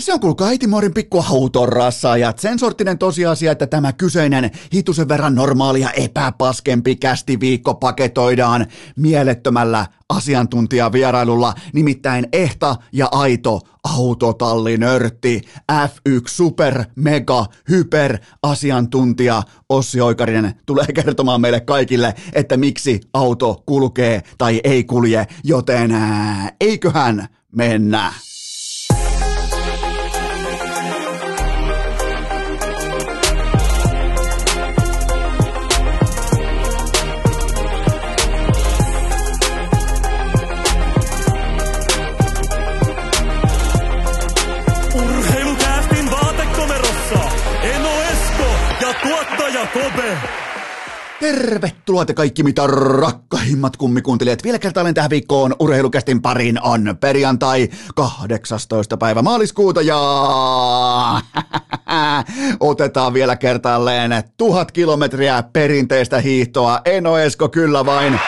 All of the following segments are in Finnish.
Se on kuulkaa äitimorin pikku ja sen sorttinen tosiasia, että tämä kyseinen hitusen verran normaalia epäpaskempi kästi viikko paketoidaan mielettömällä asiantuntijavierailulla, nimittäin ehta ja aito autotallinörtti, F1 super, mega, hyper asiantuntija Ossi Oikarinen tulee kertomaan meille kaikille, että miksi auto kulkee tai ei kulje, joten ää, eiköhän mennä. Tervetuloa te kaikki mitä rakkahimmat kummikuuntelijat. Vielä kertaalleen tähän viikkoon urheilukästin pariin on perjantai 18. päivä maaliskuuta ja otetaan vielä kertaalleen tuhat kilometriä perinteistä hiihtoa. Eno Esko kyllä vain.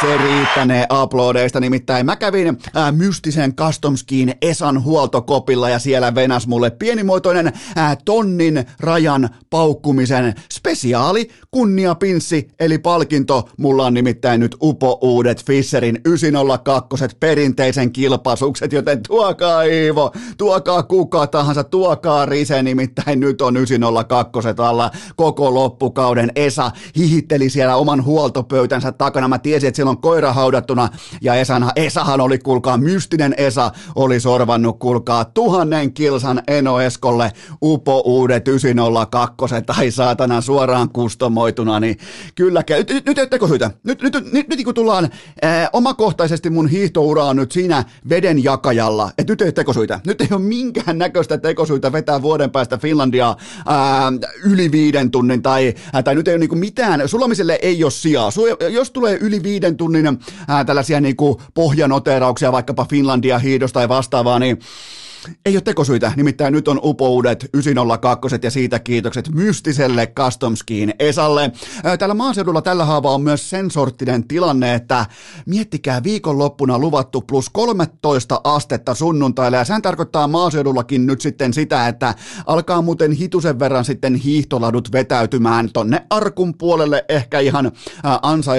Se riittänee uploadeista, nimittäin mä kävin ää, mystisen Customskiin Esan huoltokopilla ja siellä venas mulle pienimuotoinen ää, tonnin rajan paukkumisen spesiaali kunniapinssi eli palkinto. Mulla on nimittäin nyt upo uudet Fisserin 902 perinteisen kilpasukset, joten tuokaa Iivo, tuokaa kuka tahansa, tuokaa Rise, nimittäin nyt on 902 alla koko loppukauden. Esa hihitteli siellä oman huoltopöytänsä takana. Mä tiesin, että on koira haudattuna ja Esan, Esahan oli, kuulkaa, mystinen Esa oli sorvannut, kuulkaa, tuhannen kilsan Eno Eskolle upo uudet 902 tai saatana suoraan kustomoituna, niin kyllä, nyt, nyt, nyt tekosyitä, nyt, nyt, nyt, nyt, nyt kun tullaan ää, omakohtaisesti mun hiihtoura on nyt siinä veden jakajalla, että nyt ei ole tekosyitä, nyt ei ole minkään näköistä tekosyitä vetää vuoden päästä Finlandia ää, yli viiden tunnin tai, ää, tai nyt ei ole niinku mitään, sulamiselle ei ole sijaa, jos tulee yli viiden tunnin ää, tällaisia niin kuin pohjanoterauksia vaikkapa Finlandia hiidosta tai vastaavaa, niin ei ole tekosyitä, nimittäin nyt on upoudet 902 ja siitä kiitokset mystiselle Customskiin Esalle. Täällä maaseudulla tällä haavaa on myös sen sorttinen tilanne, että miettikää viikonloppuna luvattu plus 13 astetta sunnuntaille ja sehän tarkoittaa maaseudullakin nyt sitten sitä, että alkaa muuten hitusen verran sitten hiihtoladut vetäytymään tonne arkun puolelle ehkä ihan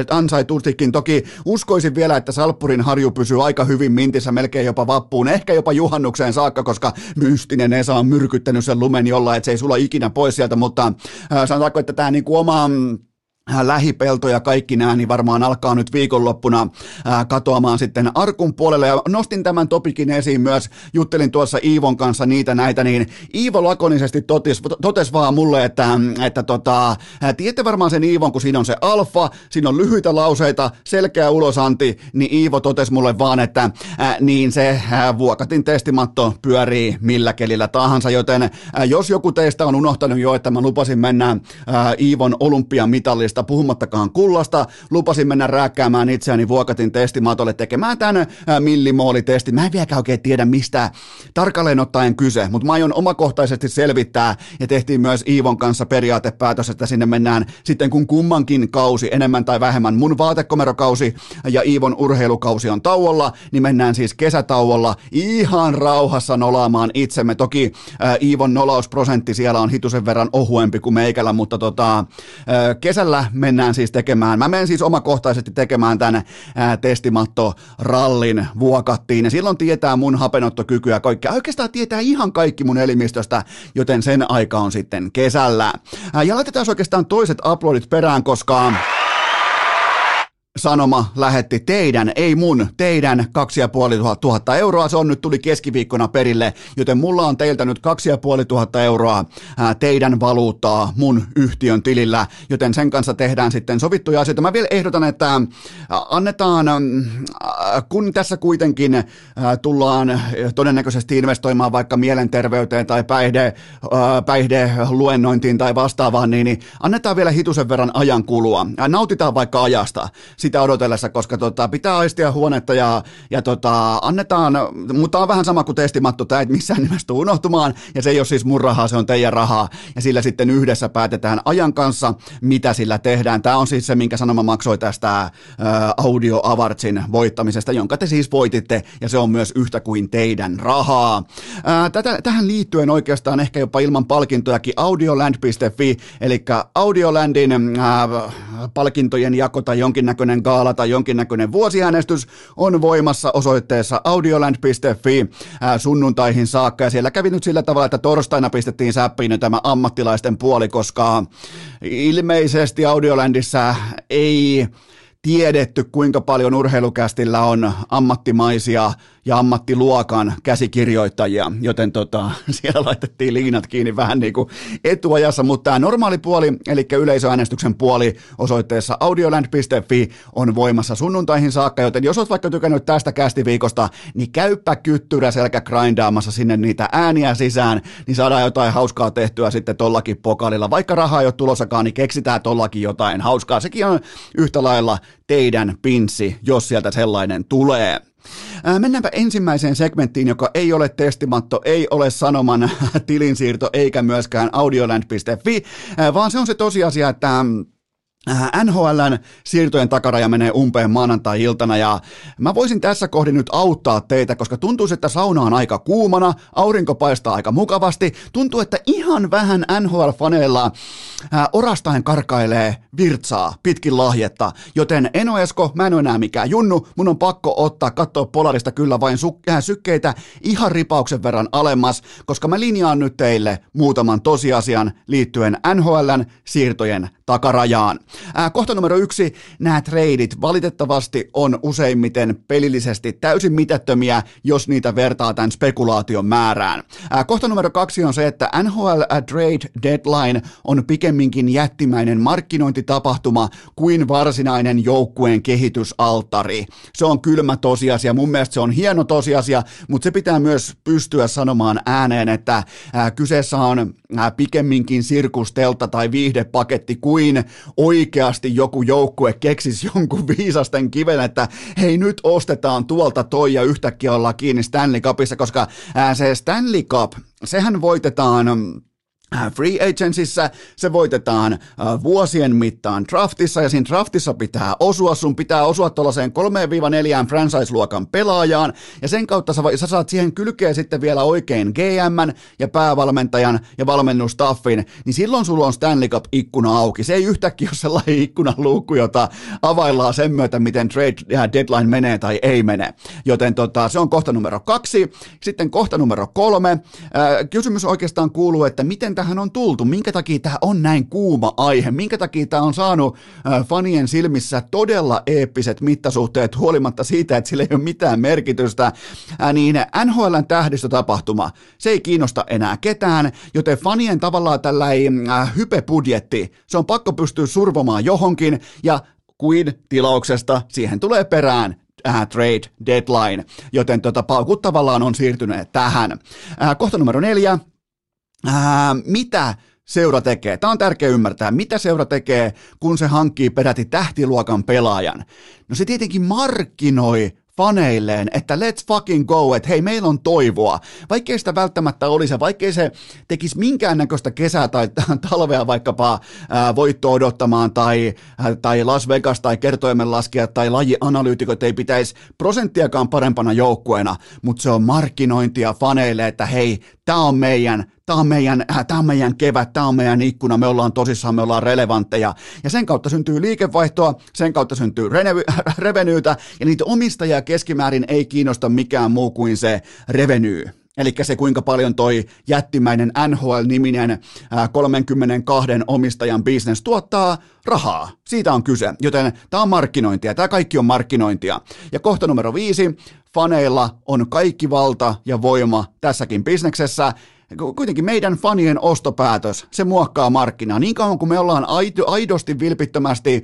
ansaitustikin. Toki uskoisin vielä, että Salppurin harju pysyy aika hyvin mintissä melkein jopa vappuun, ehkä jopa juhannukseen saakka saakka, koska mystinen Esa on myrkyttänyt sen lumen jollain, että se ei sulla ikinä pois sieltä, mutta sanotaanko, että tämä niinku oma Äh, lähipelto ja kaikki nämä, niin varmaan alkaa nyt viikonloppuna äh, katoamaan sitten arkun puolelle. Ja nostin tämän topikin esiin myös, juttelin tuossa Iivon kanssa niitä näitä, niin Iivo lakonisesti totesi, totes vaan mulle, että, että tota, äh, tiedätte varmaan sen Iivon, kun siinä on se alfa, siinä on lyhyitä lauseita, selkeä ulosanti, niin Iivo totesi mulle vaan, että niin se vuokatin testimatto pyörii millä kelillä tahansa, joten jos joku teistä on unohtanut jo, että mä lupasin mennä Iivon olympiamitalista mitallista, puhumattakaan kullasta. Lupasin mennä rääkkäämään itseäni vuokatin testimatolle tekemään tämän millimoolitesti. Mä en vieläkään oikein tiedä, mistä tarkalleen ottaen kyse, mutta mä aion omakohtaisesti selvittää ja tehtiin myös Iivon kanssa periaatepäätös, että sinne mennään sitten kun kummankin kausi, enemmän tai vähemmän mun vaatekomerokausi ja Iivon urheilukausi on tauolla, niin mennään siis kesätauolla ihan rauhassa nolaamaan itsemme. Toki Iivon nolausprosentti siellä on hitusen verran ohuempi kuin meikällä, mutta tota, kesällä mennään siis tekemään, mä menen siis omakohtaisesti tekemään tämän ää, testimatto-rallin vuokattiin, ja silloin tietää mun hapenottokykyä kaikkea. Oikeastaan tietää ihan kaikki mun elimistöstä, joten sen aika on sitten kesällä. Ää, ja laitetaan oikeastaan toiset uploadit perään, koska sanoma lähetti teidän, ei mun, teidän 2500 euroa. Se on nyt tuli keskiviikkona perille, joten mulla on teiltä nyt 2500 euroa ää, teidän valuuttaa mun yhtiön tilillä, joten sen kanssa tehdään sitten sovittuja asioita. Mä vielä ehdotan, että annetaan, kun tässä kuitenkin tullaan todennäköisesti investoimaan vaikka mielenterveyteen tai päihde, päihdeluennointiin tai vastaavaan, niin, niin annetaan vielä hitusen verran ajan kulua. Nautitaan vaikka ajasta sitä odotellessa, koska tota, pitää aistia huonetta ja, ja tota, annetaan, mutta on vähän sama kuin testimatto, tämä ei missään nimessä tule unohtumaan, ja se ei ole siis mun rahaa, se on teidän rahaa, ja sillä sitten yhdessä päätetään ajan kanssa, mitä sillä tehdään. Tämä on siis se, minkä sanoma maksoi tästä ä, Audio Awartsin voittamisesta, jonka te siis voititte, ja se on myös yhtä kuin teidän rahaa. Ä, tätä, tähän liittyen oikeastaan ehkä jopa ilman palkintojakin audioland.fi, eli Audiolandin ä, palkintojen jako tai jonkinnäköinen gaala tai jonkinnäköinen vuosiäänestys on voimassa osoitteessa audioland.fi sunnuntaihin saakka, ja siellä kävi nyt sillä tavalla, että torstaina pistettiin säppiin tämä ammattilaisten puoli, koska ilmeisesti Audiolandissa ei tiedetty, kuinka paljon urheilukästillä on ammattimaisia ja ammattiluokan käsikirjoittajia, joten tota, siellä laitettiin liinat kiinni vähän niin kuin etuajassa, mutta tämä normaali puoli, eli yleisöäänestyksen puoli osoitteessa audioland.fi on voimassa sunnuntaihin saakka, joten jos olet vaikka tykännyt tästä kästiviikosta, niin käyppä kyttyrä selkä grindaamassa sinne niitä ääniä sisään, niin saadaan jotain hauskaa tehtyä sitten tollakin pokalilla. Vaikka rahaa ei ole tulossakaan, niin keksitään tollakin jotain hauskaa. Sekin on yhtä lailla teidän pinssi, jos sieltä sellainen tulee. Mennäänpä ensimmäiseen segmenttiin, joka ei ole testimatto, ei ole sanoman tilinsiirto eikä myöskään audioland.fi, vaan se on se tosiasia, että Äh, NHLn siirtojen takaraja menee umpeen maanantai-iltana ja mä voisin tässä kohdin nyt auttaa teitä, koska tuntuu, että sauna on aika kuumana, aurinko paistaa aika mukavasti, tuntuu, että ihan vähän NHL-faneilla äh, orastaen karkailee virtsaa pitkin lahjetta, joten Eno Esko, mä en ole enää mikään junnu, mun on pakko ottaa, katsoa Polarista kyllä vain äh, sykkeitä ihan ripauksen verran alemmas, koska mä linjaan nyt teille muutaman tosiasian liittyen NHLn siirtojen takarajaan. Ää, kohta numero yksi, nämä treidit valitettavasti on useimmiten pelillisesti täysin mitättömiä, jos niitä vertaa tämän spekulaation määrään. Ää, kohta numero kaksi on se, että NHL Trade Deadline on pikemminkin jättimäinen markkinointitapahtuma kuin varsinainen joukkueen kehitysaltari. Se on kylmä tosiasia, mun mielestä se on hieno tosiasia, mutta se pitää myös pystyä sanomaan ääneen, että ää, kyseessä on ää, pikemminkin sirkustelta tai viihdepaketti kuin oikeasti joku joukkue keksisi jonkun viisasten kiven, että hei nyt ostetaan tuolta toi ja yhtäkkiä ollaan kiinni Stanley Cupissa, koska se Stanley Cup, sehän voitetaan Äh, free agencyssä, se voitetaan äh, vuosien mittaan draftissa ja siinä draftissa pitää osua, sun pitää osua tuollaiseen 3-4 franchise-luokan pelaajaan ja sen kautta sä, sä saat siihen kylkeä sitten vielä oikein GM ja päävalmentajan ja valmennustaffin, niin silloin sulla on Stanley Cup-ikkuna auki. Se ei yhtäkkiä ole sellainen ikkunan luukku, jota availlaan sen myötä, miten trade deadline menee tai ei mene. Joten tota, se on kohta numero kaksi. Sitten kohta numero kolme. Äh, kysymys oikeastaan kuuluu, että miten tähän on tultu, minkä takia tämä on näin kuuma aihe, minkä takia tämä on saanut äh, fanien silmissä todella eeppiset mittasuhteet huolimatta siitä, että sillä ei ole mitään merkitystä, äh, niin NHLn tähdistötapahtuma, se ei kiinnosta enää ketään, joten fanien tavallaan tällainen äh, hypebudjetti, se on pakko pystyä survomaan johonkin, ja kuin tilauksesta siihen tulee perään äh, trade deadline, joten tota, paukut tavallaan on siirtyneet tähän. Äh, kohta numero neljä, ää, mitä seura tekee. Tämä on tärkeää ymmärtää, mitä seura tekee, kun se hankkii peräti tähtiluokan pelaajan. No se tietenkin markkinoi faneilleen, että let's fucking go, että hei, meillä on toivoa. Vaikkei sitä välttämättä olisi, vaikkei se tekisi minkäännäköistä kesää tai talvea vaikkapa ää, voitto odottamaan tai, ää, tai Las Vegas tai kertoimen laskea tai lajianalyytikot ei pitäisi prosenttiakaan parempana joukkueena, mutta se on markkinointia faneille, että hei, tämä on meidän, tämä on meidän, äh, tämä on meidän kevät, tämä on meidän ikkuna, me ollaan tosissaan, me ollaan relevantteja. Ja sen kautta syntyy liikevaihtoa, sen kautta syntyy revenyytä, ja niitä omistajia keskimäärin ei kiinnosta mikään muu kuin se revenue. Eli se, kuinka paljon toi jättimäinen NHL-niminen 32 omistajan bisnes tuottaa rahaa. Siitä on kyse. Joten tämä on markkinointia. Tämä kaikki on markkinointia. Ja kohta numero viisi. Faneilla on kaikki valta ja voima tässäkin bisneksessä kuitenkin meidän fanien ostopäätös, se muokkaa markkinaa. Niin kauan kuin me ollaan aidosti, vilpittömästi,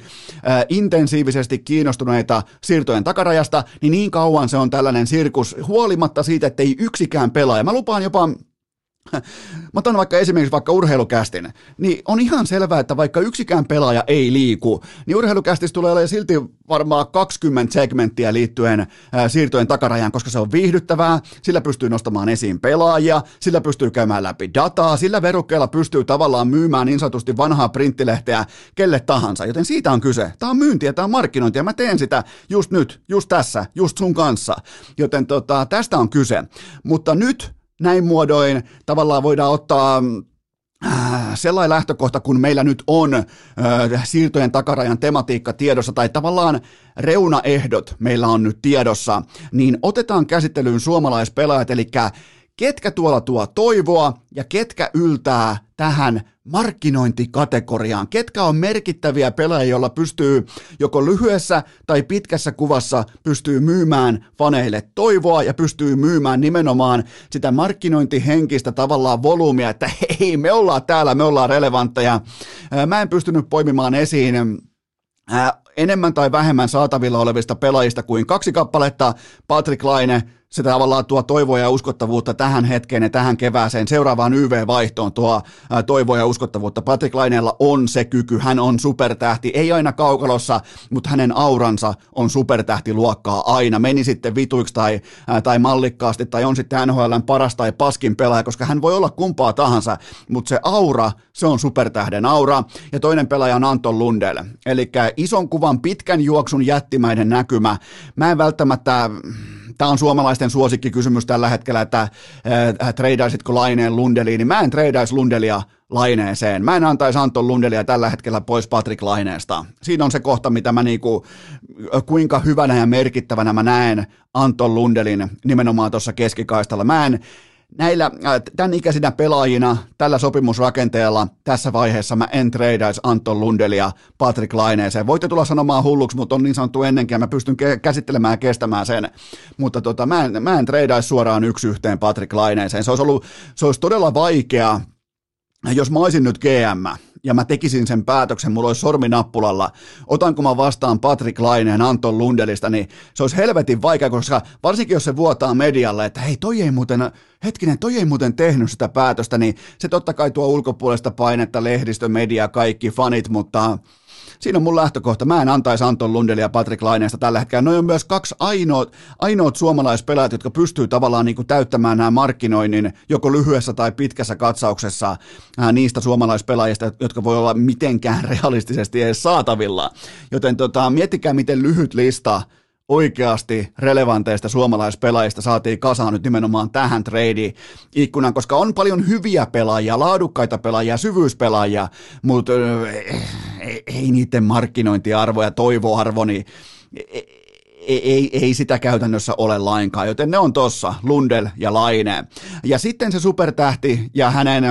äh, intensiivisesti kiinnostuneita siirtojen takarajasta, niin niin kauan se on tällainen sirkus, huolimatta siitä, että ei yksikään pelaaja. Mä lupaan jopa Mä otan vaikka esimerkiksi vaikka urheilukästin, niin on ihan selvää, että vaikka yksikään pelaaja ei liiku, niin urheilukästissä tulee olemaan silti varmaan 20 segmenttiä liittyen ää, siirtojen takarajaan, koska se on viihdyttävää, sillä pystyy nostamaan esiin pelaajia, sillä pystyy käymään läpi dataa, sillä verukkeella pystyy tavallaan myymään niin sanotusti vanhaa printtilehteä kelle tahansa, joten siitä on kyse. Tämä on myyntiä, tämä on markkinointia, mä teen sitä just nyt, just tässä, just sun kanssa, joten tota, tästä on kyse. Mutta nyt näin muodoin tavallaan voidaan ottaa äh, sellainen lähtökohta, kun meillä nyt on äh, siirtojen takarajan tematiikka tiedossa, tai tavallaan reunaehdot meillä on nyt tiedossa, niin otetaan käsittelyyn suomalaispelaajat, eli ketkä tuolla tuo toivoa ja ketkä yltää tähän markkinointikategoriaan. Ketkä on merkittäviä pelaajia, joilla pystyy joko lyhyessä tai pitkässä kuvassa pystyy myymään faneille toivoa ja pystyy myymään nimenomaan sitä markkinointihenkistä tavallaan volyymia, että hei, me ollaan täällä, me ollaan relevantteja. Mä en pystynyt poimimaan esiin enemmän tai vähemmän saatavilla olevista pelaajista kuin kaksi kappaletta, Patrick Laine, se tavallaan tuo toivoa ja uskottavuutta tähän hetkeen ja tähän kevääseen, seuraavaan YV-vaihtoon tuo toivoa ja uskottavuutta. Patrick Laineella on se kyky, hän on supertähti, ei aina kaukalossa, mutta hänen auransa on supertähtiluokkaa aina. Meni sitten vituiksi tai, tai mallikkaasti tai on sitten NHLn paras tai paskin pelaaja, koska hän voi olla kumpaa tahansa, mutta se aura, se on supertähden aura. Ja toinen pelaaja on Anton Lundell, eli ison kuvan pitkän juoksun jättimäinen näkymä. Mä en välttämättä Tämä on suomalaisten suosikkikysymys tällä hetkellä, että äh, treidaisitko Laineen Lundeliin, niin mä en treidaisi Lundelia Laineeseen. Mä en antaisi Anton Lundelia tällä hetkellä pois Patrick Laineesta. Siinä on se kohta, mitä mä niinku, kuinka hyvänä ja merkittävänä mä näen Anton Lundelin nimenomaan tuossa keskikaistalla. Mä en, näillä äh, tämän ikäisinä pelaajina, tällä sopimusrakenteella, tässä vaiheessa mä en treidaisi Anton Lundelia Patrick Laineeseen. Voitte tulla sanomaan hulluksi, mutta on niin sanottu ennenkin ja mä pystyn käsittelemään ja kestämään sen. Mutta tota, mä en, mä en treidaisi suoraan yksi yhteen Patrick Laineeseen. Se olisi, ollut, se olisi todella vaikea, jos mä olisin nyt GM, ja mä tekisin sen päätöksen, mulla olisi sorminappulalla, otanko mä vastaan Patrick Laineen Anton Lundelista, niin se olisi helvetin vaikea, koska varsinkin jos se vuotaa medialle, että hei toi ei muuten, hetkinen, toi ei muuten tehnyt sitä päätöstä, niin se totta kai tuo ulkopuolesta painetta, lehdistö, media, kaikki fanit, mutta siinä on mun lähtökohta. Mä en antaisi Anton Lundelia ja Patrick Laineesta tällä hetkellä. Noin on myös kaksi ainoat, ainoat suomalaispelaajat, jotka pystyy tavallaan niin kuin täyttämään nämä markkinoinnin joko lyhyessä tai pitkässä katsauksessa ää, niistä suomalaispelaajista, jotka voi olla mitenkään realistisesti edes saatavilla. Joten tota, miettikää, miten lyhyt lista oikeasti relevanteista suomalaispelaajista saatiin kasaan nyt nimenomaan tähän trade ikkunan, koska on paljon hyviä pelaajia, laadukkaita pelaajia, syvyyspelaajia, mutta ei, ei niiden markkinointiarvo ja toivoarvo, niin ei, ei, ei sitä käytännössä ole lainkaan, joten ne on tossa, Lundel ja Laine. Ja sitten se supertähti ja hänen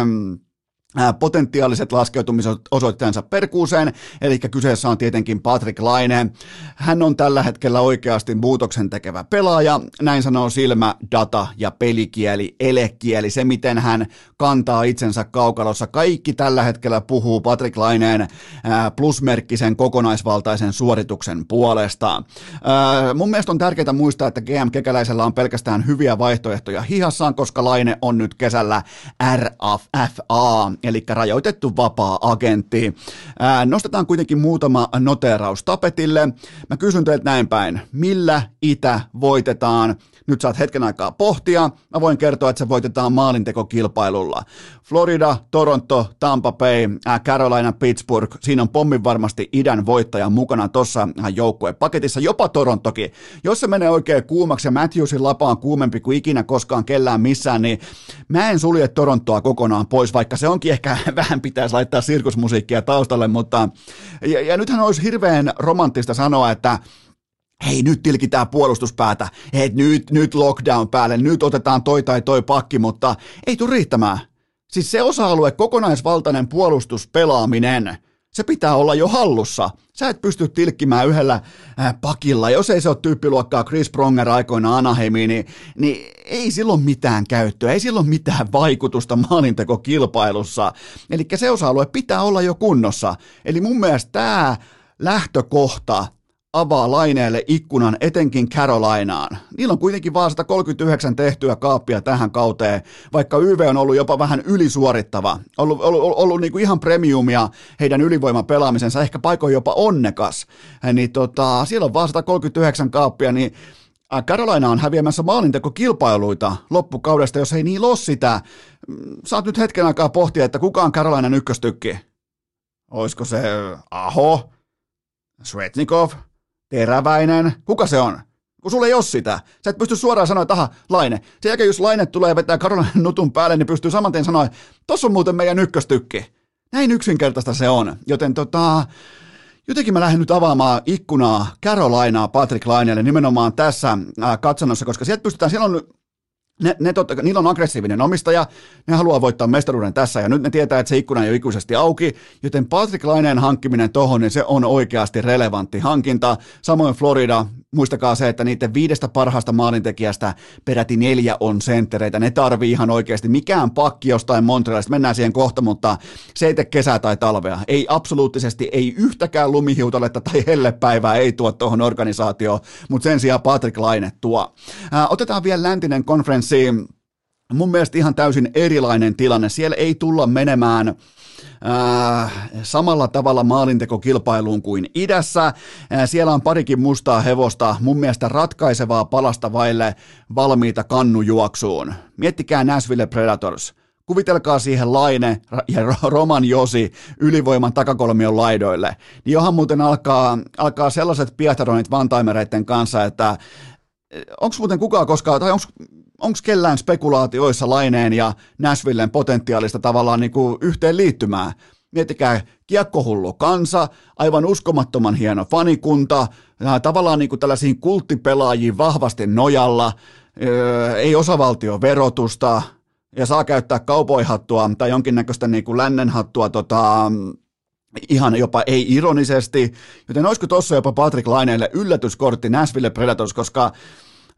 potentiaaliset laskeutumisosoittajansa perkuuseen, eli kyseessä on tietenkin Patrick Laine. Hän on tällä hetkellä oikeasti muutoksen tekevä pelaaja, näin sanoo silmä, data ja pelikieli, elekieli, se miten hän kantaa itsensä kaukalossa. Kaikki tällä hetkellä puhuu Patrick Laineen plusmerkkisen kokonaisvaltaisen suorituksen puolesta. Mun mielestä on tärkeää muistaa, että GM Kekäläisellä on pelkästään hyviä vaihtoehtoja hihassaan, koska Laine on nyt kesällä RFA, eli rajoitettu vapaa-agentti. Ää, nostetaan kuitenkin muutama noteraus tapetille. Mä kysyn teiltä näin päin, millä itä voitetaan nyt saat hetken aikaa pohtia. Mä voin kertoa, että se voitetaan maalintekokilpailulla. Florida, Toronto, Tampa Bay, äh, Carolina, Pittsburgh. Siinä on pommin varmasti idän voittaja mukana tuossa äh, joukkuepaketissa, jopa Torontokin. Jos se menee oikein kuumaksi ja Matthewsin lapa on kuumempi kuin ikinä koskaan kellään missään, niin mä en sulje Torontoa kokonaan pois, vaikka se onkin ehkä vähän pitäisi laittaa sirkusmusiikkia taustalle, mutta ja, ja nythän olisi hirveän romanttista sanoa, että hei nyt tilkitään puolustuspäätä, hei nyt, nyt lockdown päälle, nyt otetaan toi tai toi pakki, mutta ei tule riittämään. Siis se osa-alue, kokonaisvaltainen puolustuspelaaminen, se pitää olla jo hallussa. Sä et pysty tilkkimään yhdellä äh, pakilla. Jos ei se ole tyyppiluokkaa Chris Pronger aikoina Anaheimiin, niin, niin ei silloin mitään käyttöä, ei silloin mitään vaikutusta maalintekokilpailussa. Eli se osa-alue pitää olla jo kunnossa. Eli mun mielestä tämä lähtökohta avaa laineelle ikkunan etenkin Carolinaan. Niillä on kuitenkin vaan 139 tehtyä kaappia tähän kauteen, vaikka YV on ollut jopa vähän ylisuorittava, ollut, ollut, ollut, ollut niin kuin ihan premiumia heidän ylivoiman pelaamisensa, ehkä paikoin jopa onnekas, niin tota, siellä on vaan 139 kaappia, niin Carolina on häviämässä maalintekokilpailuita loppukaudesta, jos ei niin ole sitä. Mm, saat nyt hetken aikaa pohtia, että kuka on Carolinan ykköstykki. Olisiko se Aho, Svetnikov, Teräväinen, kuka se on? Kun sulla ei ole sitä. Sä et pysty suoraan sanoa, että aha, Laine. Sen jälkeen, jos Laine tulee vetää Karolainen nutun päälle, niin pystyy saman tien sanoa, tossa on muuten meidän ykköstykki. Näin yksinkertaista se on. Joten tota, jotenkin mä lähden nyt avaamaan ikkunaa Carolinaa Patrick Lainelle nimenomaan tässä katsannossa, koska sieltä pystytään, siellä on ne, ne totta, niillä on aggressiivinen omistaja, ne haluaa voittaa mestaruuden tässä ja nyt ne tietää, että se ikkuna ei ole ikuisesti auki, joten Patrick Laineen hankkiminen tohon, niin se on oikeasti relevantti hankinta. Samoin Florida, muistakaa se, että niiden viidestä parhaasta maalintekijästä peräti neljä on senttereitä. Ne tarvii ihan oikeasti mikään pakki jostain Montrealista. Mennään siihen kohta, mutta se ei tee kesää tai talvea. Ei absoluuttisesti, ei yhtäkään lumihiutaletta tai hellepäivää ei tuo tuohon organisaatioon, mutta sen sijaan Patrick Laine tuo. Ää, otetaan vielä läntinen konferenssi. Mun mielestä ihan täysin erilainen tilanne. Siellä ei tulla menemään äh, samalla tavalla maalintekokilpailuun kuin idässä. Äh, siellä on parikin mustaa hevosta, mun mielestä ratkaisevaa palasta vaille valmiita kannujuoksuun. Miettikää Nashville Predators. Kuvitelkaa siihen Laine ja Roman Josi ylivoiman takakolmion laidoille. Niin johan muuten alkaa, alkaa sellaiset piehtaronit vantaimereiden kanssa, että onko muuten kukaan koskaan, tai onko kellään spekulaatioissa Laineen ja Nashvillen potentiaalista tavallaan niin kuin yhteen liittymää? Miettikää, kiekkohullu kansa, aivan uskomattoman hieno fanikunta, tavallaan niin kuin tällaisiin kulttipelaajiin vahvasti nojalla, ei osavaltioverotusta ja saa käyttää kaupoihattua tai jonkinnäköistä niin kuin lännenhattua tota, ihan jopa ei ironisesti, joten olisiko tuossa jopa Patrick Laineelle yllätyskortti Nashville Predators, koska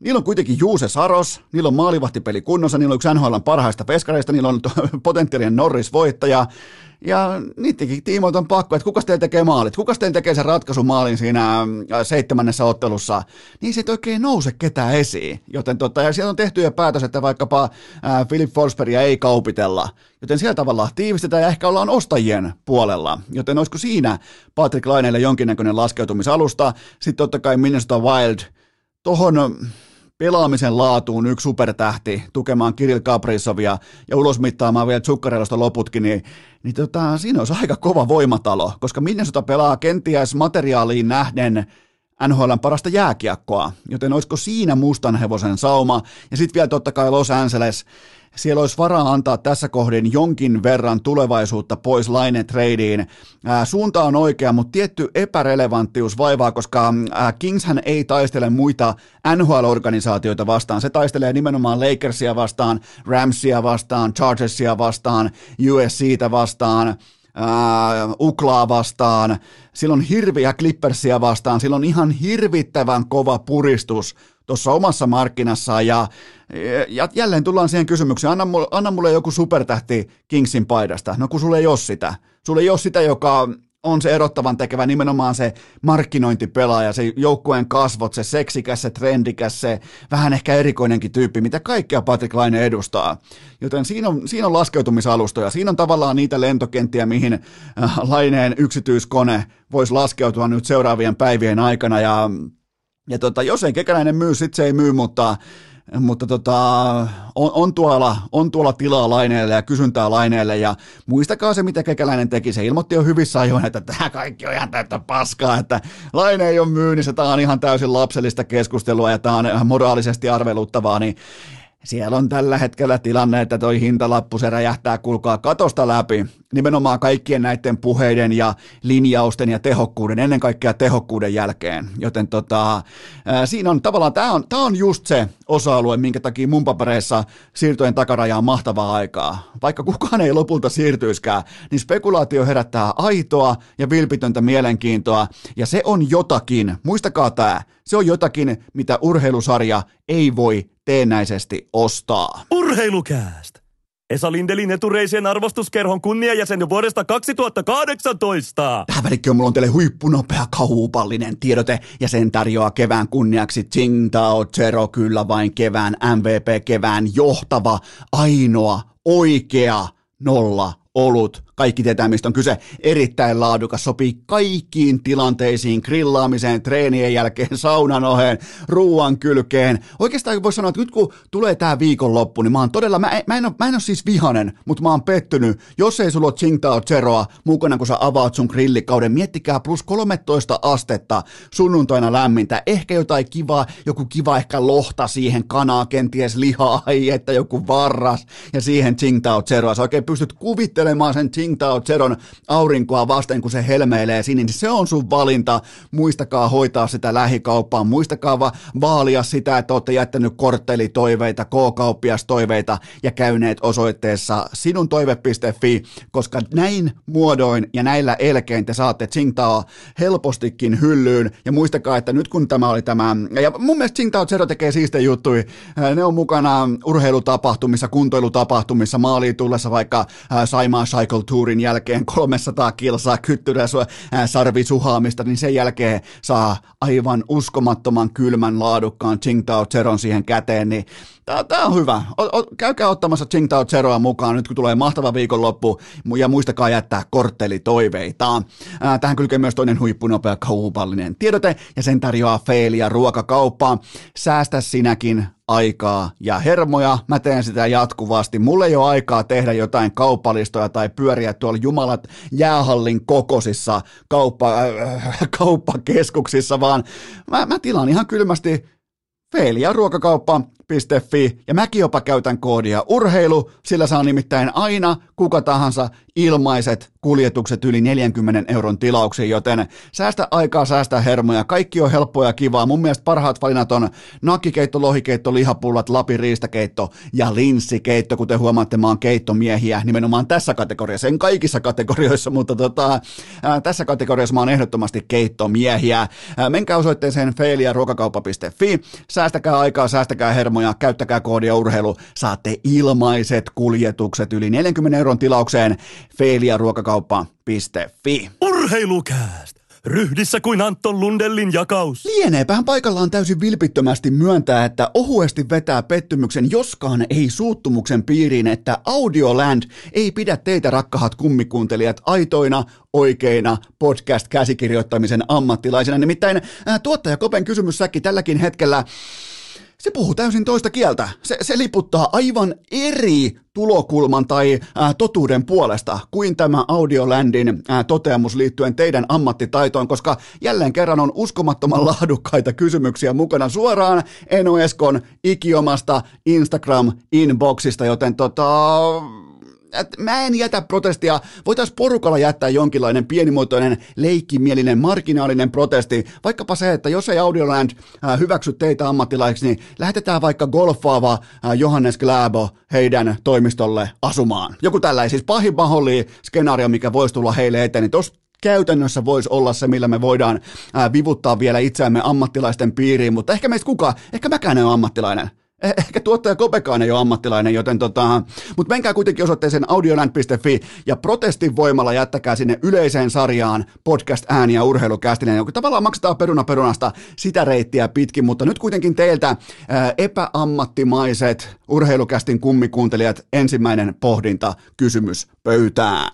Niillä on kuitenkin Juuse Saros, niillä on maalivahtipeli kunnossa, niillä on yksi NHL parhaista peskareista, niillä on potentiaalinen Norris-voittaja, ja niidenkin tiimoilta on pakko, että kuka teillä tekee maalit, kuka teillä tekee sen ratkaisumaalin siinä äh, seitsemännessä ottelussa, niin se ei oikein nouse ketään esiin. Joten tota, ja siellä on tehty jo päätös, että vaikkapa äh, Philip Forsbergia ei kaupitella, joten siellä tavalla tiivistetään ja ehkä ollaan ostajien puolella. Joten olisiko siinä Patrick Laineelle jonkinnäköinen laskeutumisalusta, sitten totta kai Minnesota Wild, tohon pelaamisen laatuun yksi supertähti tukemaan Kirill Kaprizovia ja ulosmittaamaan vielä Zuccarelosta loputkin, niin, niin tota, siinä olisi aika kova voimatalo, koska Minnesota pelaa kenties materiaaliin nähden NHLn parasta jääkiekkoa, joten olisiko siinä mustan hevosen sauma, ja sitten vielä totta kai Los Angeles, siellä olisi varaa antaa tässä kohdin jonkin verran tulevaisuutta pois Laine tradeen. suunta on oikea, mutta tietty epärelevanttius vaivaa, koska Kingshän ei taistele muita NHL-organisaatioita vastaan. Se taistelee nimenomaan Lakersia vastaan, Ramsia vastaan, Chargersia vastaan, USCtä vastaan, Uh, Uklaa vastaan, silloin hirviä Clippersia vastaan, silloin ihan hirvittävän kova puristus tuossa omassa markkinassaan ja, ja jälleen tullaan siihen kysymykseen, anna mulle, anna mulle joku supertähti Kingsin paidasta, no kun sulle ei ole sitä, sulle ei ole sitä, joka on se erottavan tekevä nimenomaan se markkinointipelaaja, se joukkueen kasvot, se seksikäs, se trendikäs, se vähän ehkä erikoinenkin tyyppi, mitä kaikkea Patrick Laine edustaa. Joten siinä on, siinä on laskeutumisalustoja, siinä on tavallaan niitä lentokenttiä, mihin äh, Laineen yksityiskone voisi laskeutua nyt seuraavien päivien aikana ja ja tota, jos ei kekäläinen myy, sit se ei myy, mutta, mutta tota, on, on, tuolla, on tuolla tilaa laineelle ja kysyntää laineelle ja muistakaa se, mitä kekäläinen teki. Se ilmoitti jo hyvissä ajoin, että tämä kaikki on ihan täyttä paskaa, että laine ei ole myynnissä, tämä on ihan täysin lapsellista keskustelua ja tämä on moraalisesti arveluttavaa, niin siellä on tällä hetkellä tilanne, että toi hintalappu se räjähtää kulkaa katosta läpi nimenomaan kaikkien näiden puheiden ja linjausten ja tehokkuuden, ennen kaikkea tehokkuuden jälkeen. Joten tota, siinä on tavallaan, tämä on, tää on just se osa-alue, minkä takia mun papereissa siirtojen takaraja on mahtavaa aikaa. Vaikka kukaan ei lopulta siirtyiskään, niin spekulaatio herättää aitoa ja vilpitöntä mielenkiintoa, ja se on jotakin, muistakaa tämä, se on jotakin, mitä urheilusarja ei voi teennäisesti ostaa. Urheilukääst! Esa Lindelin etureisien arvostuskerhon kunniajäsen jo vuodesta 2018. Tähän välikköön mulla on teille huippunopea kaupallinen tiedote ja sen tarjoaa kevään kunniaksi Tsingtao Zero, kyllä vain kevään MVP, kevään johtava, ainoa, oikea nolla olut. Kaikki tietää, mistä on kyse. Erittäin laadukas, sopii kaikkiin tilanteisiin, grillaamiseen, treenien jälkeen, saunan oheen, ruoan kylkeen. Oikeastaan voisi sanoa, että nyt kun tulee tämä viikonloppu, niin mä oon todella, mä mä en, ole, mä en ole siis vihanen, mutta mä oon pettynyt. Jos ei sulla ole Tsingtao Zeroa mukana, kun sä avaat sun grillikauden, miettikää plus 13 astetta sunnuntaina lämmintä. Ehkä jotain kivaa, joku kiva ehkä lohta siihen, kanaa, kenties lihaa, ai että joku varras ja siihen Tsingtao Zeroa. Sä oikein pystyt kuvittelemaan sen Tsingtao Zeron aurinkoa vasten, kun se helmeilee sinne, niin se on sun valinta. Muistakaa hoitaa sitä lähikauppaa, muistakaa va- vaalia sitä, että olette jättänyt korttelitoiveita, K-kauppiastoiveita ja käyneet osoitteessa sinuntoive.fi, koska näin muodoin ja näillä elkein te saatte Tsingtao helpostikin hyllyyn. Ja muistakaa, että nyt kun tämä oli tämä, ja mun mielestä Tsingtao Zero tekee siistejä juttuja, ne on mukana urheilutapahtumissa, kuntoilutapahtumissa, maaliin tullessa vaikka Saimaa Cycle Tourin jälkeen 300 kilsaa kyttyräsua sarvisuhaamista, niin sen jälkeen saa aivan uskomattoman kylmän laadukkaan Tsingtao Zeron siihen käteen, niin Tämä on hyvä. O, o, käykää ottamassa Tsingtao Zeroa mukaan nyt kun tulee mahtava viikonloppu ja muistakaa jättää korttelitoiveita. Ää, tähän kylkee myös toinen huippunopea kaupallinen tiedote ja sen tarjoaa Feilia ruokakauppaa. Säästä sinäkin aikaa ja hermoja. Mä teen sitä jatkuvasti. Mulla ei ole aikaa tehdä jotain kauppalistoja tai pyöriä tuolla jumalat jäähallin kokosissa kauppa, äh, kauppakeskuksissa, vaan mä, mä tilaan ihan kylmästi Feilia ruokakauppa urheilu.fi ja mäkin jopa käytän koodia urheilu, sillä saa nimittäin aina kuka tahansa ilmaiset kuljetukset yli 40 euron tilauksiin, joten säästä aikaa, säästä hermoja, kaikki on helppoa ja kivaa. Mun mielestä parhaat valinnat on nakkikeitto, lohikeitto, lihapullat, Lapin riistakeitto ja linssikeitto, kuten huomaatte, mä oon keittomiehiä nimenomaan tässä kategoriassa, en kaikissa kategorioissa, mutta tota, ää, tässä kategoriassa mä oon ehdottomasti keittomiehiä. Ää, menkää osoitteeseen feiliaruokakauppa.fi, säästäkää aikaa, säästäkää hermoja, käyttäkää koodia urheilu, saatte ilmaiset kuljetukset yli 40 euron tilaukseen feiliaruokakauppa.fi. Urheilukääst! Ryhdissä kuin Anton Lundellin jakaus. Lieneepähän paikallaan täysin vilpittömästi myöntää, että ohuesti vetää pettymyksen, joskaan ei suuttumuksen piiriin, että Audioland ei pidä teitä rakkahat kummikuuntelijat aitoina, oikeina podcast-käsikirjoittamisen ammattilaisina. Nimittäin ää, tuottaja Kopen kysymyssäkki tälläkin hetkellä se puhuu täysin toista kieltä. Se, se liputtaa aivan eri tulokulman tai ää, totuuden puolesta kuin tämä Audiolandin ää, toteamus liittyen teidän ammattitaitoon, koska jälleen kerran on uskomattoman laadukkaita kysymyksiä mukana suoraan Eno Eskon ikiomasta Instagram-inboxista, joten tota, että mä en jätä protestia, voitaisiin porukalla jättää jonkinlainen pienimuotoinen, leikkimielinen, marginaalinen protesti, vaikkapa se, että jos ei Audioland äh, hyväksy teitä ammattilaiksi, niin lähetetään vaikka golfaava äh, Johannes Gläbo heidän toimistolle asumaan. Joku tällainen, siis pahin mahdollinen skenaario, mikä voisi tulla heille eteen, niin tuossa käytännössä voisi olla se, millä me voidaan vivuttaa vielä itseämme ammattilaisten piiriin, mutta ehkä meistä kuka, ehkä mäkään en ole ammattilainen. Eh, ehkä tuottaja Kopekaan ei ole ammattilainen, joten tota, mutta menkää kuitenkin osoitteeseen audioland.fi ja protestin voimalla jättäkää sinne yleiseen sarjaan podcast ääniä urheilukästinen, joka tavallaan maksetaan peruna perunasta sitä reittiä pitkin, mutta nyt kuitenkin teiltä ää, epäammattimaiset urheilukästin kummikuuntelijat ensimmäinen pohdinta kysymys pöytään.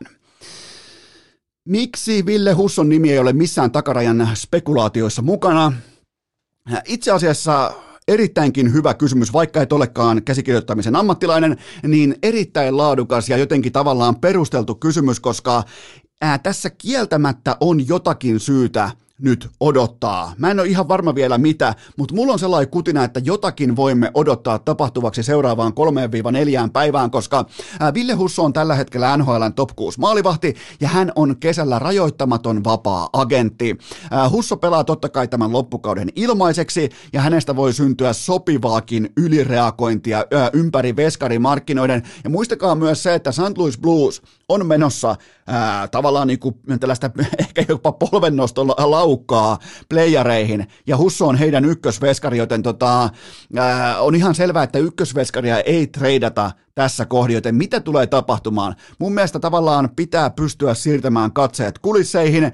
Miksi Ville Husson nimi ei ole missään takarajan spekulaatioissa mukana? Itse asiassa erittäinkin hyvä kysymys, vaikka et olekaan käsikirjoittamisen ammattilainen, niin erittäin laadukas ja jotenkin tavallaan perusteltu kysymys, koska ää, tässä kieltämättä on jotakin syytä nyt odottaa. Mä en ole ihan varma vielä mitä, mutta mulla on sellainen kutina, että jotakin voimme odottaa tapahtuvaksi seuraavaan 3-4 päivään, koska Ville Husso on tällä hetkellä NHLn top 6 maalivahti ja hän on kesällä rajoittamaton vapaa agentti. Husso pelaa totta kai tämän loppukauden ilmaiseksi ja hänestä voi syntyä sopivaakin ylireagointia ympäri veskarimarkkinoiden. Ja muistakaa myös se, että St. Louis Blues on menossa ää, tavallaan niin kuin tällaista ehkä jopa polvennostolla laukkaa playareihin, ja Husso on heidän ykkösveskari, joten tota, ää, on ihan selvää, että ykkösveskaria ei treidata tässä kohdin, joten mitä tulee tapahtumaan? Mun mielestä tavallaan pitää pystyä siirtämään katseet kulisseihin,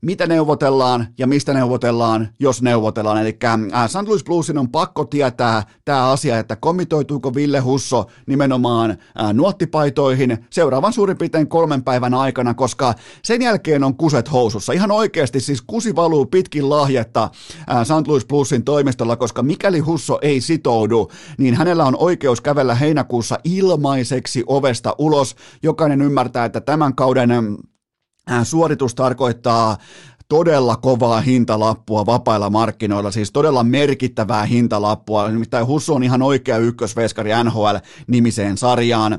mitä neuvotellaan ja mistä neuvotellaan, jos neuvotellaan. Eli äh, St. Louis Bluesin on pakko tietää tämä asia, että komitoituuko Ville Husso nimenomaan äh, nuottipaitoihin seuraavan suurin piirtein kolmen päivän aikana, koska sen jälkeen on kuset housussa. Ihan oikeasti siis kusi valuu pitkin lahjetta äh, St. Louis Bluesin toimistolla, koska mikäli Husso ei sitoudu, niin hänellä on oikeus kävellä heinäkuussa ilmaiseksi ovesta ulos. Jokainen ymmärtää, että tämän kauden suoritus tarkoittaa todella kovaa hintalappua vapailla markkinoilla, siis todella merkittävää hintalappua. Nimittäin Husso on ihan oikea ykkösveskari NHL-nimiseen sarjaan.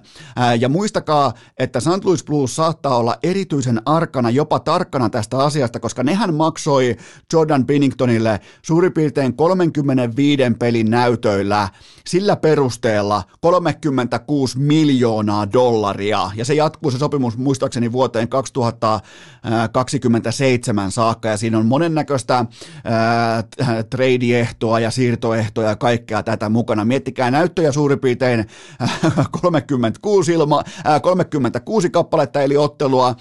Ja muistakaa, että St. Louis Blues saattaa olla erityisen arkana, jopa tarkkana tästä asiasta, koska nehän maksoi Jordan Binningtonille suurin piirtein 35 pelin näytöillä sillä perusteella 36 miljoonaa dollaria. Ja se jatkuu se sopimus muistaakseni vuoteen 2027 saakka ja siinä on monennäköistä trade-ehtoa ja siirtoehtoja ja kaikkea tätä mukana. Miettikää näyttöjä suurin piirtein äh, 36, ilma, äh, 36 kappaletta eli ottelua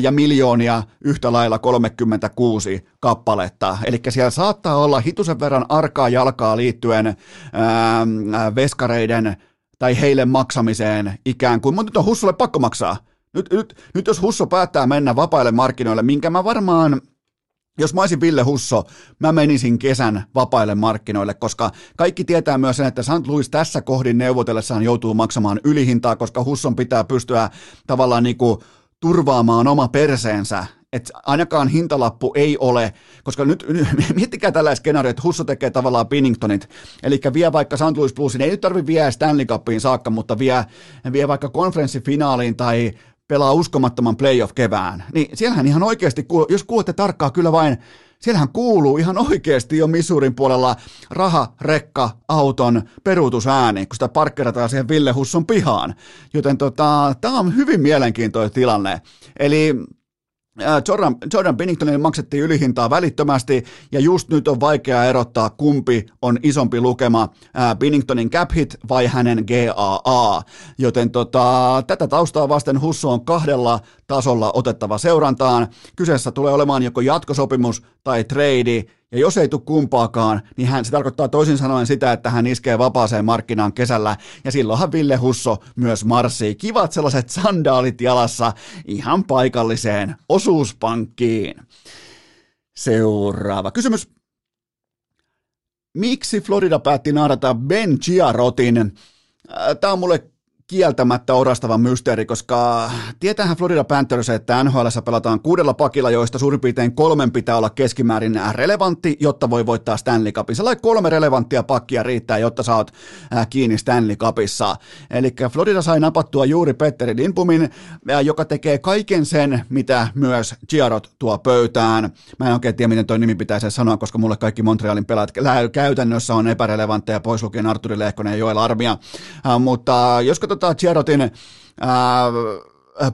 ja miljoonia yhtä lailla 36 kappaletta. Eli siellä saattaa olla hitusen verran arkaa jalkaa liittyen veskareiden tai heille maksamiseen ikään kuin, mutta nyt on Hussolle pakko maksaa. Nyt, nyt, nyt jos Husso päättää mennä vapaille markkinoille, minkä mä varmaan jos mä olisin Ville Husso, mä menisin kesän vapaille markkinoille, koska kaikki tietää myös sen, että St. Louis tässä kohdin neuvotellessaan joutuu maksamaan ylihintaa, koska Husson pitää pystyä tavallaan niin kuin turvaamaan oma perseensä että ainakaan hintalappu ei ole, koska nyt, miettikää tällä skenaario, että Husso tekee tavallaan Binningtonit, eli vie vaikka St. Louis Bluesin, ei nyt tarvitse vie Stanley Cupiin saakka, mutta vie, vie vaikka konferenssifinaaliin tai pelaa uskomattoman playoff-kevään, niin siellähän ihan oikeasti, jos kuulette tarkkaa kyllä vain, siellähän kuuluu ihan oikeasti jo Misurin puolella raha, rekka, auton peruutusääni, kun sitä parkkerataan siihen Ville Husson pihaan. Joten tota, tämä on hyvin mielenkiintoinen tilanne. Eli Jordan, Jordan Binningtonille maksettiin ylihintaa välittömästi, ja just nyt on vaikea erottaa, kumpi on isompi lukema, Binningtonin cap hit vai hänen GAA. Joten tota, tätä taustaa vasten Husso on kahdella tasolla otettava seurantaan. Kyseessä tulee olemaan joko jatkosopimus tai trade, ja jos ei tule kumpaakaan, niin hän, se tarkoittaa toisin sanoen sitä, että hän iskee vapaaseen markkinaan kesällä, ja silloinhan Ville Husso myös marssii kivat sellaiset sandaalit jalassa ihan paikalliseen osuuspankkiin. Seuraava kysymys. Miksi Florida päätti naarata Ben Chiarotin? Tämä on mulle kieltämättä orastava mysteeri, koska tietäähän Florida Panthers, että NHL pelataan kuudella pakilla, joista suurin piirtein kolmen pitää olla keskimäärin relevantti, jotta voi voittaa Stanley Cupin. Sellainen kolme relevanttia pakkia riittää, jotta saat kiinni Stanley Cupissa. Eli Florida sai napattua juuri Petteri Lindpumin, joka tekee kaiken sen, mitä myös Giarot tuo pöytään. Mä en oikein tiedä, miten toi nimi pitäisi sanoa, koska mulle kaikki Montrealin pelaat käytännössä on epärelevantteja, pois lukien Arturi Lehkonen ja Joel Armia. Mutta jos katsotaan katsotaan Girotin ää,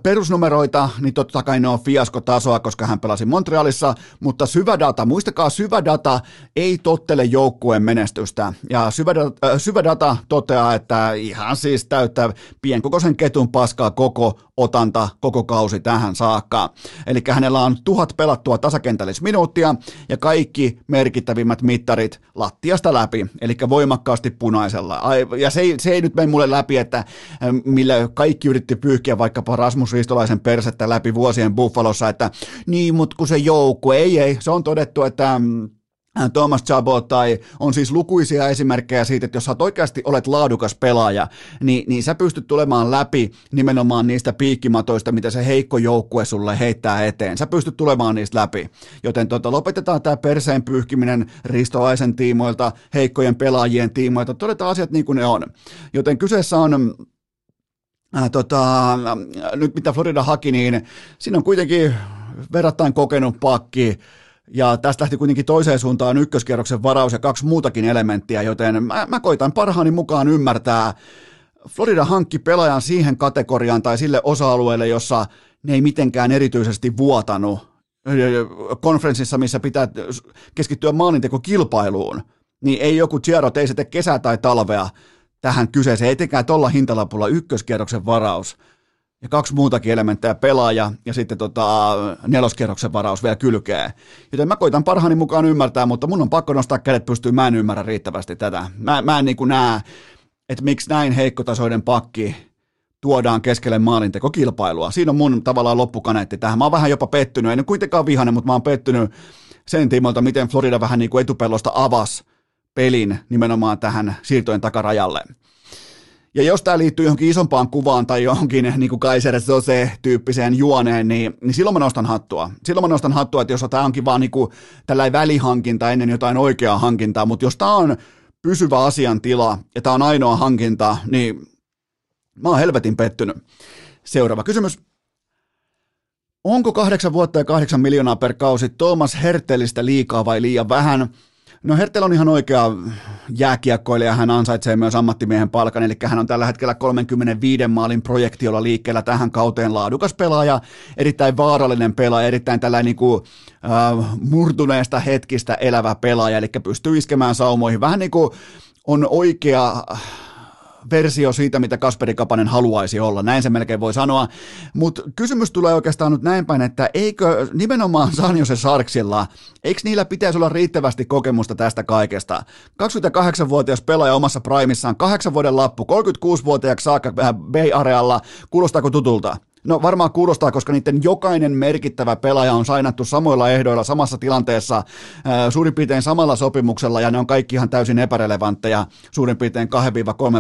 perusnumeroita, niin totta kai ne on fiaskotasoa, koska hän pelasi Montrealissa, mutta syvä data, muistakaa syvä data ei tottele joukkueen menestystä. Ja syvä, äh, syvä data toteaa, että ihan siis täyttää pienkokoisen ketun paskaa koko otanta koko kausi tähän saakka. Eli hänellä on tuhat pelattua tasakentällisminuuttia ja kaikki merkittävimmät mittarit lattiasta läpi, eli voimakkaasti punaisella. Ja se ei, se ei nyt mene mulle läpi, että millä kaikki yritti pyyhkiä vaikkapa Rasmus Ristolaisen persettä läpi vuosien Buffalossa, että niin, mutta kun se joukku, ei, ei, se on todettu, että mm, Thomas Chabot tai on siis lukuisia esimerkkejä siitä, että jos sä oikeasti olet laadukas pelaaja, niin, niin sä pystyt tulemaan läpi nimenomaan niistä piikkimatoista, mitä se heikko joukkue sulle heittää eteen. Sä pystyt tulemaan niistä läpi. Joten tota, lopetetaan tämä perseen pyyhkiminen ristolaisen tiimoilta, heikkojen pelaajien tiimoilta, todetaan asiat niin kuin ne on. Joten kyseessä on Äh, tota, nyt mitä Florida haki, niin siinä on kuitenkin verrattain kokenut pakki, ja tästä lähti kuitenkin toiseen suuntaan ykköskierroksen varaus ja kaksi muutakin elementtiä, joten mä, mä koitan parhaani mukaan ymmärtää. Florida hankki pelaajan siihen kategoriaan tai sille osa-alueelle, jossa ne ei mitenkään erityisesti vuotanut konferenssissa, missä pitää keskittyä maalintekokilpailuun, niin ei joku Giarot, ei se tee kesää tai talvea, tähän kyseeseen, etenkään tuolla hintalapulla ykköskierroksen varaus ja kaksi muutakin elementtejä pelaaja ja sitten tota, neloskierroksen varaus vielä kylkee. Joten mä koitan parhaani mukaan ymmärtää, mutta mun on pakko nostaa kädet pystyy, mä en ymmärrä riittävästi tätä. Mä, mä en niin kuin näe, että miksi näin heikkotasoiden pakki tuodaan keskelle maalintekokilpailua. Siinä on mun tavallaan loppukaneetti tähän. Mä oon vähän jopa pettynyt, en kuitenkaan vihainen, mutta mä oon pettynyt sen tiimoilta, miten Florida vähän niin kuin etupellosta avasi pelin nimenomaan tähän siirtojen takarajalle. Ja jos tämä liittyy johonkin isompaan kuvaan tai johonkin niin kuin Kaiser Sose-tyyppiseen juoneen, niin, niin silloin mä nostan hattua. Silloin mä nostan hattua, että jos tämä onkin vaan niin kuin tällainen välihankinta ennen jotain oikeaa hankintaa, mutta jos tämä on pysyvä asiantila ja tämä on ainoa hankinta, niin mä oon helvetin pettynyt. Seuraava kysymys. Onko kahdeksan vuotta ja kahdeksan miljoonaa per kausi Thomas Hertelistä liikaa vai liian vähän? No Hertel on ihan oikea jääkiekkoilija, hän ansaitsee myös ammattimiehen palkan, eli hän on tällä hetkellä 35 maalin projektiolla liikkeellä tähän kauteen. Laadukas pelaaja, erittäin vaarallinen pelaaja, erittäin tällainen niin kuin, äh, murtuneesta hetkistä elävä pelaaja, eli pystyy iskemään saumoihin, vähän niin kuin on oikea versio siitä, mitä Kasperi Kapanen haluaisi olla. Näin se melkein voi sanoa. Mutta kysymys tulee oikeastaan nyt näin päin, että eikö nimenomaan Sanjose Sarksilla, eikö niillä pitäisi olla riittävästi kokemusta tästä kaikesta? 28-vuotias pelaaja omassa primissaan, kahdeksan vuoden lappu, 36-vuotiaaksi saakka Bay Arealla, kuulostaako tutulta? No varmaan kuulostaa, koska niiden jokainen merkittävä pelaaja on sainattu samoilla ehdoilla, samassa tilanteessa, suurin piirtein samalla sopimuksella, ja ne on kaikki ihan täysin epärelevantteja suurin piirtein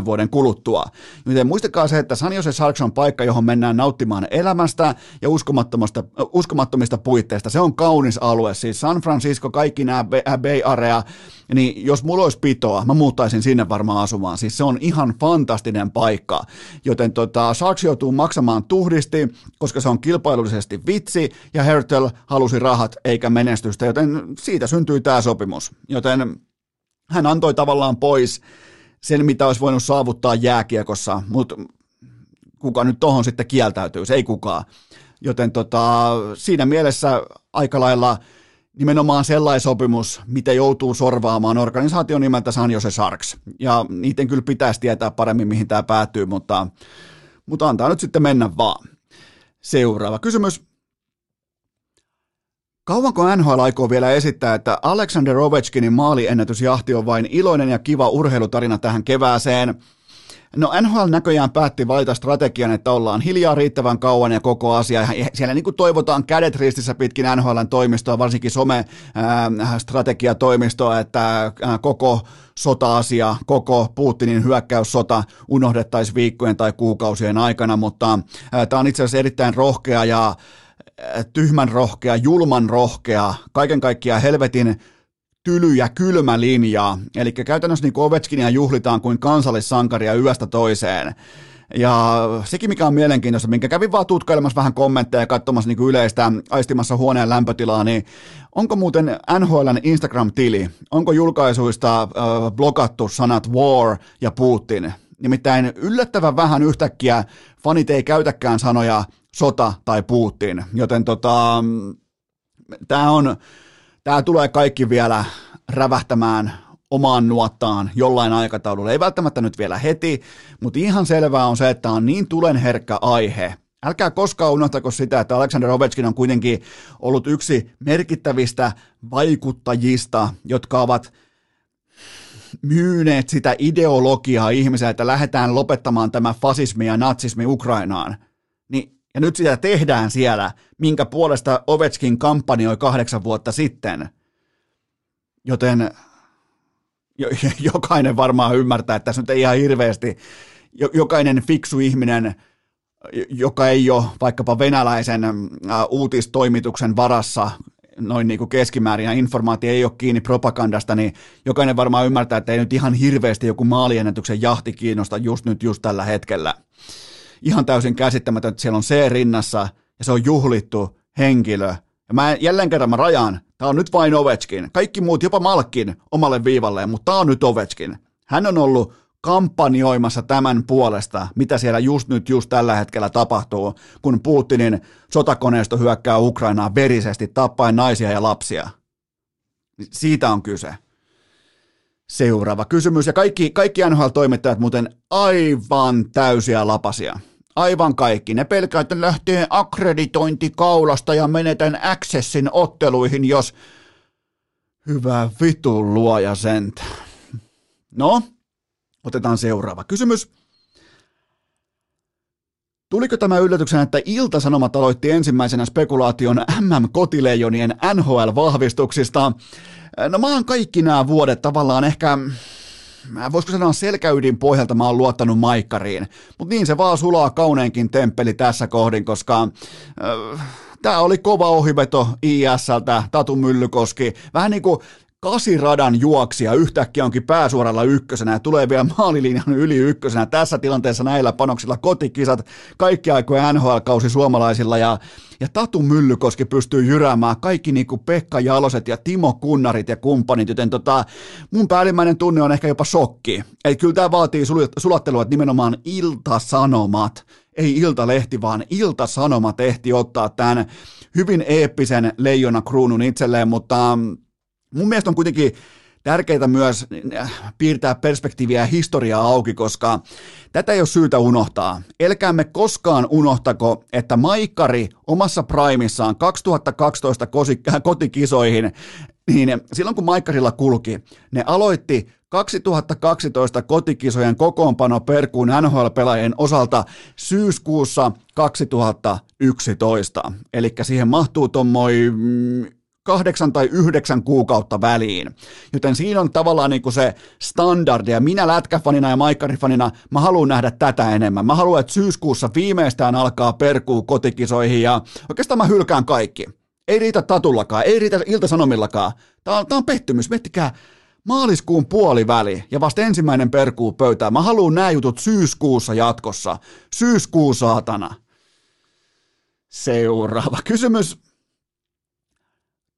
2-3 vuoden kuluttua. Joten muistakaa se, että San Jose Sharks on paikka, johon mennään nauttimaan elämästä ja uskomattomista, uskomattomista puitteista. Se on kaunis alue, siis San Francisco, kaikki nämä Bay Area, niin jos mulla olisi pitoa, mä muuttaisin sinne varmaan asumaan. Siis se on ihan fantastinen paikka. Joten tota, Sharks joutuu maksamaan tuhdisti, koska se on kilpailullisesti vitsi, ja Hertel halusi rahat eikä menestystä, joten siitä syntyi tämä sopimus. Joten hän antoi tavallaan pois sen, mitä olisi voinut saavuttaa jääkiekossa, mutta kuka nyt tohon sitten kieltäytyy, ei kukaan. Joten tota, siinä mielessä aika lailla – nimenomaan sellainen sopimus, mitä joutuu sorvaamaan organisaation nimeltä San Jose Sharks. Ja niiden kyllä pitäisi tietää paremmin, mihin tämä päättyy, mutta, mutta antaa nyt sitten mennä vaan. Seuraava kysymys. Kauanko NHL aikoo vielä esittää, että Alexander Ovechkinin maaliennätysjahti on vain iloinen ja kiva urheilutarina tähän kevääseen – No NHL näköjään päätti valita strategian, että ollaan hiljaa riittävän kauan ja koko asia. Siellä niin kuin toivotaan kädet ristissä pitkin NHLn toimistoa, varsinkin some-strategiatoimistoa, että koko sota-asia, koko Putinin hyökkäyssota unohdettaisiin viikkojen tai kuukausien aikana, mutta tämä on itse asiassa erittäin rohkea ja tyhmän rohkea, julman rohkea, kaiken kaikkiaan helvetin tyly ja kylmä linja. Eli käytännössä niin Ovechkinia juhlitaan kuin kansallissankaria yöstä toiseen. Ja sekin, mikä on mielenkiintoista, minkä kävin vaan tutkailemassa vähän kommentteja ja katsomassa niin yleistä aistimassa huoneen lämpötilaa, niin onko muuten NHLn Instagram-tili, onko julkaisuista äh, blokattu sanat war ja Putin? Nimittäin yllättävän vähän yhtäkkiä fanit ei käytäkään sanoja sota tai Putin, joten tota, tämä on tämä tulee kaikki vielä rävähtämään omaan nuottaan jollain aikataululla. Ei välttämättä nyt vielä heti, mutta ihan selvää on se, että on niin tulenherkkä aihe. Älkää koskaan unohtako sitä, että Alexander Ovechkin on kuitenkin ollut yksi merkittävistä vaikuttajista, jotka ovat myyneet sitä ideologiaa ihmisiä, että lähdetään lopettamaan tämä fasismi ja natsismi Ukrainaan. Niin ja nyt sitä tehdään siellä, minkä puolesta Ovechkin kampanjoi kahdeksan vuotta sitten. Joten jokainen varmaan ymmärtää, että tässä nyt ei ihan hirveästi, jokainen fiksu ihminen, joka ei ole vaikkapa venäläisen uutistoimituksen varassa noin niin kuin keskimäärin ja informaatio ei ole kiinni propagandasta, niin jokainen varmaan ymmärtää, että ei nyt ihan hirveästi joku maaliennätyksen jahti kiinnosta just nyt, just tällä hetkellä ihan täysin käsittämätöntä, että siellä on C rinnassa ja se on juhlittu henkilö. Ja mä jälleen kerran mä rajaan, tämä on nyt vain Ovechkin. Kaikki muut, jopa Malkin omalle viivalleen, mutta tämä on nyt Ovechkin. Hän on ollut kampanjoimassa tämän puolesta, mitä siellä just nyt, just tällä hetkellä tapahtuu, kun Putinin sotakoneisto hyökkää Ukrainaa verisesti, tappaen naisia ja lapsia. Siitä on kyse. Seuraava kysymys, ja kaikki, kaikki NHL-toimittajat muuten aivan täysiä lapasia. Aivan kaikki. Ne pelkää, että lähtee akkreditointikaulasta ja menetän Accessin otteluihin, jos hyvä vitun luoja sentä. No, otetaan seuraava kysymys. Tuliko tämä yllätyksenä, että Ilta-Sanomat aloitti ensimmäisenä spekulaation MM-kotileijonien NHL-vahvistuksista? No mä oon kaikki nämä vuodet tavallaan ehkä, voisiko sanoa selkäydin pohjalta mä oon luottanut Maikkariin, mutta niin se vaan sulaa kauneenkin temppeli tässä kohdin, koska äh, Tämä oli kova ohiveto ISLtä, Tatu Myllykoski. Vähän niin kuin kasiradan juoksija yhtäkkiä onkin pääsuoralla ykkösenä ja tulee vielä maalilinjan yli ykkösenä. Tässä tilanteessa näillä panoksilla kotikisat, kaikki aikojen NHL-kausi suomalaisilla ja, ja Tatu Myllykoski pystyy jyräämään kaikki niin kuin Pekka Jaloset ja Timo Kunnarit ja kumppanit, joten tota, mun päällimmäinen tunne on ehkä jopa shokki. Eli kyllä tämä vaatii sulattelua, että nimenomaan iltasanomat, ei Iltalehti, vaan Ilta-Sanomat ehti ottaa tämän hyvin eeppisen leijona kruunun itselleen, mutta Mun mielestä on kuitenkin tärkeää myös äh, piirtää perspektiiviä ja historiaa auki, koska tätä ei ole syytä unohtaa. Elkäämme koskaan unohtako, että Maikkari omassa primissaan 2012 kotikisoihin, niin silloin kun Maikkarilla kulki, ne aloitti 2012 kotikisojen kokoonpano perkuun NHL-pelaajien osalta syyskuussa 2011. Eli siihen mahtuu tuommoin kahdeksan tai yhdeksän kuukautta väliin. Joten siinä on tavallaan niin kuin se standardi, ja minä lätkäfanina ja maikkarifanina, mä haluan nähdä tätä enemmän. Mä haluan, että syyskuussa viimeistään alkaa perkuu kotikisoihin, ja oikeastaan mä hylkään kaikki. Ei riitä Tatullakaan, ei riitä Iltasanomillakaan. Tämä on, tämä on pettymys, miettikää, maaliskuun puoliväli ja vasta ensimmäinen perkuu pöytään. Mä haluan nämä jutut syyskuussa jatkossa. Syyskuu saatana. Seuraava kysymys.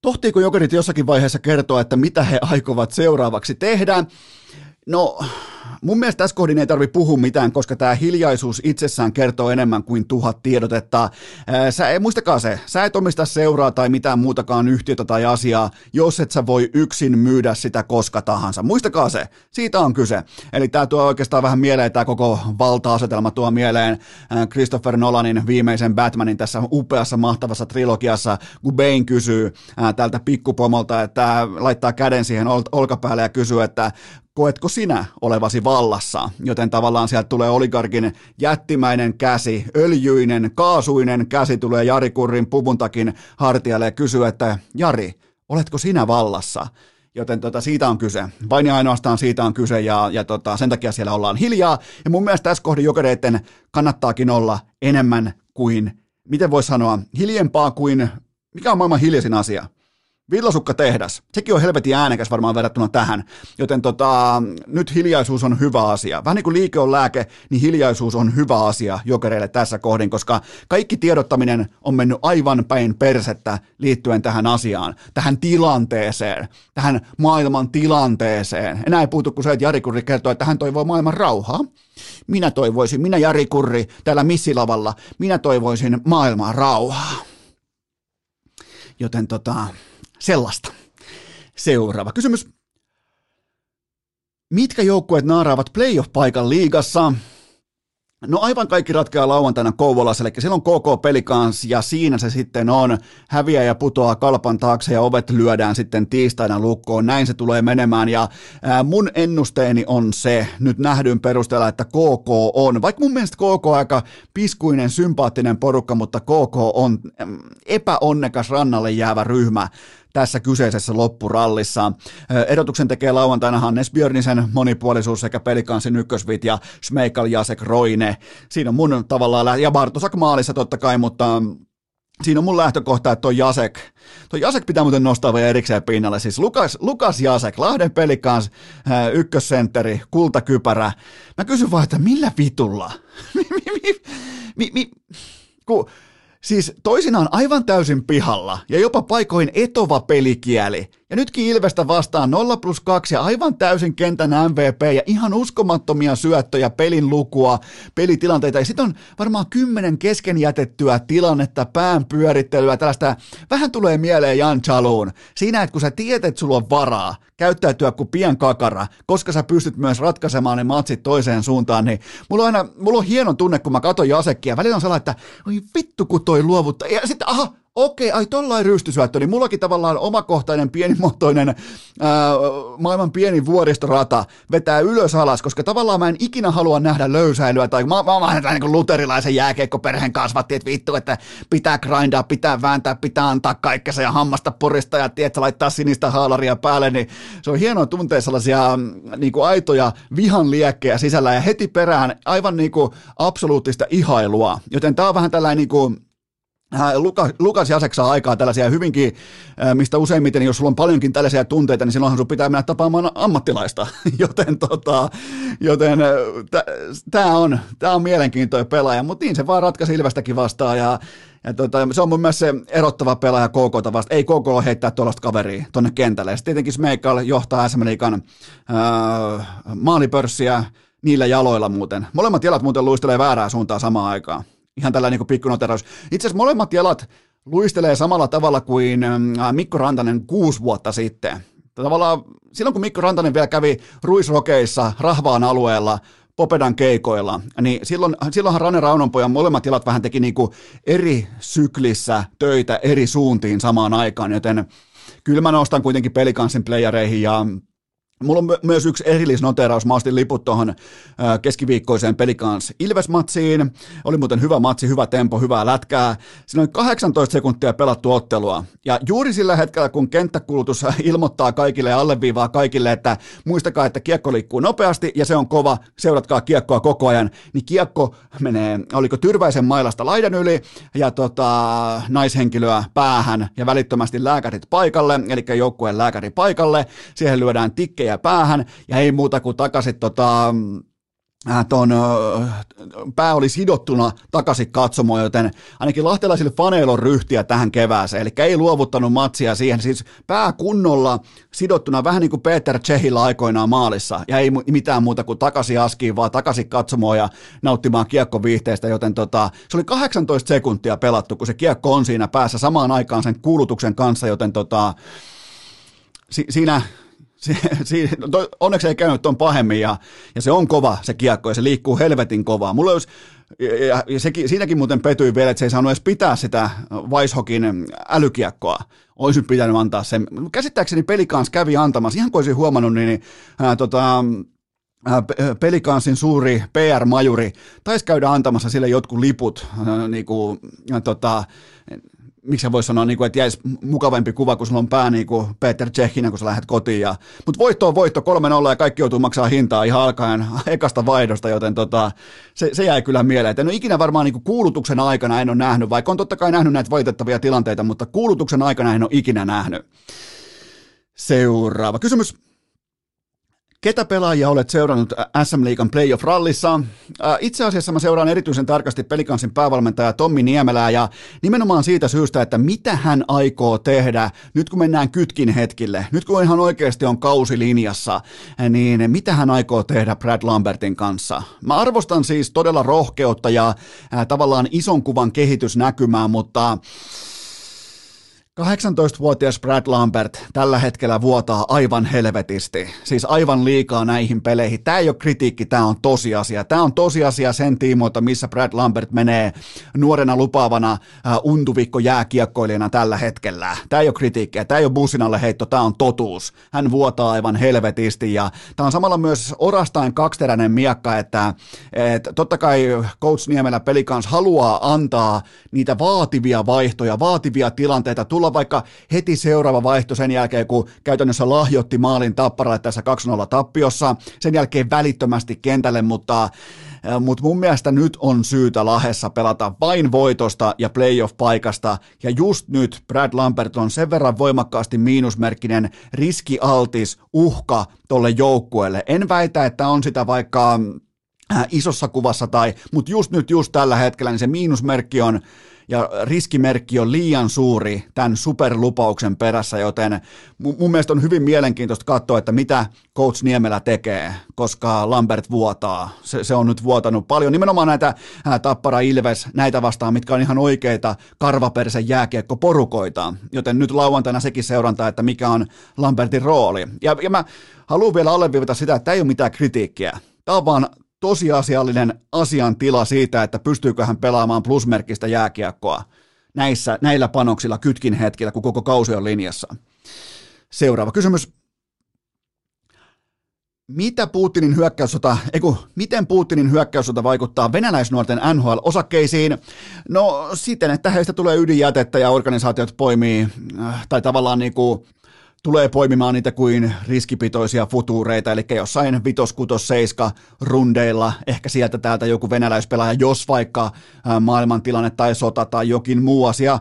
Tohtiiko Jokerit jossakin vaiheessa kertoa, että mitä he aikovat seuraavaksi tehdä? No, mun mielestä tässä kohdin ei tarvitse puhua mitään, koska tämä hiljaisuus itsessään kertoo enemmän kuin tuhat tiedotetta. Sä ei, muistakaa se, sä et omista seuraa tai mitään muutakaan yhtiötä tai asiaa, jos et sä voi yksin myydä sitä koska tahansa. Muistakaa se, siitä on kyse. Eli tämä tuo oikeastaan vähän mieleen, tämä koko valta-asetelma tuo mieleen Christopher Nolanin viimeisen Batmanin tässä upeassa mahtavassa trilogiassa, kun Bane kysyy tältä pikkupomolta, että laittaa käden siihen olkapäälle ja kysyy, että koetko sinä olevasi vallassa, joten tavallaan sieltä tulee oligarkin jättimäinen käsi, öljyinen, kaasuinen käsi tulee Jari Kurrin puvuntakin hartialle ja kysyy, että Jari, oletko sinä vallassa? Joten tota, siitä on kyse. Vain ja ainoastaan siitä on kyse ja, ja tota, sen takia siellä ollaan hiljaa. Ja mun mielestä tässä kohdin jokereiden kannattaakin olla enemmän kuin, miten voi sanoa, hiljempaa kuin, mikä on maailman hiljaisin asia? Villasukka tehdas, sekin on helvetin äänekäs varmaan verrattuna tähän, joten tota, nyt hiljaisuus on hyvä asia. Vähän niin kuin liike on lääke, niin hiljaisuus on hyvä asia jokereille tässä kohdin, koska kaikki tiedottaminen on mennyt aivan päin persettä liittyen tähän asiaan, tähän tilanteeseen, tähän maailman tilanteeseen. Enää ei puutu kuin se, että Jari Kurri kertoo, että hän toivoo maailman rauhaa. Minä toivoisin, minä Jari Kurri täällä missilavalla, minä toivoisin maailman rauhaa. Joten tota, Sellaista. Seuraava kysymys. Mitkä joukkueet naaraavat playoff-paikan liigassa? No aivan kaikki ratkeaa lauantaina Kouvolassa, eli silloin KK Pelikans ja siinä se sitten on. Häviä ja putoaa kalpan taakse ja ovet lyödään sitten tiistaina lukkoon. Näin se tulee menemään ja mun ennusteeni on se nyt nähdyn perusteella, että KK on, vaikka mun mielestä KK on aika piskuinen, sympaattinen porukka, mutta KK on epäonnekas rannalle jäävä ryhmä tässä kyseisessä loppurallissa. Edotuksen tekee lauantaina Hannes Björnisen monipuolisuus sekä Pelikansin ykkösvit ja Schmeikal Jasek Roine. Siinä on mun tavallaan, ja Bartosak maalissa totta kai, mutta siinä on mun lähtökohta, että toi Jasek, toi Jasek pitää muuten nostaa vielä erikseen pinnalle, siis Lukas, Lukas Jasek, Lahden pelikans, ykkössentteri, kultakypärä. Mä kysyn vaan, että millä vitulla? mi, mi, mi, mi, ku, Siis toisinaan aivan täysin pihalla ja jopa paikoin etova pelikieli Ja nytkin Ilvestä vastaan 0 plus 2 ja aivan täysin kentän MVP ja ihan uskomattomia syöttöjä, pelin lukua, pelitilanteita. Ja sitten on varmaan kymmenen kesken jätettyä tilannetta, pään pyörittelyä, tällaista, vähän tulee mieleen Jan Chaluun. Siinä, että kun sä tiedät, että sulla on varaa käyttäytyä kuin pien kakara, koska sä pystyt myös ratkaisemaan ne matsit toiseen suuntaan, niin mulla on aina, mulla on hieno tunne, kun mä katon Jasekkia. Välillä on sellainen, että oi vittu kun toi luovuttaa. Ja sitten, aha, okei, ai tollain rystysyöttö, niin mullakin tavallaan omakohtainen pienimuotoinen ää, maailman pieni vuoristorata vetää ylös alas, koska tavallaan mä en ikinä halua nähdä löysäilyä, tai mä, mä, mä niin kuin luterilaisen jääkeikkoperheen kasvatti, että vittu, että pitää grindaa, pitää vääntää, pitää antaa kaikkensa ja hammasta purista ja tiedätkö, laittaa sinistä haalaria päälle, niin se on hienoa tuntea sellaisia mm, niin kuin aitoja vihan liekkejä sisällä ja heti perään aivan niin kuin absoluuttista ihailua, joten tämä on vähän tällainen niin kuin Lukas, Lukas Jasek saa aikaa tällaisia hyvinkin, mistä useimmiten, jos sulla on paljonkin tällaisia tunteita, niin silloinhan sun pitää mennä tapaamaan ammattilaista, joten, tota, joten tämä on, tää on mielenkiintoinen pelaaja, mutta niin se vaan ratkaisi Ilvestäkin vastaan ja, ja tota, se on mun mielestä se erottava pelaaja KK vasta. Ei KK heittää tuollaista kaveria tuonne kentälle. Sitten tietenkin Smeikal johtaa SM Liikan äh, maalipörssiä niillä jaloilla muuten. Molemmat jalat muuten luistelee väärää suuntaan samaan aikaan ihan tällainen niin pikkunoteraus. Itse asiassa molemmat jalat luistelee samalla tavalla kuin äh, Mikko Rantanen kuusi vuotta sitten. Tavallaan silloin kun Mikko Rantanen vielä kävi ruisrokeissa rahvaan alueella Popedan keikoilla, niin silloin, silloinhan Rane Raunonpojan molemmat jalat vähän teki niin kuin eri syklissä töitä eri suuntiin samaan aikaan, joten kyllä mä nostan kuitenkin pelikansin playereihin ja Mulla on myös yksi erillisnoteraus. Mä ostin liput tuohon keskiviikkoiseen pelikans Ilves-matsiin. Oli muuten hyvä matsi, hyvä tempo, hyvää lätkää. Siinä oli 18 sekuntia pelattu ottelua. Ja juuri sillä hetkellä, kun kenttäkulutus ilmoittaa kaikille ja alleviivaa kaikille, että muistakaa, että kiekko liikkuu nopeasti ja se on kova, seuratkaa kiekkoa koko ajan, niin kiekko menee, oliko Tyrväisen mailasta laidan yli ja tota, naishenkilöä päähän ja välittömästi lääkärit paikalle, eli joukkueen lääkäri paikalle. Siihen lyödään tikkejä ja päähän ja ei muuta kuin takaisin tota, äh, ton, pää oli sidottuna takaisin katsomoon, joten ainakin lahtelaisille faneilla on ryhtiä tähän kevääseen, eli ei luovuttanut matsia siihen, siis pää kunnolla sidottuna vähän niin kuin Peter Tsehillä aikoinaan maalissa, ja ei mitään muuta kuin takaisin askiin, vaan takaisin katsomoon ja nauttimaan kiekkoviihteestä, joten tota, se oli 18 sekuntia pelattu, kun se kiekko on siinä päässä samaan aikaan sen kuulutuksen kanssa, joten tota, si- siinä Si, si, to, onneksi ei käynyt tuon pahemmin ja, ja, se on kova se kiekko ja se liikkuu helvetin kovaa. Mulla olisi, ja, ja sekin, siinäkin muuten petyin vielä, että se ei saanut edes pitää sitä Weishokin älykiekkoa. Olisi pitänyt antaa sen. Käsittääkseni pelikans kävi antamassa, ihan kuin olisin huomannut, niin ää, tota, Pelikansin suuri PR-majuri taisi käydä antamassa sille jotkut liput, niin kuin, tota, miksi voisi sanoa, niin kuin, että jäisi mukavampi kuva, kun sulla on pää niin kuin Peter Tsekhinen, kun sä lähdet kotiin. Ja, mutta voitto on voitto, 3-0 ja kaikki joutuu maksaa hintaa ihan alkaen ekasta vaihdosta, joten tota, se, se jäi kyllä mieleen. Et en ole ikinä varmaan niin kuin kuulutuksen aikana en ole nähnyt, vaikka on totta kai nähnyt näitä voitettavia tilanteita, mutta kuulutuksen aikana en ole ikinä nähnyt. Seuraava kysymys. Ketä pelaajia olet seurannut SM Liigan playoff-rallissa? Itse asiassa mä seuraan erityisen tarkasti pelikansin päävalmentaja Tommi Niemelää ja nimenomaan siitä syystä, että mitä hän aikoo tehdä nyt kun mennään kytkin hetkille, nyt kun ihan oikeasti on kausi linjassa, niin mitä hän aikoo tehdä Brad Lambertin kanssa? Mä arvostan siis todella rohkeutta ja tavallaan ison kuvan kehitysnäkymää, mutta 18-vuotias Brad Lambert tällä hetkellä vuotaa aivan helvetisti, siis aivan liikaa näihin peleihin. Tämä ei ole kritiikki, tämä on tosiasia. Tämä on tosiasia sen tiimoilta, missä Brad Lambert menee nuorena lupaavana uh, untuvikko jääkiekkoilijana tällä hetkellä. Tämä ei ole kritiikkiä, tämä ei ole businalle heitto, tämä on totuus. Hän vuotaa aivan helvetisti ja tämä on samalla myös orastain kaksiteräinen miekka, että et, totta kai Coach Niemelä pelikans haluaa antaa niitä vaativia vaihtoja, vaativia tilanteita, tulla olla vaikka heti seuraava vaihto sen jälkeen, kun käytännössä lahjotti maalin tapparalle tässä 2-0 tappiossa, sen jälkeen välittömästi kentälle, mutta mutta mun mielestä nyt on syytä Lahessa pelata vain voitosta ja playoff-paikasta, ja just nyt Brad Lambert on sen verran voimakkaasti miinusmerkkinen, riskialtis uhka tolle joukkueelle. En väitä, että on sitä vaikka isossa kuvassa tai, mutta just nyt, just tällä hetkellä, niin se miinusmerkki on ja riskimerkki on liian suuri tämän superlupauksen perässä, joten mun mielestä on hyvin mielenkiintoista katsoa, että mitä Coach Niemelä tekee, koska Lambert vuotaa. Se, se on nyt vuotanut paljon. Nimenomaan näitä ää, Tappara Ilves, näitä vastaan, mitkä on ihan oikeita karvapersen jääkiekkoporukoita. Joten nyt lauantaina sekin seuranta, että mikä on Lambertin rooli. Ja, ja mä haluan vielä alleviivata sitä, että tämä ei ole mitään kritiikkiä. Tämä on vaan tosiasiallinen asiantila siitä, että pystyykö hän pelaamaan plusmerkkistä jääkiekkoa näissä, näillä panoksilla kytkin hetkillä, kun koko kausi on linjassa. Seuraava kysymys. Mitä Putinin hyökkäyssota, eiku, miten Putinin hyökkäyssota vaikuttaa venäläisnuorten NHL-osakkeisiin? No siten, että heistä tulee ydinjätettä ja organisaatiot poimii, äh, tai tavallaan niin kuin tulee poimimaan niitä kuin riskipitoisia futuureita, eli jossain vitos, kutos, seiska rundeilla, ehkä sieltä täältä joku venäläispelaaja, jos vaikka maailmantilanne tai sota tai jokin muu asia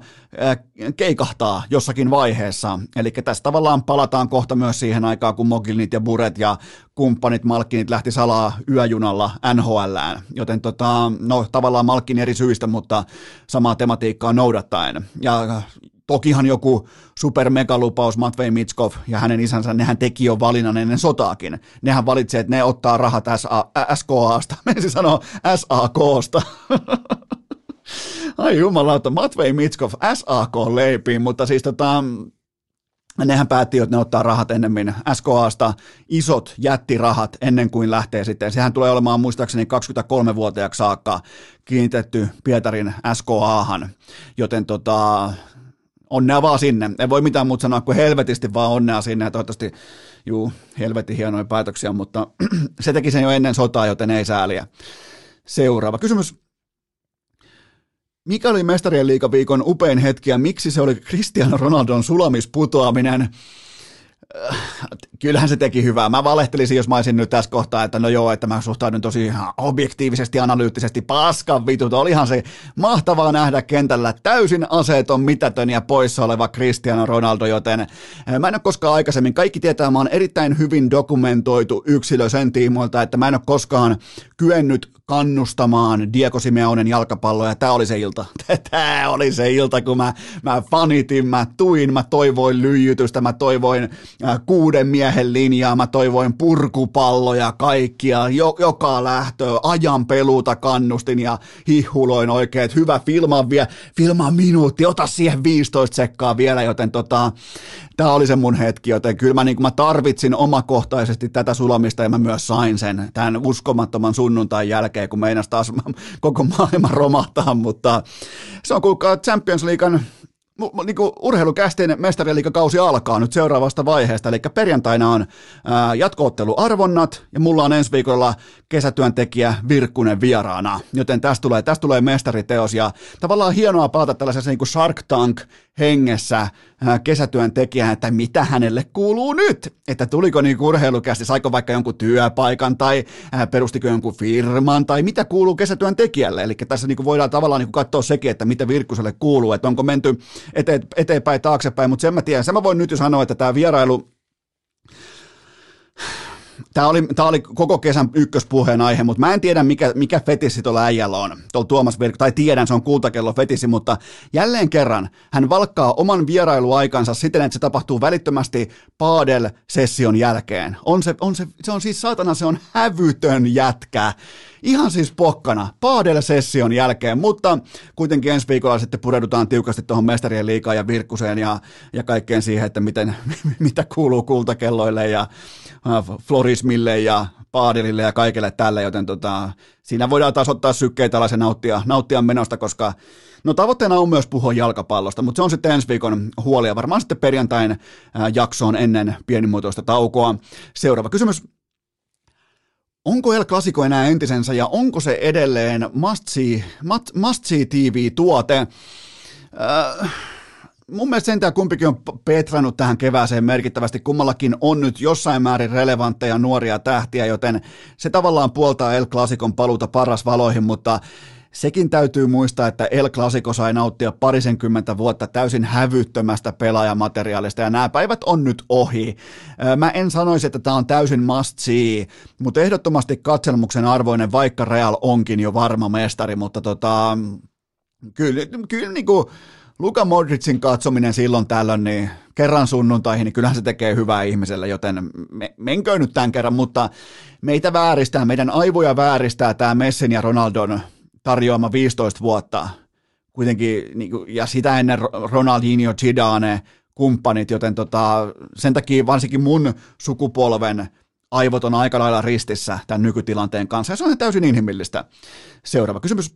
keikahtaa jossakin vaiheessa. Eli tässä tavallaan palataan kohta myös siihen aikaan, kun Mogilnit ja Buret ja kumppanit Malkkinit lähti salaa yöjunalla NHLään. Joten tota, no, tavallaan Malkkin eri syistä, mutta samaa tematiikkaa noudattaen. Ja Tokihan joku supermegalupaus Matvei Mitskov ja hänen isänsä, nehän teki jo valinnan ennen sotaakin. Nehän valitsee, että ne ottaa rahat SA, SKAsta, menisin sanoa SAKsta. Ai jumalauta, Matvei Mitskov SAK leipiin, mutta siis tota, nehän päätti, että ne ottaa rahat ennemmin SKAsta, isot jättirahat ennen kuin lähtee sitten. Sehän tulee olemaan muistaakseni 23-vuotiaaksi saakka kiinnitetty Pietarin SKAhan, joten tota, onnea vaan sinne. En voi mitään muuta sanoa kuin helvetisti vaan onnea sinne ja toivottavasti, juu, helvetin hienoja päätöksiä, mutta se teki sen jo ennen sotaa, joten ei sääliä. Seuraava kysymys. Mikä oli mestarien liikaviikon upein hetki ja miksi se oli Cristiano Ronaldon sulamisputoaminen? Kyllähän se teki hyvää. Mä valehtelisin, jos mä olisin nyt tässä kohtaa, että no joo, että mä suhtaudun tosi objektiivisesti, analyyttisesti paskan vitut. Olihan se mahtavaa nähdä kentällä täysin aseeton, mitätön ja poissa oleva Cristiano Ronaldo, joten eh, mä en ole koskaan aikaisemmin, kaikki tietää, mä oon erittäin hyvin dokumentoitu yksilö sen tiimoilta, että mä en ole koskaan kyennyt kannustamaan Diego Simeonen jalkapalloa, ja tämä oli se ilta. Tämä oli se ilta, kun mä, mä fanitin, mä tuin, mä toivoin lyijytystä, mä toivoin äh, kuuden miehen linjaa, mä toivoin purkupalloja kaikkia, jo, joka lähtö, ajan peluuta kannustin ja hihuloin oikein, että hyvä filmaa vielä, filmaa minuutti, ota siihen 15 sekkaa vielä, joten tota, tämä oli se mun hetki, joten kyllä mä, niin mä tarvitsin omakohtaisesti tätä sulamista ja mä myös sain sen tämän uskomattoman sunnuntain jälkeen, kun meinas taas koko maailma romahtaa, mutta se on kuulkaa Champions Leaguean niin kuin urheilukästin mestariliikakausi alkaa nyt seuraavasta vaiheesta, eli perjantaina on jatkootteluarvonnat, ja mulla on ensi viikolla kesätyöntekijä Virkkunen vieraana, joten tästä tulee, tästä tulee mestariteos, ja tavallaan hienoa palata tällaisessa niin kuin Shark Tank hengessä kesätyöntekijään, että mitä hänelle kuuluu nyt, että tuliko niin urheilukästi, saiko vaikka jonkun työpaikan tai perustiko jonkun firman tai mitä kuuluu kesätyöntekijälle, eli tässä niin voidaan tavallaan niin katsoa sekin, että mitä Virkkuselle kuuluu, että onko menty eteenpäin, taaksepäin, mutta sen mä tiedän, sen mä voin nyt jo sanoa, että tämä vierailu Tämä oli, tämä oli koko kesän ykköspuheen aihe, mutta mä en tiedä, mikä, mikä fetissi tuolla äijällä on, tuolla Tuomas Virk, tai tiedän, se on kultakello fetissi, mutta jälleen kerran hän valkkaa oman vierailuaikansa siten, että se tapahtuu välittömästi Paadel-session jälkeen. On se, on se, se on siis saatana, se on hävytön jätkä. Ihan siis pokkana, Paadel-session jälkeen, mutta kuitenkin ensi viikolla sitten pureudutaan tiukasti tuohon mestarien liikaan ja virkkuseen ja, ja kaikkeen siihen, että miten, mitä kuuluu kultakelloille ja äh, florismille ja paadelille ja kaikille tälle, joten tota, siinä voidaan taas ottaa sykkeitä ja nauttia, nauttia menosta, koska no tavoitteena on myös puhua jalkapallosta, mutta se on sitten ensi viikon huoli ja varmaan sitten perjantain äh, jaksoon ennen pienimuotoista taukoa. Seuraava kysymys. Onko El Clasico enää entisensä ja onko se edelleen must-see, must-see TV-tuote? Äh, mun mielestä sentään kumpikin on petrannut tähän kevääseen merkittävästi. Kummallakin on nyt jossain määrin relevantteja nuoria tähtiä, joten se tavallaan puoltaa El Clasicon paluuta paras valoihin, mutta sekin täytyy muistaa, että El Clasico sai nauttia parisenkymmentä vuotta täysin hävyttömästä pelaajamateriaalista, ja nämä päivät on nyt ohi. Mä en sanoisi, että tämä on täysin must see, mutta ehdottomasti katselmuksen arvoinen, vaikka Real onkin jo varma mestari, mutta tota, Kyllä, kyllä niin kuin Luka Modricin katsominen silloin tällöin, niin kerran sunnuntaihin, niin kyllähän se tekee hyvää ihmiselle, joten me, menkö nyt tämän kerran, mutta meitä vääristää, meidän aivoja vääristää tämä Messin ja Ronaldon tarjoama 15 vuotta, kuitenkin, niin kuin, ja sitä ennen Ronaldinho, Zidane, kumppanit, joten tota, sen takia varsinkin mun sukupolven aivot on aika lailla ristissä tämän nykytilanteen kanssa, ja se on täysin inhimillistä. Seuraava kysymys.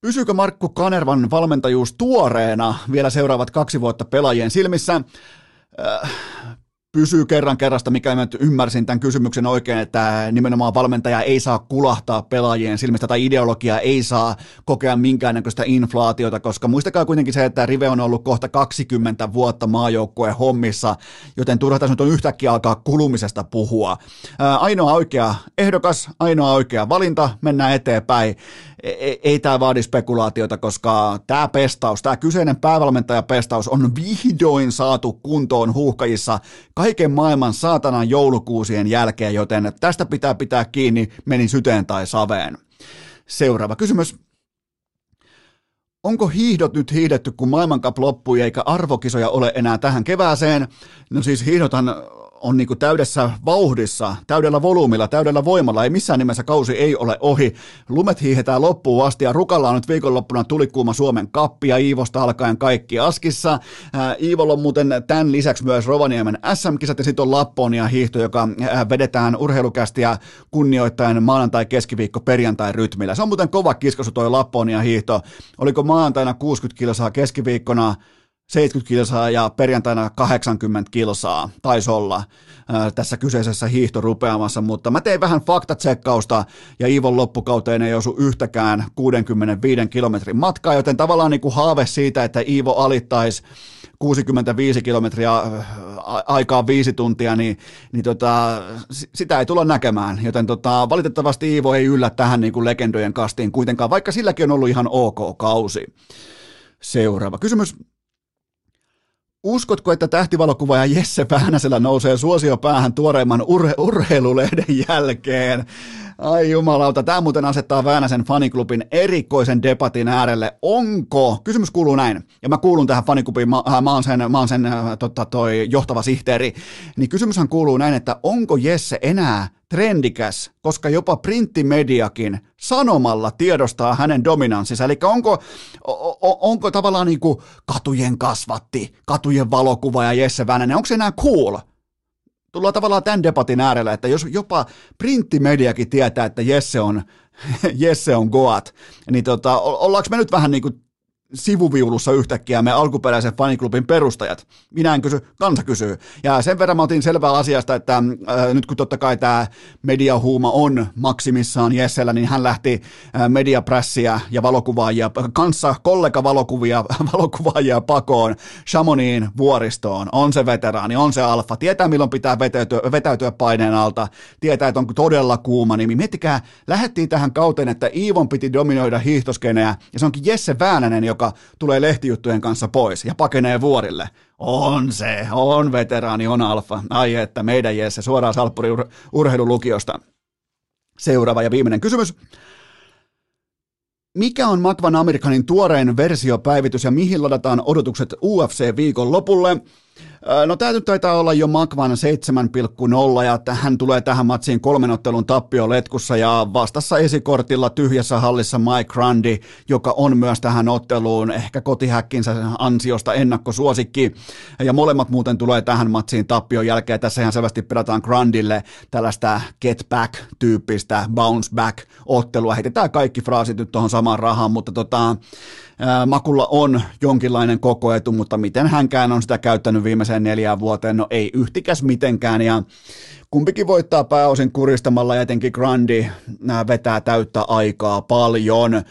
Pysyykö Markku Kanervan valmentajuus tuoreena vielä seuraavat kaksi vuotta pelaajien silmissä? Äh, pysyy kerran kerrasta, mikä mä ymmärsin tämän kysymyksen oikein, että nimenomaan valmentaja ei saa kulahtaa pelaajien silmistä tai ideologia ei saa kokea minkäännäköistä inflaatiota, koska muistakaa kuitenkin se, että Rive on ollut kohta 20 vuotta maajoukkueen hommissa, joten turha tässä nyt on yhtäkkiä alkaa kulumisesta puhua. Ainoa oikea ehdokas, ainoa oikea valinta, mennään eteenpäin. Ei, ei tämä vaadi spekulaatiota, koska tämä pestaus, tämä kyseinen päävalmentajapestaus on vihdoin saatu kuntoon huuhkajissa kaiken maailman saatanan joulukuusien jälkeen, joten tästä pitää pitää kiinni, meni syteen tai saveen. Seuraava kysymys. Onko hiihdot nyt hiihdetty, kun maailmankap loppui eikä arvokisoja ole enää tähän kevääseen? No siis hiihdothan on niin kuin täydessä vauhdissa, täydellä volyymilla, täydellä voimalla. Ei missään nimessä kausi ei ole ohi. Lumet hiihetään loppuun asti ja Rukalla on nyt viikonloppuna tulikuuma Suomen kappi ja Iivosta alkaen kaikki askissa. Ää, Iivolla on muuten tämän lisäksi myös Rovaniemen SM-kisat ja sitten on Lapponia hiihto, joka ää, vedetään urheilukästiä kunnioittaen maanantai, keskiviikko, perjantai rytmillä. Se on muuten kova kiskosu toi Lapponia hiihto. Oliko maanantaina 60 kilsaa keskiviikkona 70 kilsaa ja perjantaina 80 kilsaa, taisi olla ää, tässä kyseisessä hiihtorupeamassa, mutta mä tein vähän faktatsekkausta ja Iivon loppukauteen ei osu yhtäkään 65 kilometrin matkaa, joten tavallaan niin kuin haave siitä, että Iivo alittaisi 65 kilometriä aikaa viisi tuntia, niin, niin tota, sitä ei tulla näkemään. Joten tota, valitettavasti Iivo ei yllä tähän niin kuin legendojen kastiin kuitenkaan, vaikka silläkin on ollut ihan ok kausi. Seuraava kysymys. Uskotko, että tähtivalokuvaaja Jesse Väänäsellä nousee suosiopäähän tuoreimman urhe- urheilulehden jälkeen? Ai jumalauta, tämä muuten asettaa Väänäsen faniklubin erikoisen debatin äärelle. Onko, kysymys kuuluu näin, ja mä kuulun tähän faniklubiin, mä, äh, mä oon sen, mä oon sen totta, toi johtava sihteeri, niin kysymyshän kuuluu näin, että onko Jesse enää trendikäs, koska jopa printtimediakin sanomalla tiedostaa hänen dominanssinsa. Eli onko, onko tavallaan niin kuin katujen kasvatti, katujen valokuva ja Jesse Väänänen, onko se enää cool? Tullaan tavallaan tämän debatin äärellä, että jos jopa printtimediakin tietää, että Jesse on, Jesse on Goat, niin tota, ollaanko me nyt vähän niin kuin sivuviulussa yhtäkkiä me alkuperäisen faniklubin perustajat. Minä en kysy, kansa kysyy. Ja sen verran mä otin selvää asiasta, että äh, nyt kun totta kai tämä mediahuuma on maksimissaan Jessellä, niin hän lähti äh, mediaprässiä ja valokuvaajia, kanssa kollega valokuvia, valokuvaajia pakoon Shamoniin vuoristoon. On se veteraani, on se alfa, tietää milloin pitää vetäytyä, vetäytyä paineen alta, tietää, että on todella kuuma nimi. Miettikää, lähettiin tähän kauteen, että Iivon piti dominoida hiihtoskeneä, ja se onkin Jesse Väänänen, joka joka tulee lehtijuttujen kanssa pois ja pakenee vuorille. On se, on veteraani, on alfa. Ai että, meidän Jesse, suoraan Salppuri ur- urheilulukiosta. Seuraava ja viimeinen kysymys. Mikä on Makvan Amerikanin tuorein versiopäivitys ja mihin ladataan odotukset UFC-viikon lopulle? No tämä nyt taitaa olla jo Makvan 7,0 ja hän tulee tähän matsiin kolmen ottelun tappio letkussa ja vastassa esikortilla tyhjässä hallissa Mike Grundy, joka on myös tähän otteluun ehkä kotihäkkinsä ansiosta ennakkosuosikki ja molemmat muuten tulee tähän matsiin tappion jälkeen. Tässä ihan selvästi pelataan Grundille tällaista get back-tyyppistä bounce back ottelua. Heitetään kaikki fraasit nyt tuohon samaan rahaan, mutta tota, Makulla on jonkinlainen kokoetu, mutta miten hänkään on sitä käyttänyt viimeiseen neljään vuoteen, no ei yhtikäs mitenkään. Ja kumpikin voittaa pääosin kuristamalla ja etenkin Grandi vetää täyttä aikaa paljon.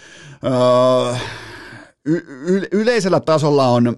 y- y- yleisellä tasolla on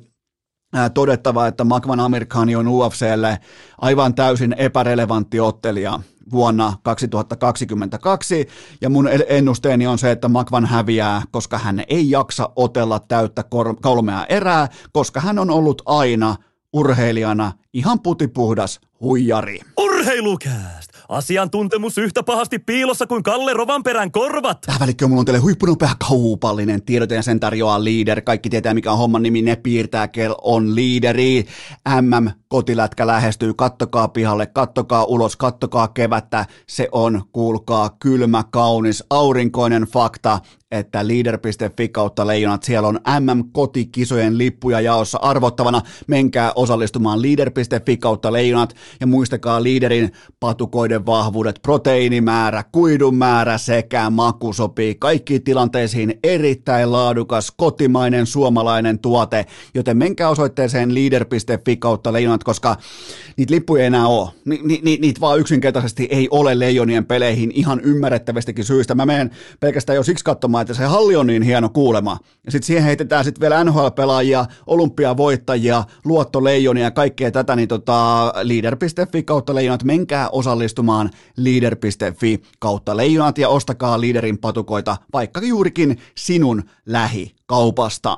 todettava, että Makvan Amerikani on UFClle aivan täysin epärelevantti ottelija vuonna 2022, ja mun ennusteeni on se, että Makvan häviää, koska hän ei jaksa otella täyttä kolmea erää, koska hän on ollut aina urheilijana ihan putipuhdas huijari. Urheilukääst! Asiantuntemus yhtä pahasti piilossa kuin Kalle Rovanperän korvat. Tähän välikköön mulla on teille huippunopea kaupallinen tiedote ja sen tarjoaa Leader. Kaikki tietää mikä on homman nimi, ne piirtää, kel on Leaderi. MM kotilätkä lähestyy, kattokaa pihalle, kattokaa ulos, kattokaa kevättä. Se on, kuulkaa, kylmä, kaunis, aurinkoinen fakta että leader.fi kautta leijonat, siellä on MM-kotikisojen lippuja jaossa arvottavana. Menkää osallistumaan leader.fi kautta leijonat ja muistakaa liiderin patukoiden vahvuudet, proteiinimäärä, kuidun määrä sekä maku sopii kaikkiin tilanteisiin erittäin laadukas, kotimainen, suomalainen tuote, joten menkää osoitteeseen leader.fi kautta leijonat, koska niitä lippuja ei enää ole. Ni, ni, ni, niitä vaan yksinkertaisesti ei ole leijonien peleihin ihan ymmärrettävästikin syystä. Mä menen pelkästään jo siksi katsomaan, että se halli on niin hieno kuulema. Ja sitten siihen heitetään sitten vielä NHL-pelaajia, olympiavoittajia, luottoleijonia ja kaikkea tätä, niin tota, leader.fi kautta leijonat, menkää osallistumaan leader.fi kautta leijonat ja ostakaa liiderin patukoita, vaikka juurikin sinun lähi kaupasta.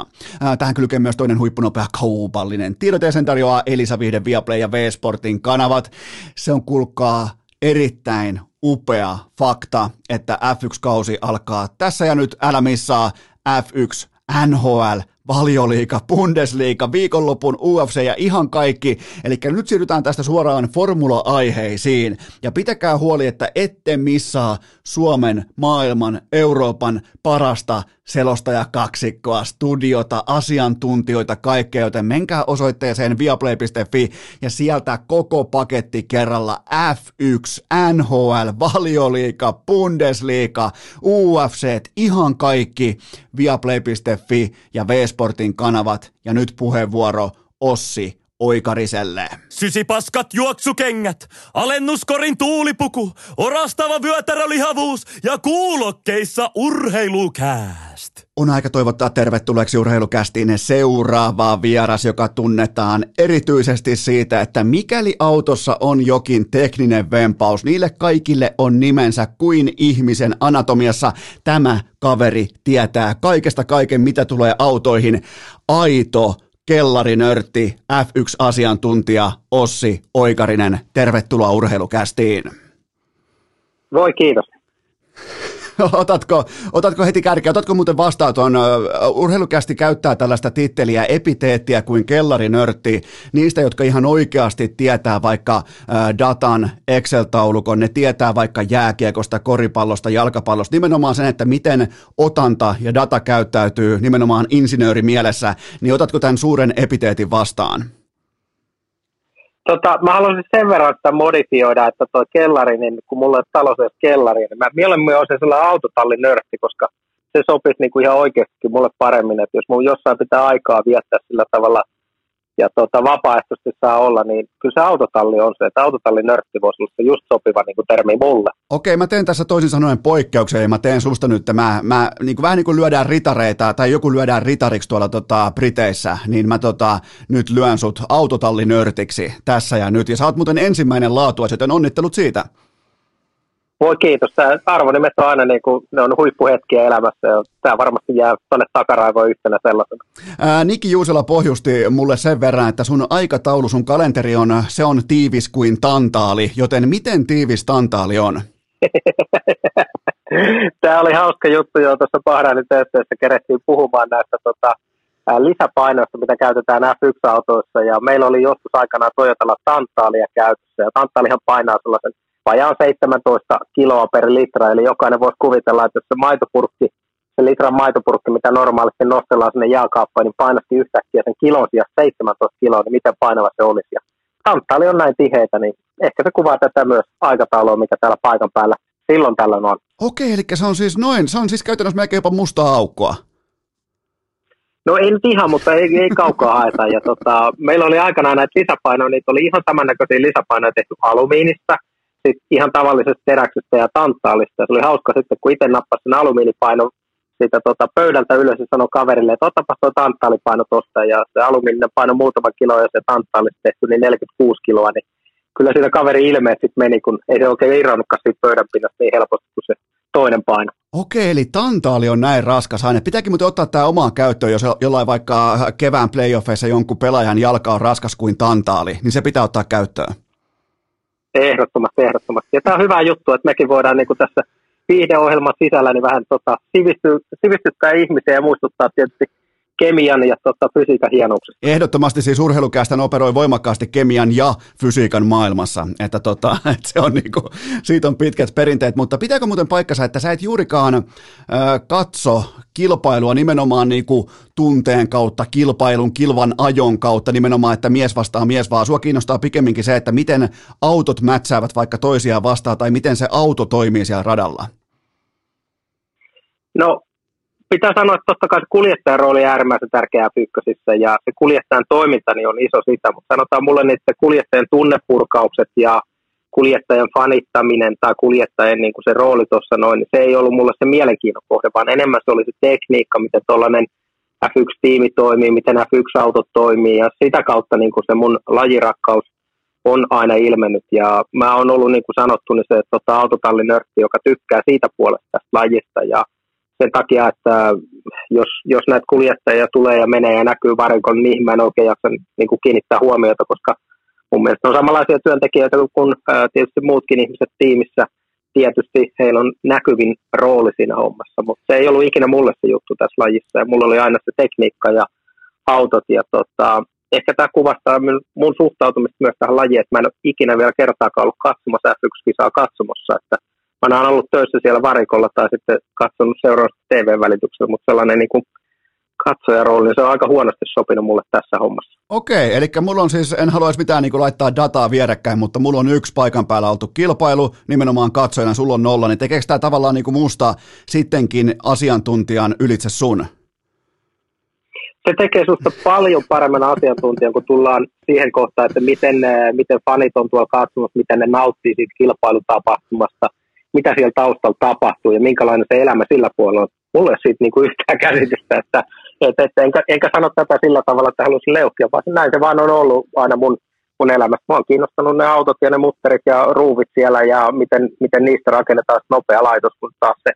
Tähän kylkee myös toinen huippunopea kaupallinen tiedote, sen tarjoaa Elisa Vihde, Viaplay ja V-Sportin kanavat. Se on kulkaa erittäin upea fakta, että F1-kausi alkaa tässä ja nyt, älä missaa F1 NHL valioliika, Bundesliga, viikonlopun UFC ja ihan kaikki. Eli nyt siirrytään tästä suoraan formula-aiheisiin. Ja pitäkää huoli, että ette missaa Suomen, maailman, Euroopan parasta selostaja kaksikkoa, studiota, asiantuntijoita, kaikkea, joten menkää osoitteeseen viaplay.fi ja sieltä koko paketti kerralla F1, NHL, Valioliika, Bundesliga, UFC, ihan kaikki viaplay.fi ja V-Sportin kanavat. Ja nyt puheenvuoro Ossi Oikariselle. Sysipaskat juoksukengät, alennuskorin tuulipuku, orastava vyötärölihavuus ja kuulokkeissa urheilukääst. On aika toivottaa tervetulleeksi urheilukästiin seuraava vieras, joka tunnetaan erityisesti siitä, että mikäli autossa on jokin tekninen vempaus, niille kaikille on nimensä kuin ihmisen anatomiassa. Tämä kaveri tietää kaikesta kaiken, mitä tulee autoihin. Aito kellarinörtti, F1-asiantuntija Ossi Oikarinen. Tervetuloa urheilukästiin. Voi kiitos. otatko, otatko heti kärkeä, otatko muuten vastaan tuon, urheilukästi käyttää tällaista titteliä, epiteettiä kuin kellarinörtti, niistä, jotka ihan oikeasti tietää vaikka datan, Excel-taulukon, ne tietää vaikka jääkiekosta, koripallosta, jalkapallosta, nimenomaan sen, että miten otanta ja data käyttäytyy nimenomaan insinöörimielessä, niin otatko tämän suuren epiteetin vastaan? Tota, mä haluaisin sen verran sitä modifioida, että tuo kellari, niin kun mulla on talossa kellari, niin mä mieluummin olisin sellainen autotallin nörtti, koska se sopisi niin kuin ihan oikeasti mulle paremmin, että jos mun jossain pitää aikaa viettää sillä tavalla ja tota, vapaaehtoisesti saa olla, niin kyllä se autotalli on se, että autotallin nörtti voisi olla se just sopiva niin kuin termi mulle. Okei, mä teen tässä toisin sanoen poikkeuksen ja mä teen susta nyt, mä, mä niin kuin vähän niin kuin lyödään ritareita tai joku lyödään ritariksi tuolla tota, Briteissä, niin mä tota, nyt lyön sut autotallinörtiksi tässä ja nyt. Ja sä oot muuten ensimmäinen laatu, joten onnittelut siitä. Voi kiitos. Tämä arvonimet on aina niin kuin, ne on huippuhetkiä elämässä ja tämä varmasti jää tuonne takaraivoon yhtenä sellaisena. Ää, Niki Juusela pohjusti mulle sen verran, että sun aikataulu, sun kalenteri on, se on tiivis kuin tantaali, joten miten tiivis tantaali on? tämä oli hauska juttu jo tuossa Bahrainin töissä, kerettiin puhumaan näistä tota, lisäpainoista, mitä käytetään F1-autoissa ja meillä oli joskus aikanaan Toyotalla tantaalia käytössä ja tantaalihan painaa sellaisen vajaan 17 kiloa per litra, eli jokainen voisi kuvitella, että se maitopurkki, se litran maitopurkki, mitä normaalisti nostellaan sinne jääkaappaan, niin painasti yhtäkkiä sen kilon sijasta 17 kiloa, niin miten painava se olisi. Ja tanttaali on näin tiheitä, niin ehkä se kuvaa tätä myös aikataulua, mikä täällä paikan päällä silloin tällöin on. Okei, eli se on siis noin, se on siis käytännössä melkein jopa mustaa aukkoa. No ei nyt ihan, mutta ei, ei kaukaa haeta. Ja tota, meillä oli aikanaan näitä lisäpainoja, niitä oli ihan samannäköisiä lisäpainoja tehty alumiinista, sit ihan tavallisesta teräksestä ja tanttaalista. Se oli hauska sitten, kun itse nappasin sen alumiinipainon siitä tota, pöydältä ylös ja sanoi kaverille, että otapas tuo tanttaalipaino tuosta. Ja se alumiininen paino muutama kilo ja se tanttaalista tehty niin 46 kiloa, niin kyllä siitä kaveri ilmeet sitten meni, kun ei se oikein irronnutkaan siitä pöydän pinnasta niin helposti kuin se toinen paino. Okei, eli tantaali on näin raskas aine. Pitääkin muuten ottaa tämä omaan käyttöön, jos jollain vaikka kevään playoffeissa jonkun pelaajan jalka on raskas kuin tantaali, niin se pitää ottaa käyttöön. Ehdottomasti, ehdottomasti. Ja tämä on hyvä juttu, että mekin voidaan niin kuin tässä viihdeohjelman sisällä niin vähän tota, sivisty, sivistyttää ihmisiä ja muistuttaa tietysti kemian ja tota, fysiikan hienouksista. Ehdottomasti siis urheilukästä operoi voimakkaasti kemian ja fysiikan maailmassa, että, tota, että se on niinku, siitä on pitkät perinteet, mutta pitääkö muuten paikkansa, että sä et juurikaan äh, katso kilpailua nimenomaan niinku tunteen kautta, kilpailun, kilvan ajon kautta nimenomaan, että mies vastaa mies, vaan sua kiinnostaa pikemminkin se, että miten autot mätsäävät vaikka toisiaan vastaan tai miten se auto toimii siellä radalla? No pitää sanoa, että totta kai se kuljettajan rooli on äärimmäisen tärkeää Pyykkösissä ja se kuljettajan toiminta niin on iso sitä, mutta sanotaan mulle niitä kuljettajan tunnepurkaukset ja kuljettajan fanittaminen tai kuljettajan niin kuin se rooli tuossa noin, niin se ei ollut mulle se mielenkiinnon kohde, vaan enemmän se oli se tekniikka, miten tuollainen F1-tiimi toimii, miten F1-autot toimii ja sitä kautta niin kuin se mun lajirakkaus on aina ilmennyt. Ja mä oon ollut niin kuin sanottu, niin se tota, autotallinörtti, joka tykkää siitä puolesta tästä lajista ja sen takia, että jos, jos näitä kuljettajia tulee ja menee ja näkyy varikon, niin mä en oikein jaksa niin kuin kiinnittää huomiota, koska mun mielestä on samanlaisia työntekijöitä kuin tietysti muutkin ihmiset tiimissä. Tietysti heillä on näkyvin rooli siinä hommassa, mutta se ei ollut ikinä mulle se juttu tässä lajissa ja mulla oli aina se tekniikka ja autot ja tota, ehkä tämä kuvastaa mun suhtautumista myös tähän lajiin, että mä en ole ikinä vielä kertaakaan ollut katsomassa F1-kisaa katsomossa, että mä oon ollut töissä siellä varikolla tai sitten katsonut seuraavasta TV-välityksellä, mutta sellainen niin kuin katsojarooli, niin se on aika huonosti sopinut mulle tässä hommassa. Okei, eli mulla on siis, en haluaisi mitään niin kuin laittaa dataa vierekkäin, mutta mulla on yksi paikan päällä oltu kilpailu, nimenomaan katsojana, sulla on nolla, niin tekeekö tämä tavallaan niin kuin musta sittenkin asiantuntijan ylitse sun? Se tekee susta paljon paremman asiantuntijan, kun tullaan siihen kohtaan, että miten, miten fanit on tuolla katsomassa, miten ne nauttii siitä kilpailutapahtumasta – mitä siellä taustalla tapahtuu ja minkälainen se elämä sillä puolella on. Mulla ei siitä niin kuin yhtään käsitystä, että, että, että enkä, enkä sano tätä sillä tavalla, että haluaisin leuhkia, vaan näin se vaan on ollut aina mun, mun elämässä. Mä oon kiinnostanut ne autot ja ne mutterit ja ruuvit siellä ja miten, miten niistä rakennetaan nopea laitos, kun taas se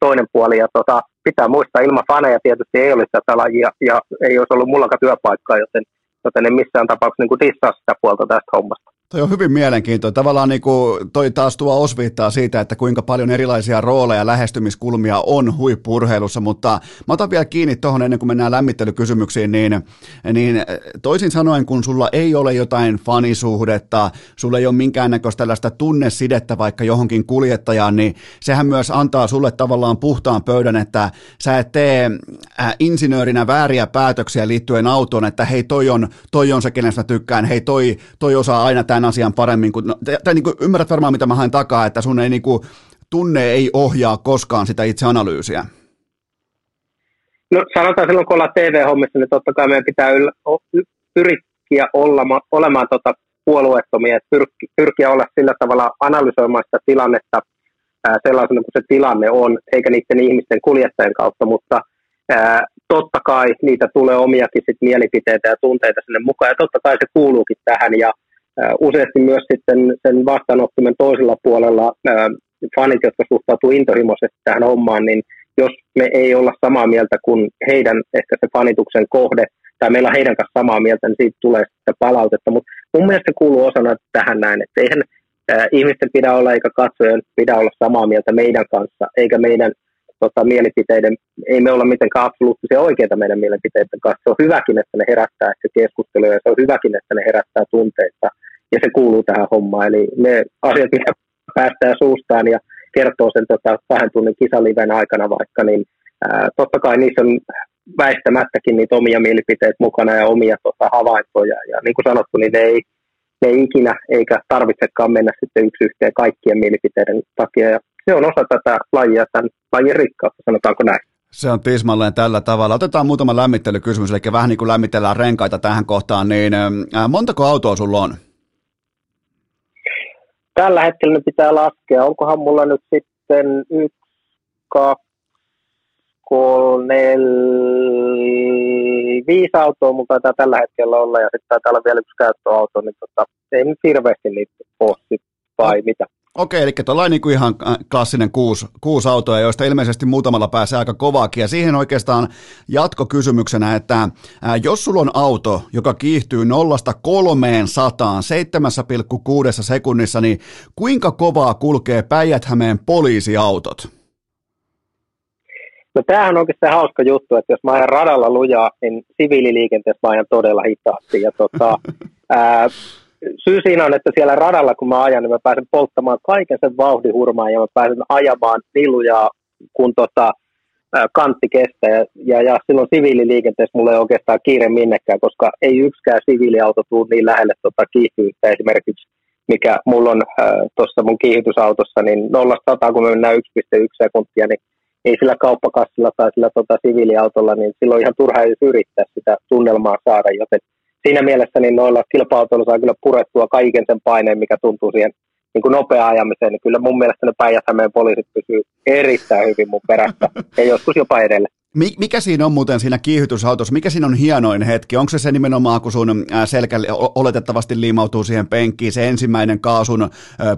toinen puoli. Ja tota, pitää muistaa, ilman faneja tietysti ei olisi tätä lajia ja ei olisi ollut mullakaan työpaikkaa, joten, joten en missään tapauksessa niin dissaa sitä puolta tästä hommasta. Toi on hyvin mielenkiintoinen. Tavallaan niin kuin toi taas tuo osviittaa siitä, että kuinka paljon erilaisia rooleja ja lähestymiskulmia on huippurheilussa, mutta mä otan vielä kiinni tuohon ennen kuin mennään lämmittelykysymyksiin, niin, niin toisin sanoen, kun sulla ei ole jotain fanisuhdetta, sulla ei ole minkäännäköistä tällaista tunnesidettä vaikka johonkin kuljettajaan, niin sehän myös antaa sulle tavallaan puhtaan pöydän, että sä et tee äh, insinöörinä vääriä päätöksiä liittyen autoon, että hei toi on, toi on se, kenestä tykkään, hei toi, toi osaa aina tämän asian paremmin. Kuin, no, tai niin kuin, ymmärrät varmaan, mitä mä haen takaa, että sun ei niin kuin, tunne ei ohjaa koskaan sitä itse analyysiä. No sanotaan silloin, kun ollaan TV-hommissa, niin totta kai meidän pitää yllä, pyrkiä olla, olemaan tota puolueettomia, että pyrki, pyrkiä olla sillä tavalla analysoimaan sitä tilannetta ää, sellaisena kuin se tilanne on, eikä niiden ihmisten kuljettajien kautta, mutta ää, totta kai niitä tulee omiakin sit mielipiteitä ja tunteita sinne mukaan, ja totta kai se kuuluukin tähän, ja useasti myös sitten sen vastaanottimen toisella puolella fanit, jotka suhtautuu intohimoisesti tähän hommaan, niin jos me ei olla samaa mieltä kuin heidän ehkä se fanituksen kohde, tai meillä on heidän kanssa samaa mieltä, niin siitä tulee sitä palautetta. Mutta mun mielestä se kuuluu osana tähän näin, että eihän ihmisten pidä olla eikä katsojen pidä olla samaa mieltä meidän kanssa, eikä meidän tota, mielipiteiden, ei me olla mitenkään absoluuttisia oikeita meidän mielipiteiden kanssa. Se on hyväkin, että ne herättää se keskustelu ja se on hyväkin, että ne herättää tunteita ja se kuuluu tähän hommaan. Eli ne asiat, mitä päästään suustaan ja kertoo sen tota, kahden tunnin kisaliven aikana vaikka, niin ää, totta kai niissä on väistämättäkin niitä omia mielipiteitä mukana ja omia tota, havaintoja. Ja niin kuin sanottu, niin ne ei, ne ei ikinä eikä tarvitsekaan mennä sitten yksi yhteen kaikkien mielipiteiden takia. Ja se on osa tätä lajia, tämän lajin rikkautta, sanotaanko näin. Se on tismalleen tällä tavalla. Otetaan muutama lämmittelykysymys, eli vähän niin kuin lämmitellään renkaita tähän kohtaan, niin montako autoa sulla on? Tällä hetkellä ne pitää laskea. Onkohan mulla nyt sitten yksi, kaksi, kolme, viisi autoa mulla taitaa tällä hetkellä olla ja sitten täällä olla vielä yksi käyttöauto, niin tota, ei nyt hirveästi niitä ole vai mitä. Okei, eli tuolla niin kuin ihan äh, klassinen kuusi, kuusi autoa, joista ilmeisesti muutamalla pääsee aika kovaakin. Ja siihen oikeastaan jatkokysymyksenä, että äh, jos sulla on auto, joka kiihtyy nollasta kolmeen sataan 7,6 sekunnissa, niin kuinka kovaa kulkee Päijät-Hämeen poliisiautot? No tämähän on oikeastaan hauska juttu, että jos mä ajan radalla lujaa, niin siviililiikenteessä mä ajan todella hitaasti. Ja tota, ää, syy siinä on, että siellä radalla kun mä ajan, niin mä pääsen polttamaan kaiken sen vauhdin hurmaan ja mä pääsen ajamaan nilujaa, kun tota, kantti kestää. Ja, ja, ja silloin siviililiikenteessä mulla ei oikeastaan kiire minnekään, koska ei yksikään siviiliauto tule niin lähelle tota kiihtyvyyttä esimerkiksi, mikä mulla on äh, tuossa mun kiihdytysautossa, niin 0-100, kun me mennään 1,1 sekuntia, niin ei sillä kauppakassilla tai sillä tota, siviiliautolla, niin silloin ihan turha edes yrittää sitä tunnelmaa saada, joten siinä mielessä niin noilla kilpa saa kyllä purettua kaiken sen paineen, mikä tuntuu siihen niin kuin nopea ajamiseen, niin kyllä mun mielestä ne päijät poliisit pysyy erittäin hyvin mun perässä ja joskus jopa edelle. Mikä siinä on muuten siinä kiihytysautossa, mikä siinä on hienoin hetki? Onko se se nimenomaan, kun sun selkä oletettavasti liimautuu siihen penkkiin, se ensimmäinen kaasun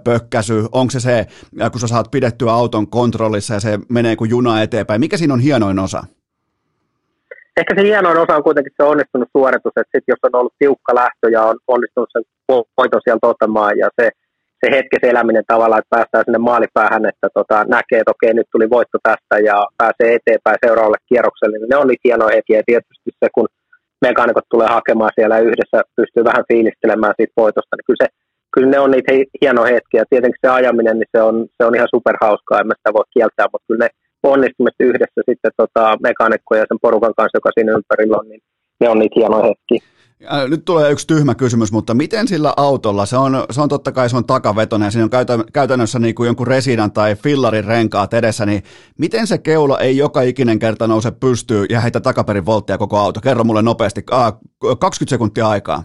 pökkäsy, onko se se, kun sä saat pidettyä auton kontrollissa ja se menee kuin juna eteenpäin, mikä siinä on hienoin osa? Ehkä se hienoin osa on kuitenkin se onnistunut suoritus, että sit jos on ollut tiukka lähtö ja on onnistunut sen voiton sieltä ottamaan ja se se hetkes eläminen tavallaan, että päästään sinne maalipäähän, että tota, näkee, että okei, nyt tuli voitto tästä ja pääsee eteenpäin seuraavalle kierrokselle, niin ne on niitä hienoja hetkiä. Ja tietysti se, kun mekaanikot tulee hakemaan siellä yhdessä, pystyy vähän fiilistelemään siitä voitosta, niin kyllä, se, kyllä ne on niitä hienoja hetkiä. Tietenkin se ajaminen, niin se on, se on ihan superhauskaa, en mä sitä voi kieltää, mutta kyllä ne onnistumista yhdessä sitten tota, mekaanikkoja ja sen porukan kanssa, joka siinä ympärillä on, niin ne on niitä hienoja hetkiä. Nyt tulee yksi tyhmä kysymys, mutta miten sillä autolla, se on, se on totta kai se on takavetonen ja siinä on käytännössä niin kuin jonkun residan tai fillarin renkaat edessä, niin miten se keula ei joka ikinen kerta nouse pystyy ja heitä takaperin volttia koko auto? Kerro mulle nopeasti, ah, 20 sekuntia aikaa.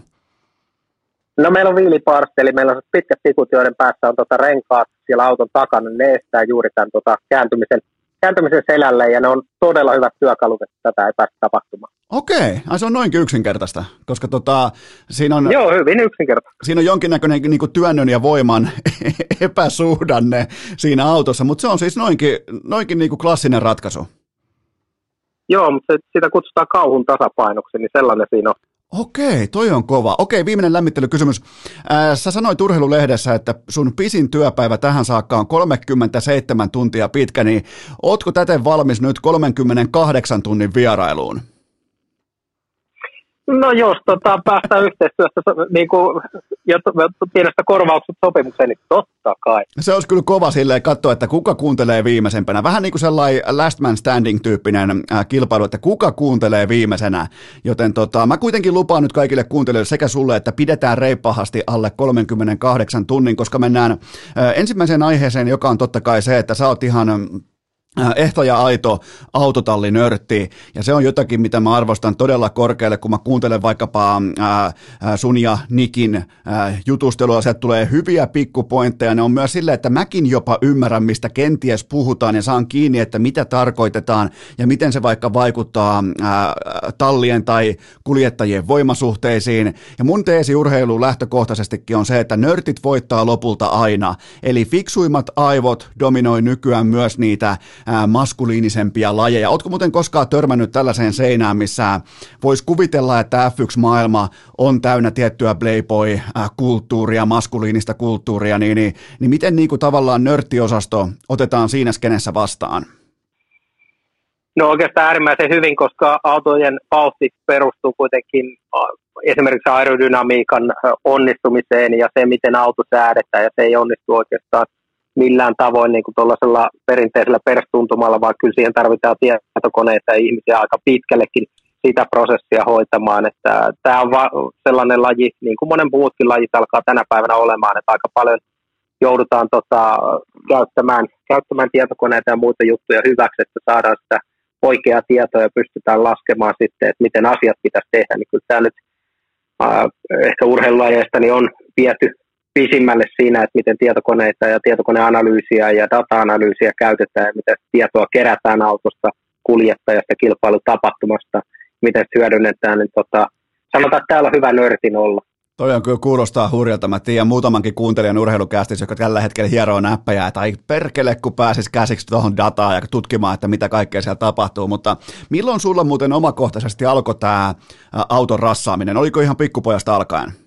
No meillä on viiliparsteli, meillä on pitkät tikut, joiden päässä on tota renkaat siellä auton takana, ne estää juuri tämän tota kääntymisen kääntymisen selälle ja ne on todella hyvät työkalut, että tätä ei päästä tapahtumaan. Okei, Ai, se on noinkin yksinkertaista, koska tota, siinä on... Joo, hyvin yksinkertaista. Siinä on jonkinnäköinen niin kuin työnnön ja voiman epäsuhdanne siinä autossa, mutta se on siis noinkin, noinkin niin kuin klassinen ratkaisu. Joo, mutta sitä kutsutaan kauhun tasapainoksi, niin sellainen siinä on. Okei, toi on kova. Okei, viimeinen lämmittelykysymys. Ää, sä sanoit urheilulehdessä, että sun pisin työpäivä tähän saakka on 37 tuntia pitkä, niin ootko täten valmis nyt 38 tunnin vierailuun? No jos tota, päästään yhteistyössä niin kuin, pienestä korvauksesta sopimukseen, niin totta kai. Se olisi kyllä kova silleen katsoa, että kuka kuuntelee viimeisempänä. Vähän niin kuin sellainen last man standing tyyppinen äh, kilpailu, että kuka kuuntelee viimeisenä. Joten tota, mä kuitenkin lupaan nyt kaikille kuuntelijoille sekä sulle, että pidetään reippahasti alle 38 tunnin, koska mennään äh, ensimmäiseen aiheeseen, joka on totta kai se, että sä oot ihan ehto ja aito autotallinörtti, ja se on jotakin, mitä mä arvostan todella korkealle, kun mä kuuntelen vaikkapa ää, äh, äh, sun ja Nikin ää, jutustelua, sieltä tulee hyviä pikkupointteja, ne on myös silleen, että mäkin jopa ymmärrän, mistä kenties puhutaan, ja saan kiinni, että mitä tarkoitetaan, ja miten se vaikka vaikuttaa ää, tallien tai kuljettajien voimasuhteisiin, ja mun teesi urheilu lähtökohtaisestikin on se, että nörtit voittaa lopulta aina, eli fiksuimmat aivot dominoi nykyään myös niitä maskuliinisempia lajeja. Oletko muuten koskaan törmännyt tällaiseen seinään, missä voisi kuvitella, että F1-maailma on täynnä tiettyä playboy-kulttuuria, maskuliinista kulttuuria, niin, niin, niin miten niin kuin tavallaan nörttiosasto otetaan siinä skenessä vastaan? No oikeastaan äärimmäisen hyvin, koska autojen vauhti perustuu kuitenkin esimerkiksi aerodynamiikan onnistumiseen ja se, miten auto säädetään, ja se ei onnistu oikeastaan millään tavoin niin kuin tuollaisella perinteisellä perstuntumalla, vaan kyllä siihen tarvitaan tietokoneita ja ihmisiä aika pitkällekin sitä prosessia hoitamaan. Että tämä on sellainen laji, niin kuin monen muutkin lajit alkaa tänä päivänä olemaan, että aika paljon joudutaan tota, käyttämään, käyttämään tietokoneita ja muita juttuja hyväksi, että saadaan sitä oikeaa tietoa ja pystytään laskemaan sitten, että miten asiat pitäisi tehdä. Niin kyllä tämä nyt äh, ehkä urheilulajeista niin on viety pisimmälle siinä, että miten tietokoneita ja tietokoneanalyysiä ja data-analyysiä käytetään ja miten tietoa kerätään autosta, kuljettajasta, kilpailutapahtumasta, miten hyödynnetään, niin tota, sanotaan, että täällä on hyvä nörtin olla. Toi on kyllä kuulostaa hurjalta. Mä tiedän muutamankin kuuntelijan urheilukästis, joka tällä hetkellä hieroo näppäjää, tai perkele, kun pääsis käsiksi tuohon dataan ja tutkimaan, että mitä kaikkea siellä tapahtuu. Mutta milloin sulla muuten omakohtaisesti alkoi tämä auton rassaaminen? Oliko ihan pikkupojasta alkaen?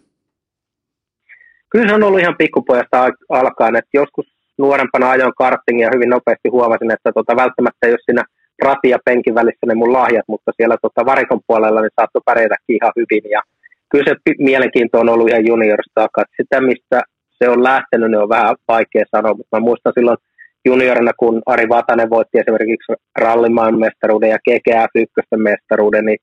Kyllä se on ollut ihan pikkupojasta alkaen, että joskus nuorempana ajoin karttingia ja hyvin nopeasti huomasin, että tota, välttämättä ei ole siinä rati ja penkin välissä ne mun lahjat, mutta siellä tota, varikon puolella niin saattoi pärjätäkin ihan hyvin ja kyllä se mielenkiinto on ollut ihan juniorista aikaa. Sitä, mistä se on lähtenyt, niin on vähän vaikea sanoa, mutta mä muistan silloin juniorina, kun Ari Vatanen voitti esimerkiksi rallimaan mestaruuden ja GGF 1 mestaruuden, niin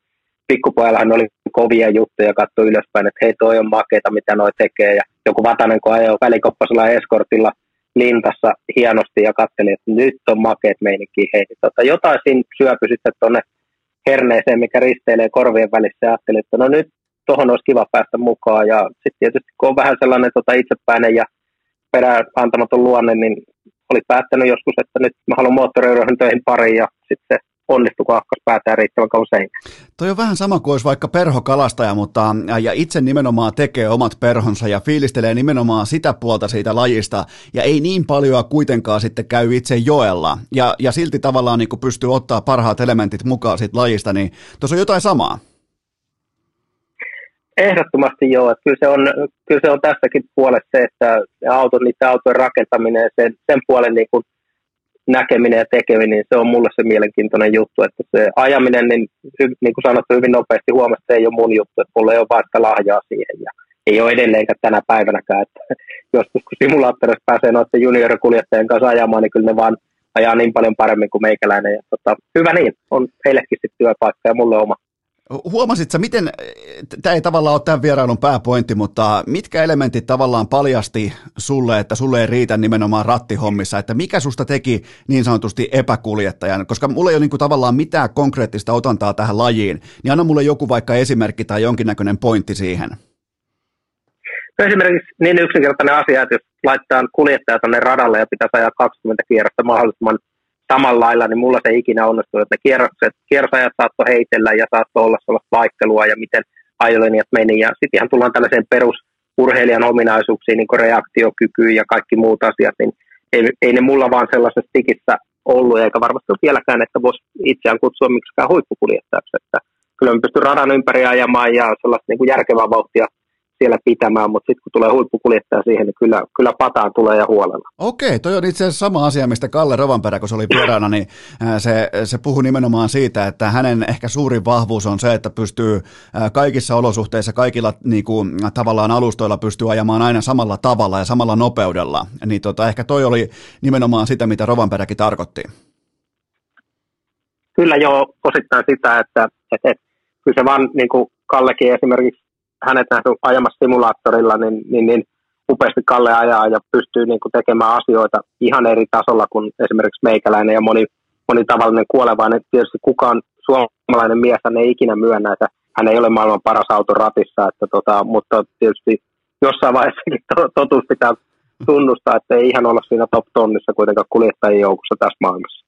pikkupojallahan oli kovia juttuja katsoa ylöspäin, että hei toi on makeita, mitä noi tekee. Ja joku Vatanen, kun ajoi välikoppasella eskortilla lintassa hienosti ja katseli, että nyt on makeet meininki. Hei, tota, jotain siinä syöpy sitten tuonne herneeseen, mikä risteilee korvien välissä ja ajattelin, että no nyt tuohon olisi kiva päästä mukaan. Ja sitten tietysti kun on vähän sellainen tota, itsepäinen ja perään antamaton luonne, niin oli päättänyt joskus, että nyt mä haluan moottoriurheilun töihin pariin ja sitten se onnistui, kun akkas päätään riittävän seinään. Toi on vähän sama kuin olisi vaikka perhokalastaja, mutta ja itse nimenomaan tekee omat perhonsa ja fiilistelee nimenomaan sitä puolta siitä lajista ja ei niin paljon kuitenkaan sitten käy itse joella ja, ja silti tavallaan niin pystyy ottaa parhaat elementit mukaan siitä lajista, niin tuossa on jotain samaa. Ehdottomasti joo, että kyllä se on, kyllä se on tässäkin puolessa se, että autot, niiden autojen rakentaminen ja sen, sen puolen niin kuin näkeminen ja tekeminen, niin se on mulle se mielenkiintoinen juttu, että se ajaminen, niin, niin kuin sanottu, hyvin nopeasti huomasi, että se ei ole mun juttu, että mulla ei ole sitä lahjaa siihen ja ei ole edelleenkään tänä päivänäkään, että joskus kun simulaattorissa pääsee noiden juniorikuljettajien kanssa ajamaan, niin kyllä ne vaan ajaa niin paljon paremmin kuin meikäläinen ja tota, hyvä niin, on heillekin sitten työpaikka ja mulle oma. Huomasit sä, miten, tämä ei tavallaan ole tämän vierailun pääpointti, mutta mitkä elementit tavallaan paljasti sulle, että sulle ei riitä nimenomaan rattihommissa, että mikä susta teki niin sanotusti epäkuljettajan, koska mulla ei ole niin kuin tavallaan mitään konkreettista otantaa tähän lajiin, niin anna mulle joku vaikka esimerkki tai jonkinnäköinen pointti siihen. No esimerkiksi niin yksinkertainen asia, että jos laittaa kuljettaja tuonne radalle ja pitäisi ajaa 20 kierrosta mahdollisimman samalla lailla, niin mulla se ei ikinä onnistuu, että ne kierrokset, kierrosajat saattoi heitellä ja saattoi olla sellaista vaihtelua ja miten ajolinjat meni. Ja sitten ihan tullaan tällaiseen perusurheilijan ominaisuuksiin, niin kuin reaktiokyky ja kaikki muut asiat, niin ei, ei ne mulla vaan sellaisessa tikissä ollut, eikä varmasti ole vieläkään, että voisi itseään kutsua miksikään huippukuljettajaksi. Että kyllä me pystyn radan ympäri ajamaan ja sellaista niin kuin järkevää vauhtia siellä pitämään, mutta sitten kun tulee huippukuljettaja siihen, niin kyllä, kyllä pataan tulee ja huolella. Okei, toi on itse asiassa sama asia, mistä Kalle Rovanperä, kun se oli vieraana, niin se, se puhui nimenomaan siitä, että hänen ehkä suurin vahvuus on se, että pystyy kaikissa olosuhteissa, kaikilla niin kuin, tavallaan alustoilla pystyy ajamaan aina samalla tavalla ja samalla nopeudella. Niin tota, ehkä toi oli nimenomaan sitä, mitä Rovanperäkin tarkoitti. Kyllä joo, osittain sitä, että, että, että kyllä se vaan niin kuin Kallekin esimerkiksi hänet nähty ajamassa simulaattorilla, niin, niin, niin upeasti Kalle ajaa ja pystyy niin kuin tekemään asioita ihan eri tasolla kuin esimerkiksi meikäläinen ja moni, moni tavallinen kuolevainen. Tietysti kukaan suomalainen mies hän ei ikinä myönnä, että hän ei ole maailman paras auto ratissa, että tota, mutta tietysti jossain vaiheessa to, totuus pitää tunnustaa, että ei ihan olla siinä top tonnissa kuitenkaan kuljettajien joukossa tässä maailmassa.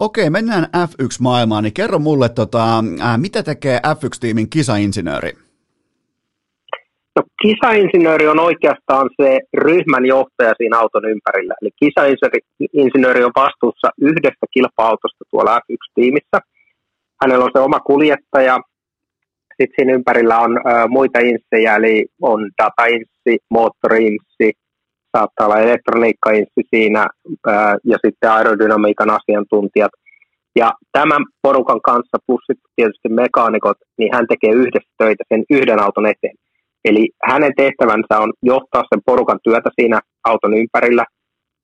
Okei, mennään F1-maailmaan, niin kerro mulle, tota, mitä tekee F1-tiimin kisainsinööri? Kisainsinööri on oikeastaan se ryhmän johtaja siinä auton ympärillä. Eli kisainsinööri on vastuussa yhdestä kilpa-autosta tuolla F1-tiimissä. Hänellä on se oma kuljettaja. Sitten siinä ympärillä on ö, muita inssejä, eli on data-inssi, moottori-inssi, saattaa olla elektroniikka-inssi siinä ja sitten aerodynamiikan asiantuntijat. Ja tämän porukan kanssa plus sitten tietysti mekaanikot, niin hän tekee yhdessä töitä sen yhden auton eteen. Eli hänen tehtävänsä on johtaa sen porukan työtä siinä auton ympärillä,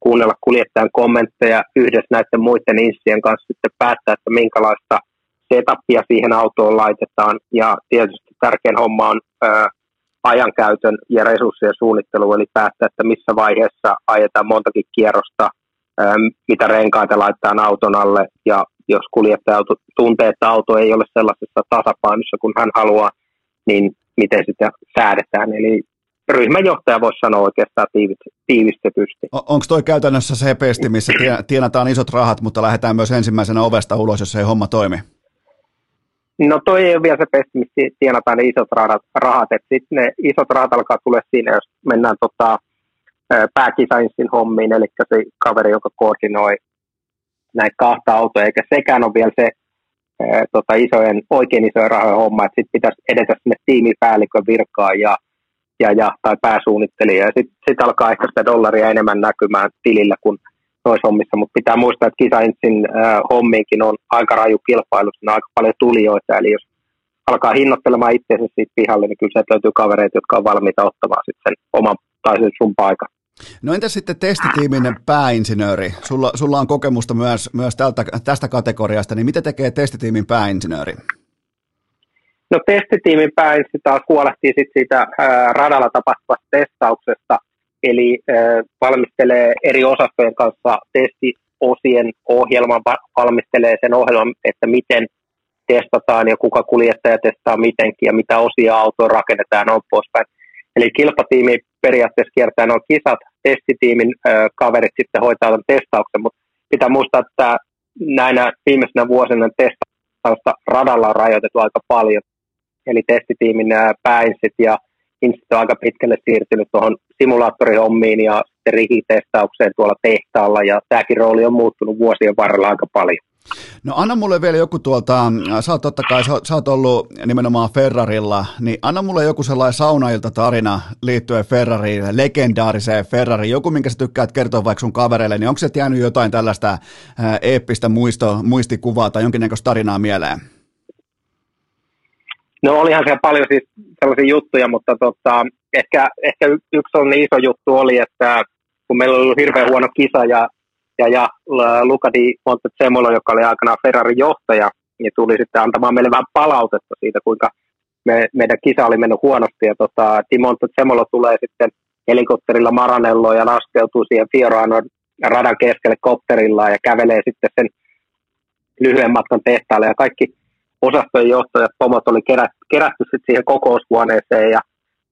kuunnella kuljettajan kommentteja yhdessä näiden muiden inssien kanssa sitten päättää, että minkälaista setupia siihen autoon laitetaan. Ja tietysti tärkein homma on ää, ajankäytön ja resurssien suunnittelu, eli päättää, että missä vaiheessa ajetaan montakin kierrosta, ää, mitä renkaita laitetaan auton alle, ja jos kuljettaja tuntee, että auto ei ole sellaisessa tasapainossa, kun hän haluaa, niin miten sitä säädetään. Eli ryhmänjohtaja voisi sanoa oikeastaan tiivistetysti. Onko toi käytännössä se pesti, missä tienataan isot rahat, mutta lähdetään myös ensimmäisenä ovesta ulos, jos ei homma toimi? No toi ei ole vielä se pesti, missä tienataan ne isot rahat, rahat. sitten ne isot rahat alkaa tulla siinä, jos mennään tota, pääkisainsin hommiin, eli se kaveri, joka koordinoi näitä kahta autoa, eikä sekään ole vielä se tota, isojen, oikein isojen rahojen homma, että sitten pitäisi edetä sinne tiimipäällikön virkaan ja, ja, ja, tai pääsuunnittelija, ja sitten sit alkaa ehkä sitä dollaria enemmän näkymään tilillä kuin noissa hommissa, mutta pitää muistaa, että kisainsin äh, hommiinkin on aika raju kilpailu, siinä on aika paljon tulijoita, eli jos alkaa hinnoittelemaan itseänsä siitä pihalle, niin kyllä sieltä löytyy kavereita, jotka on valmiita ottamaan sitten sen oman tai sen sun paikan. No entä sitten testitiimin pääinsinööri? Sulla, sulla on kokemusta myös, myös tältä, tästä kategoriasta, niin mitä tekee testitiimin pääinsinööri? No testitiimin pääinsinööri taas huolehtii sit siitä ää, radalla tapahtuvasta testauksesta, eli ää, valmistelee eri osastojen kanssa testiosien ohjelman, valmistelee sen ohjelman, että miten testataan ja kuka kuljettaja testaa mitenkin ja mitä osia autoa rakennetaan noin poispäin. Eli kilpatiimi periaatteessa kiertää nuo kisat, testitiimin kaverit sitten hoitaa tämän testauksen, mutta pitää muistaa, että näinä viimeisenä vuosina testausta radalla on rajoitettu aika paljon. Eli testitiimin pääinsit ja insit on aika pitkälle siirtynyt tuohon simulaattorihommiin ja sitten rikitestaukseen tuolla tehtaalla, ja tämäkin rooli on muuttunut vuosien varrella aika paljon. No anna mulle vielä joku tuolta, sä oot totta kai, sä, oot ollut nimenomaan Ferrarilla, niin anna mulle joku sellainen saunailta tarina liittyen Ferrariin, legendaariseen Ferrariin, joku minkä sä tykkäät kertoa vaikka sun kavereille, niin onko se jäänyt jotain tällaista ää, eeppistä muisto, muistikuvaa tai jonkinnäköistä tarinaa mieleen? No olihan siellä paljon siis sellaisia juttuja, mutta tota, ehkä, ehkä yksi sellainen iso juttu oli, että kun meillä oli ollut hirveän huono kisa ja ja, ja Luca di Montezemolo, joka oli aikanaan Ferrarin johtaja, niin tuli sitten antamaan meille vähän palautetta siitä, kuinka me, meidän kisa oli mennyt huonosti. Ja tota, Di Montezemolo tulee sitten helikopterilla Maranelloon ja laskeutuu siihen Fiorano radan keskelle kopterilla ja kävelee sitten sen lyhyen matkan tehtaalle. Ja kaikki osastojen johtajat, pomot oli kerätty, kerätty sitten siihen kokoushuoneeseen ja,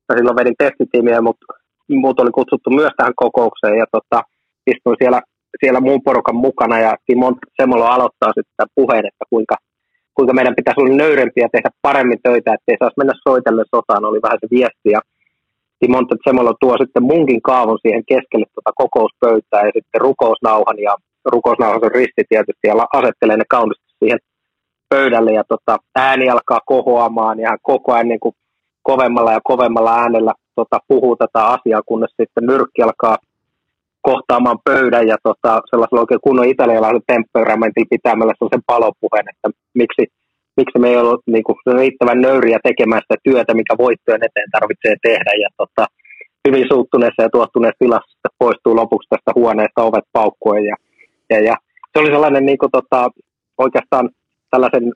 ja silloin vedin testitiimiä, mutta muut oli kutsuttu myös tähän kokoukseen ja tota, istuin siellä siellä muun porukan mukana ja Timon Semolo aloittaa sitten puheen, että kuinka, kuinka meidän pitäisi olla nöyrempiä tehdä paremmin töitä, ettei saisi mennä soitelle sotaan, oli vähän se viesti. Ja Timon Semolo tuo sitten munkin kaavun siihen keskelle tuota kokouspöytää ja sitten rukousnauhan ja rukousnauhan on risti tietysti ja asettelee ne kaunisti siihen pöydälle ja tota, ääni alkaa kohoamaan ja koko ajan niin kuin kovemmalla ja kovemmalla äänellä tota, puhuu tätä asiaa, kunnes sitten nyrkki alkaa kohtaamaan pöydän ja tota, sellaisella oikein kunnon italialaisen temperamentilla pitämällä sellaisen palopuheen, että miksi, miksi me ei ollut niin kuin, riittävän nöyriä tekemään sitä työtä, mikä voittojen eteen tarvitsee tehdä. Ja tota, hyvin suuttuneessa ja tuottuneessa tilassa poistuu lopuksi tästä huoneesta ovet paukkuen. Ja, ja, ja se oli sellainen niin kuin, tota, oikeastaan tällaisen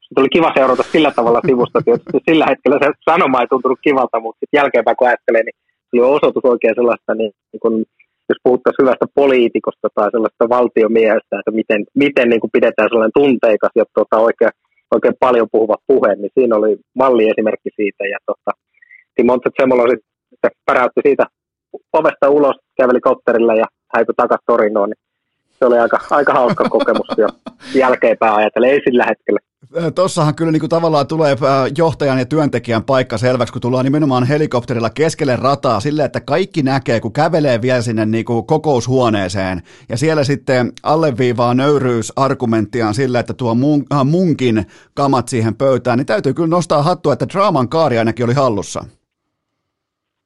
se oli kiva seurata sillä tavalla sivusta, että sillä hetkellä se sanoma ei tuntunut kivalta, mutta sitten jälkeenpäin kun ajattelee, niin oli osoitus oikein sellaista, niin, niin kun, jos puhuttaisiin hyvästä poliitikosta tai sellaista valtiomiehestä, että miten, miten niin kuin pidetään sellainen tunteikas ja tota, oikein, oikein paljon puhuva puhe, niin siinä oli malliesimerkki siitä. Ja tota, Timonte Semolo sitten päräytti siitä ovesta ulos, käveli kopterilla ja häipyi takaisin Torinoon, niin se oli aika, aika hauska kokemus jo jälkeenpäin ajatellen, ei sillä hetkellä. Tossahan kyllä niin kuin tavallaan tulee johtajan ja työntekijän paikka selväksi, kun tullaan nimenomaan helikopterilla keskelle rataa sille, että kaikki näkee, kun kävelee vielä sinne niin kuin kokoushuoneeseen. Ja siellä sitten alleviivaa nöyryysargumenttiaan sille, että tuo mun, äh, munkin kamat siihen pöytään, niin täytyy kyllä nostaa hattua, että draaman kaari ainakin oli hallussa.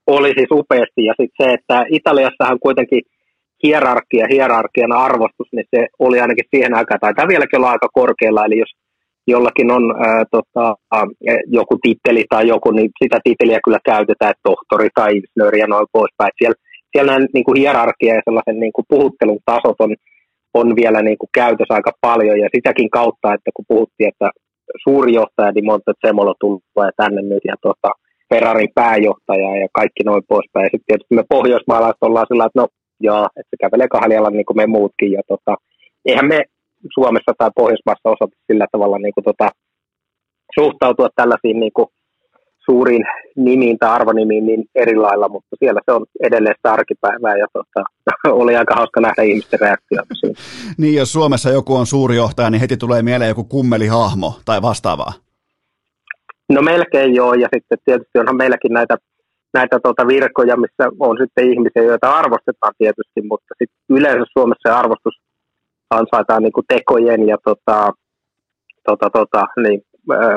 Oli siis upeasti. Ja sitten se, että Italiassahan kuitenkin hierarkia, hierarkian arvostus, niin se oli ainakin siihen aikaan, tai tämä vieläkin olla aika korkealla, eli jos jollakin on ää, tota, joku titteli tai joku, niin sitä titteliä kyllä käytetään, että tohtori tai insinööri ja noin poispäin. Siellä, siellä näin, niin kuin hierarkia ja sellaisen niin kuin puhuttelun tasot on, on vielä niin kuin käytössä aika paljon, ja sitäkin kautta, että kun puhuttiin, että suuri johtaja Di Montezemolo tulee tänne nyt, ja tota, Ferrarin pääjohtaja ja kaikki noin poispäin. Ja sitten tietysti me pohjoismaalaiset ollaan sillä, että no joo, että se kävelee kahdella niin kuin me muutkin. Ja tota, eihän me Suomessa tai Pohjoismaassa osata sillä tavalla niin kuin, tota, suhtautua tällaisiin niin kuin, suuriin nimiin tai arvonimiin niin eri lailla, mutta siellä se on edelleen sitä arkipäivää ja tota, oli aika hauska nähdä ihmisten reaktioita siinä. niin, jos Suomessa joku on suuri johtaja, niin heti tulee mieleen joku kummelihahmo tai vastaavaa. No melkein joo, ja sitten tietysti onhan meilläkin näitä, näitä tuota virkoja, missä on sitten ihmisiä, joita arvostetaan tietysti, mutta sitten yleensä Suomessa se arvostus ansaitaan niin kuin tekojen ja tota, tota, tota, niin,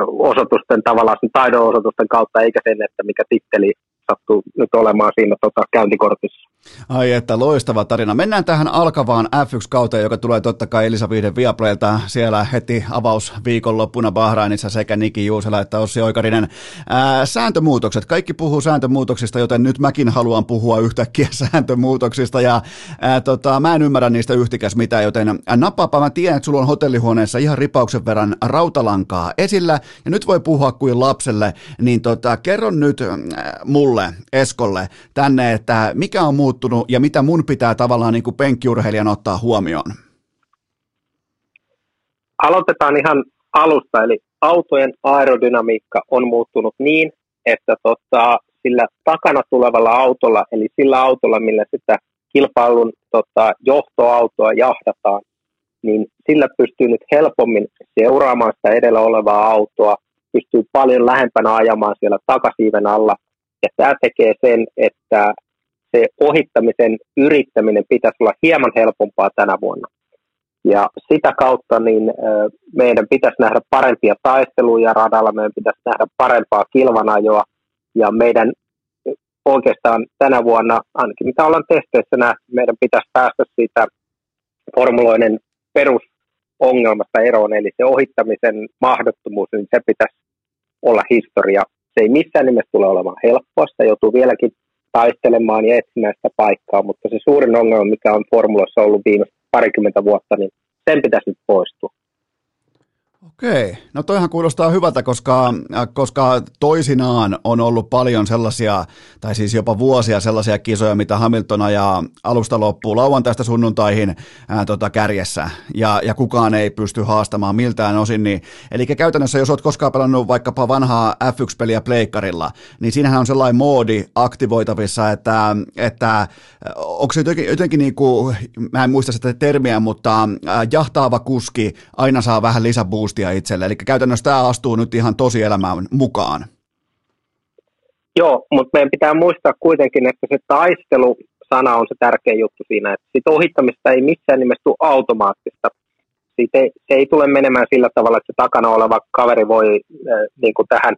osoitusten tavallaan sen taidon osoitusten kautta, eikä sen, että mikä titteli sattuu nyt olemaan siinä tota, käyntikortissa. Ai että loistava tarina. Mennään tähän alkavaan F1-kauteen, joka tulee totta kai Elisa Viihden Viaplaylta siellä heti avausviikonloppuna Bahrainissa sekä Niki Juusela että Ossi Oikarinen. Ää, sääntömuutokset. Kaikki puhuu sääntömuutoksista, joten nyt mäkin haluan puhua yhtäkkiä sääntömuutoksista ja ää, tota, mä en ymmärrä niistä yhtikäs mitään, joten nappaapa mä tiedän, että sulla on hotellihuoneessa ihan ripauksen verran rautalankaa esillä ja nyt voi puhua kuin lapselle, niin tota, kerro nyt mulle, Eskolle, tänne, että mikä on muu muuttunut ja mitä mun pitää tavallaan niin kuin penkkiurheilijan ottaa huomioon? Aloitetaan ihan alusta, eli autojen aerodynamiikka on muuttunut niin, että tota, sillä takana tulevalla autolla, eli sillä autolla, millä sitä kilpailun tota, johtoautoa jahdataan, niin sillä pystyy nyt helpommin seuraamaan sitä edellä olevaa autoa, pystyy paljon lähempänä ajamaan siellä takasiiven alla. Ja tämä tekee sen, että se ohittamisen yrittäminen pitäisi olla hieman helpompaa tänä vuonna. Ja sitä kautta niin meidän pitäisi nähdä parempia taisteluja radalla, meidän pitäisi nähdä parempaa kilvanajoa ja meidän oikeastaan tänä vuonna, ainakin mitä ollaan testeissä nähty, meidän pitäisi päästä siitä formuloinen perusongelmasta eroon, eli se ohittamisen mahdottomuus, niin se pitäisi olla historia. Se ei missään nimessä tule olemaan helppoa, sitä joutuu vieläkin taistelemaan ja etsimään sitä paikkaa, mutta se suurin ongelma, mikä on formulassa ollut viimeiset parikymmentä vuotta, niin sen pitäisi nyt poistua. Okei, no toihan kuulostaa hyvältä, koska, äh, koska toisinaan on ollut paljon sellaisia, tai siis jopa vuosia sellaisia kisoja, mitä Hamilton ajaa alusta loppuun lauantaista sunnuntaihin ää, äh, tota, kärjessä, ja, ja kukaan ei pysty haastamaan miltään osin. Niin, eli käytännössä, jos olet koskaan pelannut vaikkapa vanhaa F1-peliä pleikkarilla, niin siinähän on sellainen moodi aktivoitavissa, että, että äh, onko se jotenkin, jotenkin niin kuin, mä en muista sitä termiä, mutta jahtaava kuski aina saa vähän lisäboostia boostia itselle. Eli käytännössä tämä astuu nyt ihan tosielämään mukaan. Joo, mutta meidän pitää muistaa kuitenkin, että se taistelu-sana on se tärkeä juttu siinä, että siitä ohittamista ei missään nimessä tule automaattista. Siitä ei, se ei tule menemään sillä tavalla, että se takana oleva kaveri voi äh, niin kuin tähän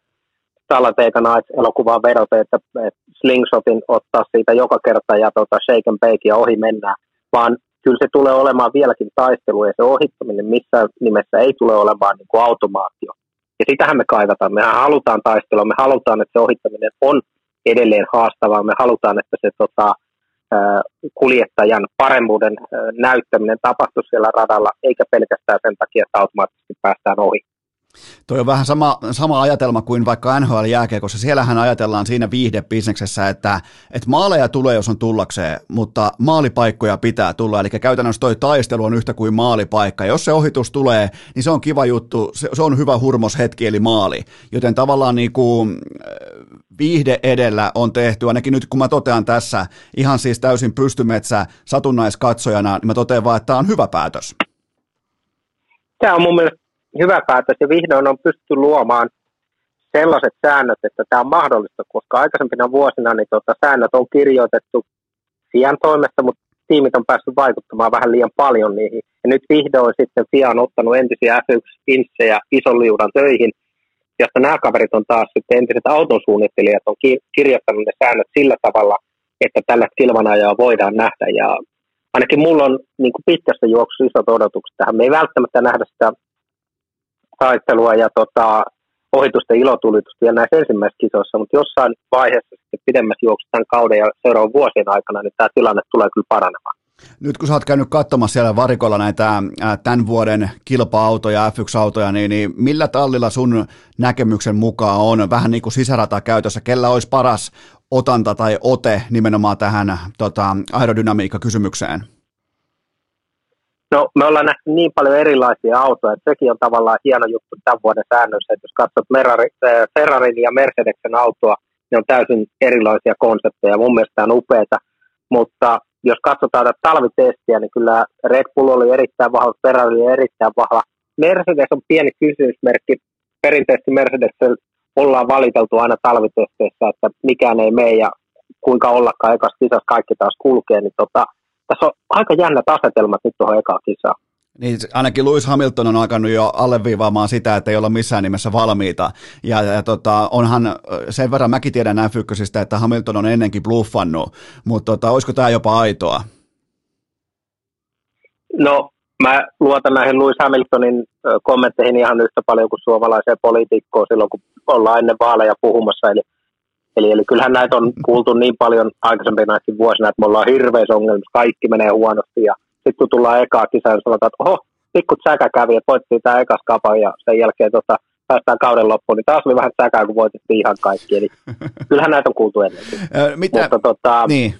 Talateika Nights-elokuvaan vedota, että, että slingshotin ottaa siitä joka kerta ja tota, shake and bake ja ohi mennään, vaan kyllä se tulee olemaan vieläkin taistelu ja se ohittaminen missään nimessä ei tule olemaan niin kuin automaatio. Ja sitähän me kaivataan. Mehän halutaan taistelua, me halutaan, että se ohittaminen on edelleen haastavaa, me halutaan, että se tota, kuljettajan paremmuuden näyttäminen tapahtuu siellä radalla, eikä pelkästään sen takia, että automaattisesti päästään ohi. Toi on vähän sama, sama ajatelma kuin vaikka NHL koska Siellähän ajatellaan siinä viihdebisneksessä, että, että maaleja tulee, jos on tullakseen, mutta maalipaikkoja pitää tulla. Eli käytännössä toi taistelu on yhtä kuin maalipaikka. Jos se ohitus tulee, niin se on kiva juttu, se, se on hyvä hurmoshetki, eli maali. Joten tavallaan niin kuin viihde edellä on tehty, ainakin nyt kun mä totean tässä ihan siis täysin pystymetsä satunnaiskatsojana, niin mä totean vaan, että tämä on hyvä päätös. Tämä on mun mielestä hyvä päätös ja vihdoin on pystytty luomaan sellaiset säännöt, että tämä on mahdollista, koska aikaisempina vuosina niin tota, säännöt on kirjoitettu FIAN toimesta, mutta tiimit on päässyt vaikuttamaan vähän liian paljon niihin. Ja nyt vihdoin sitten FIA on ottanut entisiä F1-inssejä ison liudan töihin, josta nämä kaverit on taas sitten entiset autonsuunnittelijat on kirjoittanut ne säännöt sillä tavalla, että tällä kilvanajaa voidaan nähdä. Ja ainakin mulla on niin kuin pitkästä juoksusta isot odotukset tähän. Me ei välttämättä nähdä sitä taistelua ja tota, ohitusten ilotulitusta vielä näissä ensimmäisissä kisoissa, mutta jossain vaiheessa sitten pidemmässä juoksussa tämän kauden ja seuraavan vuosien aikana, niin tämä tilanne tulee kyllä paranemaan. Nyt kun sä oot käynyt katsomassa siellä varikolla näitä tämän vuoden kilpa-autoja, F1-autoja, niin, niin millä tallilla sun näkemyksen mukaan on vähän niin kuin sisärata käytössä, kellä olisi paras otanta tai ote nimenomaan tähän tota, aerodynamiikka-kysymykseen? No me ollaan nähty niin paljon erilaisia autoja, että sekin on tavallaan hieno juttu tämän vuoden säännössä, että jos katsot Merari, äh, Ferrarin ja Mercedesen autoa, ne on täysin erilaisia konsepteja, mun mielestä on upeita, mutta jos katsotaan tätä talvitestiä, niin kyllä Red Bull oli erittäin vahva, Ferrari oli erittäin vahva. Mercedes on pieni kysymysmerkki. Perinteisesti Mercedes ollaan valiteltu aina talvitesteissä, että mikään ei mene ja kuinka ollakaan ekas kisassa kaikki taas kulkee, niin tota, tässä on aika jännät asetelmat nyt tuohon ekaan kisaan. Niin, ainakin Lewis Hamilton on alkanut jo alleviivaamaan sitä, että ei olla missään nimessä valmiita. Ja, ja tota, onhan sen verran mäkin tiedän f että Hamilton on ennenkin bluffannut, mutta tota, olisiko tämä jopa aitoa? No, mä luotan näihin Lewis Hamiltonin kommentteihin ihan yhtä paljon kuin suomalaiseen poliitikkoon silloin, kun ollaan ennen vaaleja puhumassa. Eli, eli, eli kyllähän näitä on kuultu niin paljon aikaisempina vuosina, että me ollaan hirveässä ongelmissa, kaikki menee huonosti ja sitten kun tullaan ekaa kisaan, niin sanotaan, että oho, pikku säkä kävi, että voittiin tämä ekas kapa ja sen jälkeen tota, päästään kauden loppuun, niin taas oli vähän säkää, kun voitettiin ihan kaikki. Eli kyllähän näitä on kuultu ennenkin. Mitä? Mutta, tota, niin.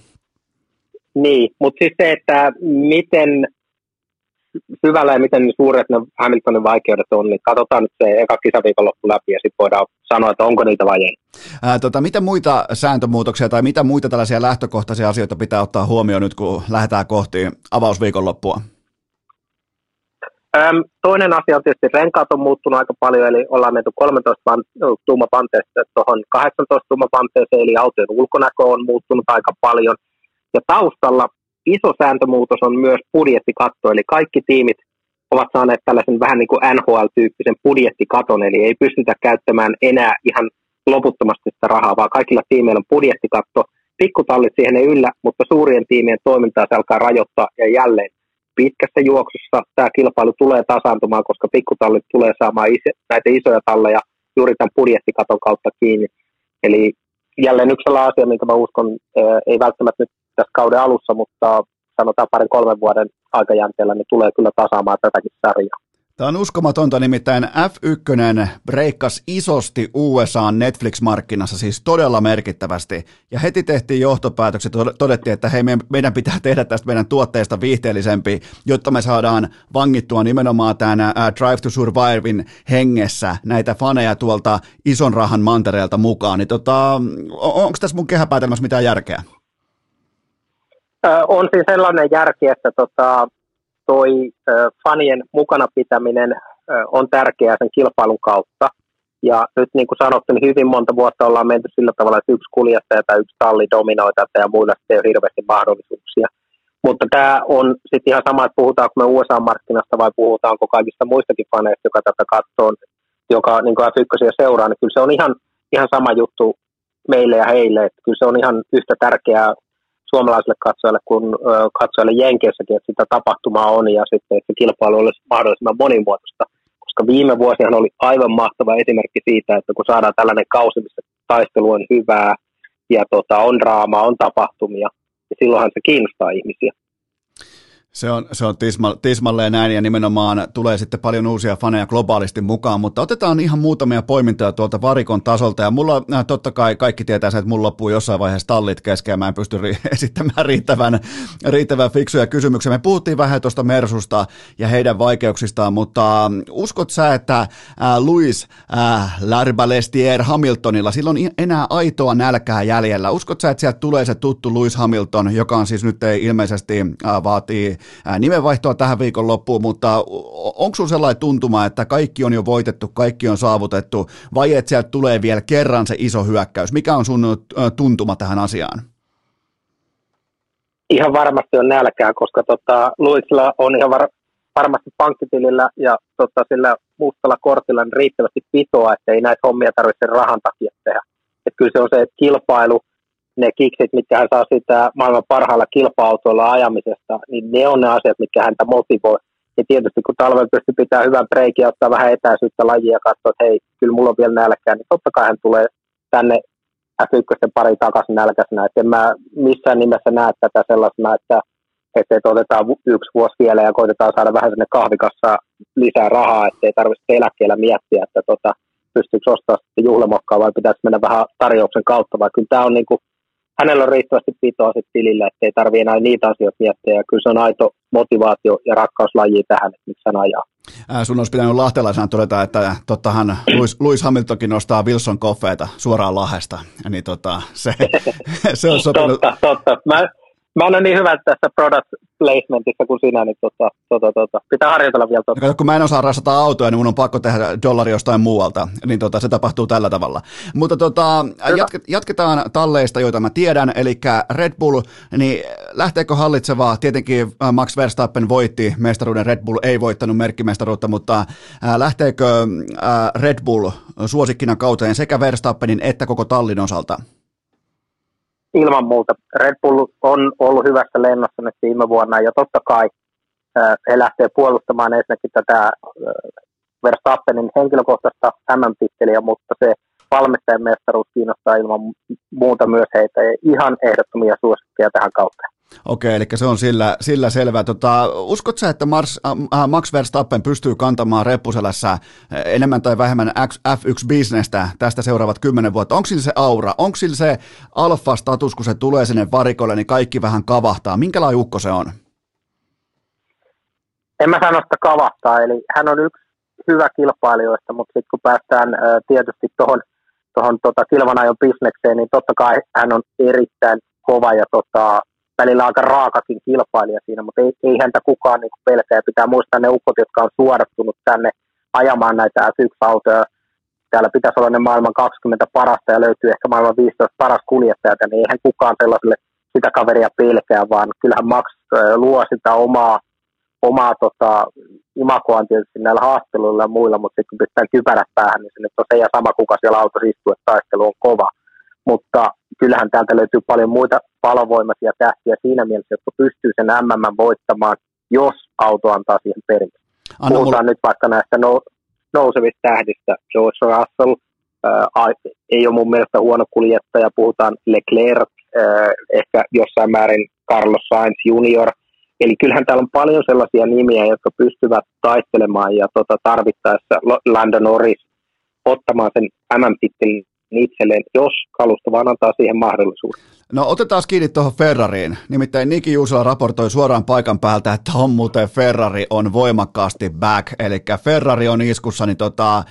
Niin, mutta siis se, että miten syvällä ja miten suuret ne Hamiltonin vaikeudet on, niin katsotaan nyt se eka kisaviikonloppu läpi ja sitten voidaan sanoa, että onko niitä vai ei. Ää, tota, mitä muita sääntömuutoksia tai mitä muita tällaisia lähtökohtaisia asioita pitää ottaa huomioon nyt, kun lähdetään kohti avausviikonloppua? Öm, toinen asia on tietysti renkaat on muuttunut aika paljon, eli ollaan menty 13 tuumapanteesta tuohon 18 tuumapanteeseen, eli autojen ulkonäkö on muuttunut aika paljon. Ja taustalla iso sääntömuutos on myös budjettikatto, eli kaikki tiimit ovat saaneet tällaisen vähän niin kuin NHL-tyyppisen budjettikaton, eli ei pystytä käyttämään enää ihan loputtomasti sitä rahaa, vaan kaikilla tiimeillä on budjettikatto. Pikkutallit siihen ei yllä, mutta suurien tiimien toimintaa se alkaa rajoittaa ja jälleen pitkässä juoksussa tämä kilpailu tulee tasaantumaan, koska pikkutallit tulee saamaan iso, näitä isoja talleja juuri tämän budjettikaton kautta kiinni. Eli jälleen yksi asia, minkä mä uskon, ei välttämättä nyt tässä kauden alussa, mutta sanotaan parin kolmen vuoden aikajänteellä, niin tulee kyllä tasaamaan tätäkin sarjaa. Tämä on uskomatonta, nimittäin F1 breikkas isosti USA Netflix-markkinassa, siis todella merkittävästi. Ja heti tehtiin johtopäätökset, todettiin, että hei, meidän pitää tehdä tästä meidän tuotteesta viihteellisempi, jotta me saadaan vangittua nimenomaan tämän Drive to Survivein hengessä näitä faneja tuolta ison rahan mantereelta mukaan. Niin tota, onko tässä mun kehäpäätelmässä mitään järkeä? On siis sellainen järki, että tota, toi fanien mukana pitäminen on tärkeää sen kilpailun kautta. Ja nyt niin kuin sanottu, niin hyvin monta vuotta ollaan menty sillä tavalla, että yksi kuljettaja tai yksi talli dominoi tätä ja muilla ei ole hirveästi mahdollisuuksia. Mutta tämä on sitten ihan sama, että puhutaanko me USA-markkinasta vai puhutaanko kaikista muistakin faneista, joka tätä katsoo, joka niin kuin F1 seuraa, niin kyllä se on ihan, ihan sama juttu meille ja heille, että kyllä se on ihan yhtä tärkeää suomalaisille katsojalle kuin katsojalle Jenkeissäkin, että sitä tapahtumaa on ja sitten, että kilpailu olisi mahdollisimman monimuotoista. Koska viime vuosina oli aivan mahtava esimerkki siitä, että kun saadaan tällainen kausi, missä taistelu on hyvää ja tota, on draamaa, on tapahtumia, niin silloinhan se kiinnostaa ihmisiä. Se on, se on tisma, tismalleen näin ja nimenomaan tulee sitten paljon uusia faneja globaalisti mukaan, mutta otetaan ihan muutamia poimintoja tuolta varikon tasolta ja mulla äh, totta kai kaikki tietää sen, että mulla loppuu jossain vaiheessa tallit kesken ja mä en pysty ri- esittämään riittävän, riittävän fiksuja kysymyksiä. Me puhuttiin vähän tuosta Mersusta ja heidän vaikeuksistaan, mutta ähm, uskot sä, että äh, Louis äh, Larbalestier Hamiltonilla, sillä on enää aitoa nälkää jäljellä. Uskot sä, että sieltä tulee se tuttu Louis Hamilton, joka on siis nyt ei ilmeisesti äh, vaatii nimenvaihtoa tähän viikon loppuun, mutta onko sinulla sellainen tuntuma, että kaikki on jo voitettu, kaikki on saavutettu, vai että sieltä tulee vielä kerran se iso hyökkäys? Mikä on sun tuntuma tähän asiaan? Ihan varmasti on nälkää, koska tota, Luisilla on ihan var- varmasti pankkitilillä ja tota, sillä mustalla kortilla niin riittävästi pitoa, että ei näitä hommia tarvitse rahan takia tehdä. Et kyllä se on se kilpailu, ne kiksit, mitkä hän saa sitä maailman parhaalla kilpa-autoilla ajamisesta, niin ne on ne asiat, mitkä häntä motivoi. Ja tietysti kun talven pystyy pitää hyvän breikin ja ottaa vähän etäisyyttä lajia ja katsoa, että hei, kyllä mulla on vielä nälkää, niin totta kai hän tulee tänne F1 pari takaisin nälkäisenä. Että en mä missään nimessä näe tätä sellaisena, että, että, että otetaan yksi vuosi vielä ja koitetaan saada vähän sinne kahvikassa lisää rahaa, ettei tarvitse eläkkeellä miettiä, että tota, pystyykö ostaa juhlamokkaa vai pitäisi mennä vähän tarjouksen kautta, vai kyllä tämä on niin kuin hänellä on riittävästi pitoa sitten tilillä, että ei tarvitse enää niitä asioita miettiä. Ja kyllä se on aito motivaatio ja rakkauslaji tähän, että miksi hän ajaa. Ää, sun olisi pitänyt lahtelaisena todeta, että tottahan Louis, Louis Hamiltonkin nostaa Wilson Koffeita suoraan lahesta. Niin tota, se, se on sopinut. totta, totta. Mä, mä olen niin hyvä tässä product placementissa kuin sinä, niin tota, tota, tota. pitää harjoitella vielä totta. Kato, kun mä en osaa rasata autoja, niin mun on pakko tehdä dollari jostain muualta, niin tota, se tapahtuu tällä tavalla. Mutta tota, jatke, jatketaan talleista, joita mä tiedän, eli Red Bull, niin lähteekö hallitsevaa? Tietenkin äh, Max Verstappen voitti mestaruuden, Red Bull ei voittanut merkkimestaruutta, mutta äh, lähteekö äh, Red Bull suosikkina kauteen sekä Verstappenin että koko tallin osalta? Ilman muuta. Red Bull on ollut hyvässä lennossa nyt viime vuonna ja totta kai he lähtee puolustamaan ensinnäkin tätä Verstappenin henkilökohtaista MM-titteliä, mutta se valmistajan mestaruus kiinnostaa ilman muuta myös heitä ihan ehdottomia suosikkeja tähän kautta. Okei, eli se on sillä, sillä selvä. Tota, uskot sä, että Mars, äh, Max Verstappen pystyy kantamaan reppuselässä enemmän tai vähemmän F1-bisnestä tästä seuraavat kymmenen vuotta? Onko sillä se aura? Onko sillä se alfa-status, kun se tulee sinne varikolle, niin kaikki vähän kavahtaa? Minkälainen ukko se on? En mä sano sitä kavahtaa, eli hän on yksi hyvä kilpailijoista, mutta sitten kun päästään äh, tietysti tuohon tohon, tota, kilvanajon bisnekseen, niin totta kai hän on erittäin kova ja tota, välillä aika raakakin kilpailija siinä, mutta ei, ei häntä kukaan niin pelkää. Pitää muistaa ne ukot, jotka on suodattunut tänne ajamaan näitä F1-autoja. Täällä pitäisi olla ne maailman 20 parasta ja löytyy ehkä maailman 15 paras kuljettaja, niin eihän kukaan sellaiselle sitä kaveria pelkää, vaan kyllähän Max luo sitä omaa, omaa tota, imakoaan tietysti näillä haasteluilla ja muilla, mutta sitten kun pistetään kypärät päähän, niin se nyt on se ja sama, kuka siellä autossa istuu, että taistelu on kova mutta kyllähän täältä löytyy paljon muita palovoimaisia tähtiä siinä mielessä, jotka pystyy sen MM voittamaan, jos auto antaa siihen periksi. Anna Puhutaan mulle... nyt vaikka näistä nou- nousevista tähdistä. George Russell äh, ei ole mun mielestä huono kuljettaja. Puhutaan Leclerc, äh, ehkä jossain määrin Carlos Sainz Junior. Eli kyllähän täällä on paljon sellaisia nimiä, jotka pystyvät taistelemaan ja tota, tarvittaessa Lando Norris ottamaan sen MM-tittelin itselleen, jos kalusto vaan antaa siihen mahdollisuuden. No otetaan kiinni tuohon Ferrariin. Nimittäin Niki Juusala raportoi suoraan paikan päältä, että on muuten Ferrari on voimakkaasti back, eli Ferrari on iskussa, niin tota,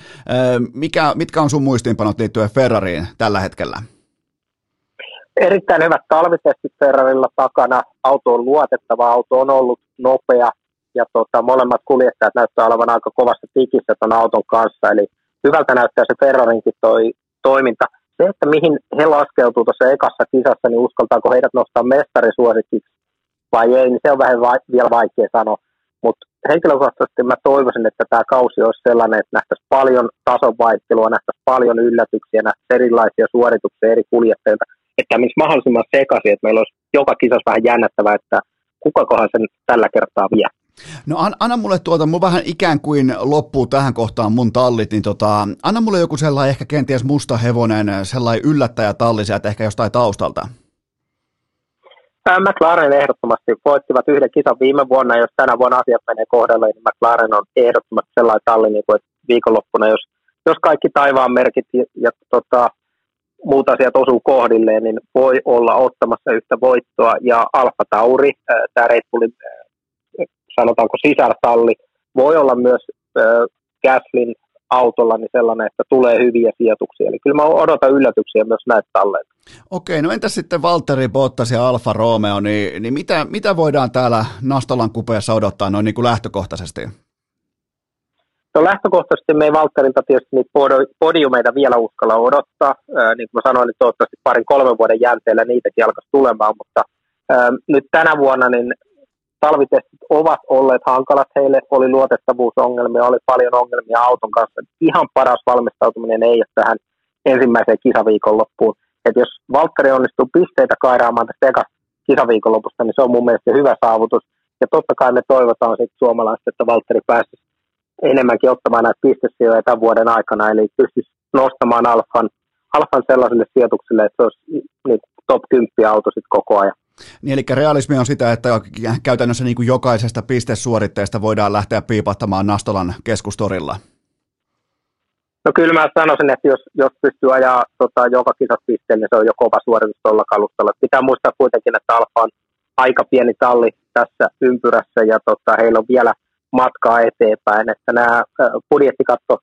mikä, mitkä on sun muistiinpanot liittyen Ferrariin tällä hetkellä? Erittäin hyvät talvitestit Ferrarilla takana. Auto on luotettava, auto on ollut nopea ja tota, molemmat kuljettajat näyttää olevan aika kovassa tikissä tuon auton kanssa. Eli hyvältä näyttää se Ferrarinkin toi toiminta. Se, että mihin he laskeutuu tuossa ekassa kisassa, niin uskaltaako heidät nostaa mestarisuosikiksi vai ei, niin se on vähän va- vielä vaikea sanoa. Mutta henkilökohtaisesti mä toivoisin, että tämä kausi olisi sellainen, että nähtäisiin paljon tason vaihtelua, nähtäisiin paljon yllätyksiä, nähtäisiin erilaisia suorituksia eri kuljettajilta, että menisi mahdollisimman sekaisin, että meillä olisi joka kisassa vähän jännättävää, että kukakohan sen tällä kertaa vie. No an, anna mulle tuota, mun vähän ikään kuin loppuu tähän kohtaan mun tallit, niin tota, anna mulle joku sellainen ehkä kenties musta hevonen, sellainen yllättäjä talli sieltä ehkä jostain taustalta. McLaren ehdottomasti voittivat yhden kisan viime vuonna, jos tänä vuonna asiat menee kohdalle, niin McLaren on ehdottomasti sellainen talli, niin kuin, viikonloppuna, jos, jos kaikki taivaan merkit ja, ja tota, muut asiat osuu kohdilleen, niin voi olla ottamassa yhtä voittoa. Ja Alfa Tauri, tämä Red Bullin sanotaanko sisartalli, voi olla myös äh, Gaslin autolla niin sellainen, että tulee hyviä sijoituksia. Eli kyllä mä odotan yllätyksiä myös näitä talleita. Okei, no entäs sitten Valtteri Bottas ja Alfa Romeo, niin, niin mitä, mitä voidaan täällä Nastolan kupeessa odottaa noin niin kuin lähtökohtaisesti? No lähtökohtaisesti me ei Valtterilta tietysti niitä podiumeita vielä uskalla odottaa. Ää, niin kuin mä sanoin, niin toivottavasti parin kolmen vuoden jänteellä niitäkin alkaisi tulemaan, mutta ää, nyt tänä vuonna niin talvitestit ovat olleet hankalat heille, oli luotettavuusongelmia, oli paljon ongelmia auton kanssa. Ihan paras valmistautuminen ei ole tähän ensimmäiseen kisaviikonloppuun. Et jos Valtteri onnistuu pisteitä kairaamaan tästä ekasta kisaviikonlopusta, niin se on mun mielestä hyvä saavutus. Ja totta kai me toivotaan sitten suomalaiset, että Valtteri pääsisi enemmänkin ottamaan näitä pistesijoja tämän vuoden aikana, eli pystyisi nostamaan Alfan, Alfan sellaiselle sijoitukselle, että se olisi niin top 10 auto sitten koko ajan. Niin, eli realismi on sitä, että käytännössä niin kuin jokaisesta pistesuoritteesta voidaan lähteä piipattamaan Nastolan keskustorilla. No kyllä mä sanoisin, että jos, jos pystyy ajaa tota, joka kisat pisteen, niin se on jo kova suoritus tuolla kalustalla. Pitää muistaa kuitenkin, että Alfa on aika pieni talli tässä ympyrässä ja tota, heillä on vielä matkaa eteenpäin, että nämä budjettikatto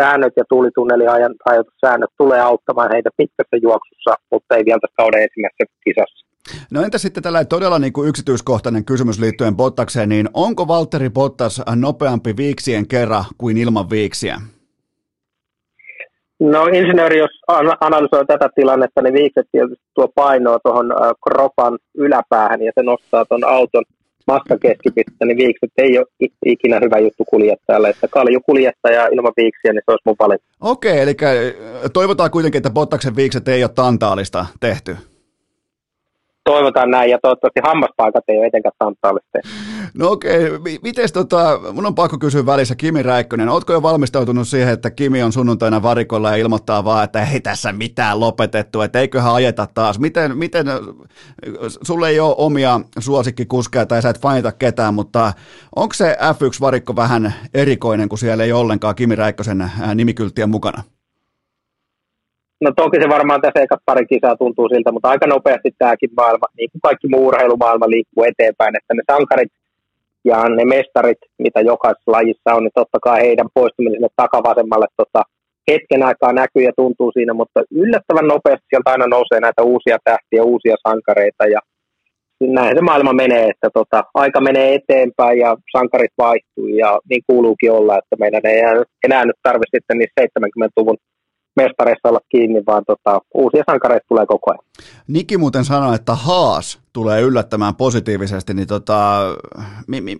säännöt ja tuulitunneliajan rajoitussäännöt tulee auttamaan heitä pitkässä juoksussa, mutta ei vielä tässä kauden ensimmäisessä kisassa. No entä sitten tällainen todella niin kuin yksityiskohtainen kysymys liittyen Bottakseen, niin onko Valtteri Bottas nopeampi viiksien kerran kuin ilman viiksiä? No insinööri, jos analysoi tätä tilannetta, niin viikset tietysti tuo painoa tuohon kropan yläpäähän ja se nostaa tuon auton massakeskipistettä, niin viikset ei ole ikinä hyvä juttu kuljettajalle. Että kalju kuljettaja ilman viiksiä, niin se olisi mun valinta. Okei, eli toivotaan kuitenkin, että Bottaksen viikset ei ole tantaalista tehty toivotaan näin, ja toivottavasti hammaspaikat ei ole etenkään tantaalista. No okei, okay. miten tota, mun on pakko kysyä välissä Kimi Räikkönen, ootko jo valmistautunut siihen, että Kimi on sunnuntaina varikolla ja ilmoittaa vaan, että ei tässä mitään lopetettu, että eiköhän ajeta taas. Miten, miten sulle ei ole omia suosikkikuskeja tai sä et fanita ketään, mutta onko se F1-varikko vähän erikoinen, kun siellä ei ollenkaan Kimi Räikkösen nimikylttien mukana? No toki se varmaan tässä ekat pari kisaa tuntuu siltä, mutta aika nopeasti tämäkin maailma, niin kuin kaikki muu urheilumaailma liikkuu eteenpäin, että ne sankarit ja ne mestarit, mitä jokaisessa lajissa on, niin totta kai heidän poistuminen sinne takavasemmalle tota, hetken aikaa näkyy ja tuntuu siinä, mutta yllättävän nopeasti sieltä aina nousee näitä uusia tähtiä, uusia sankareita ja näin se maailma menee, että tota, aika menee eteenpäin ja sankarit vaihtuu ja niin kuuluukin olla, että meidän ei enää nyt tarvitse sitten niissä 70-luvun mestareissa olla kiinni, vaan tota, uusia sankareita tulee koko ajan. Niki muuten sanoi, että Haas tulee yllättämään positiivisesti, niin tota,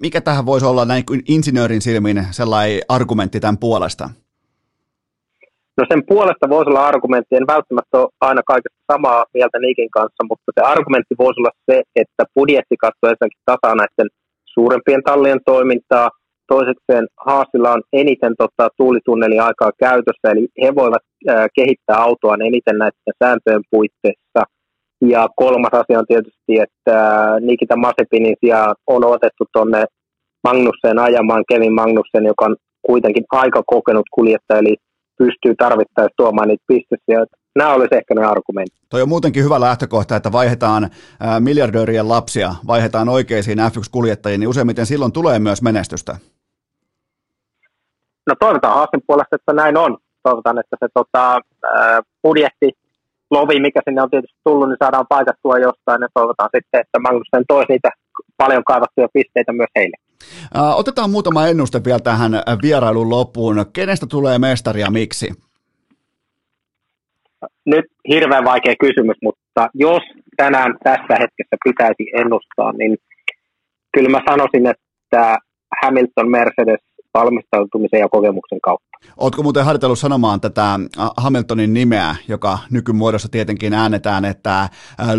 mikä tähän voisi olla näin kuin insinöörin silmin sellainen argumentti tämän puolesta? No sen puolesta voisi olla argumentti, en välttämättä ole aina kaikesta samaa mieltä Nikin kanssa, mutta se argumentti voisi olla se, että budjetti katsoo ensinnäkin tasaa näiden suurempien tallien toimintaa – Toisekseen Haasilla on eniten tota, tuulitunnelin aikaa käytössä, eli he voivat ää, kehittää autoa eniten näiden sääntöjen puitteissa. Ja kolmas asia on tietysti, että Nikita Masepinin sijaan on otettu tuonne Magnussen ajamaan Kevin Magnussen, joka on kuitenkin aika kokenut kuljettaja, eli pystyy tarvittaessa tuomaan niitä pisteisiä. Nämä olisi ehkä ne argumentit. Toi on muutenkin hyvä lähtökohta, että vaihdetaan miljardöörien lapsia, vaihdetaan oikeisiin F1-kuljettajiin, niin useimmiten silloin tulee myös menestystä. No toivotaan Haasin puolesta, että näin on. Toivotaan, että se tota, budjetti lovi, mikä sinne on tietysti tullut, niin saadaan paikattua jostain ja toivotaan sitten, että Magnussen toisi niitä paljon kaivattuja pisteitä myös heille. Otetaan muutama ennuste vielä tähän vierailun loppuun. Kenestä tulee mestari ja miksi? Nyt hirveän vaikea kysymys, mutta jos tänään tässä hetkessä pitäisi ennustaa, niin kyllä mä sanoisin, että Hamilton Mercedes valmistautumisen ja kokemuksen kautta. Oletko muuten harjoitellut sanomaan tätä äh, Hamiltonin nimeä, joka nykymuodossa tietenkin äänetään, että äh,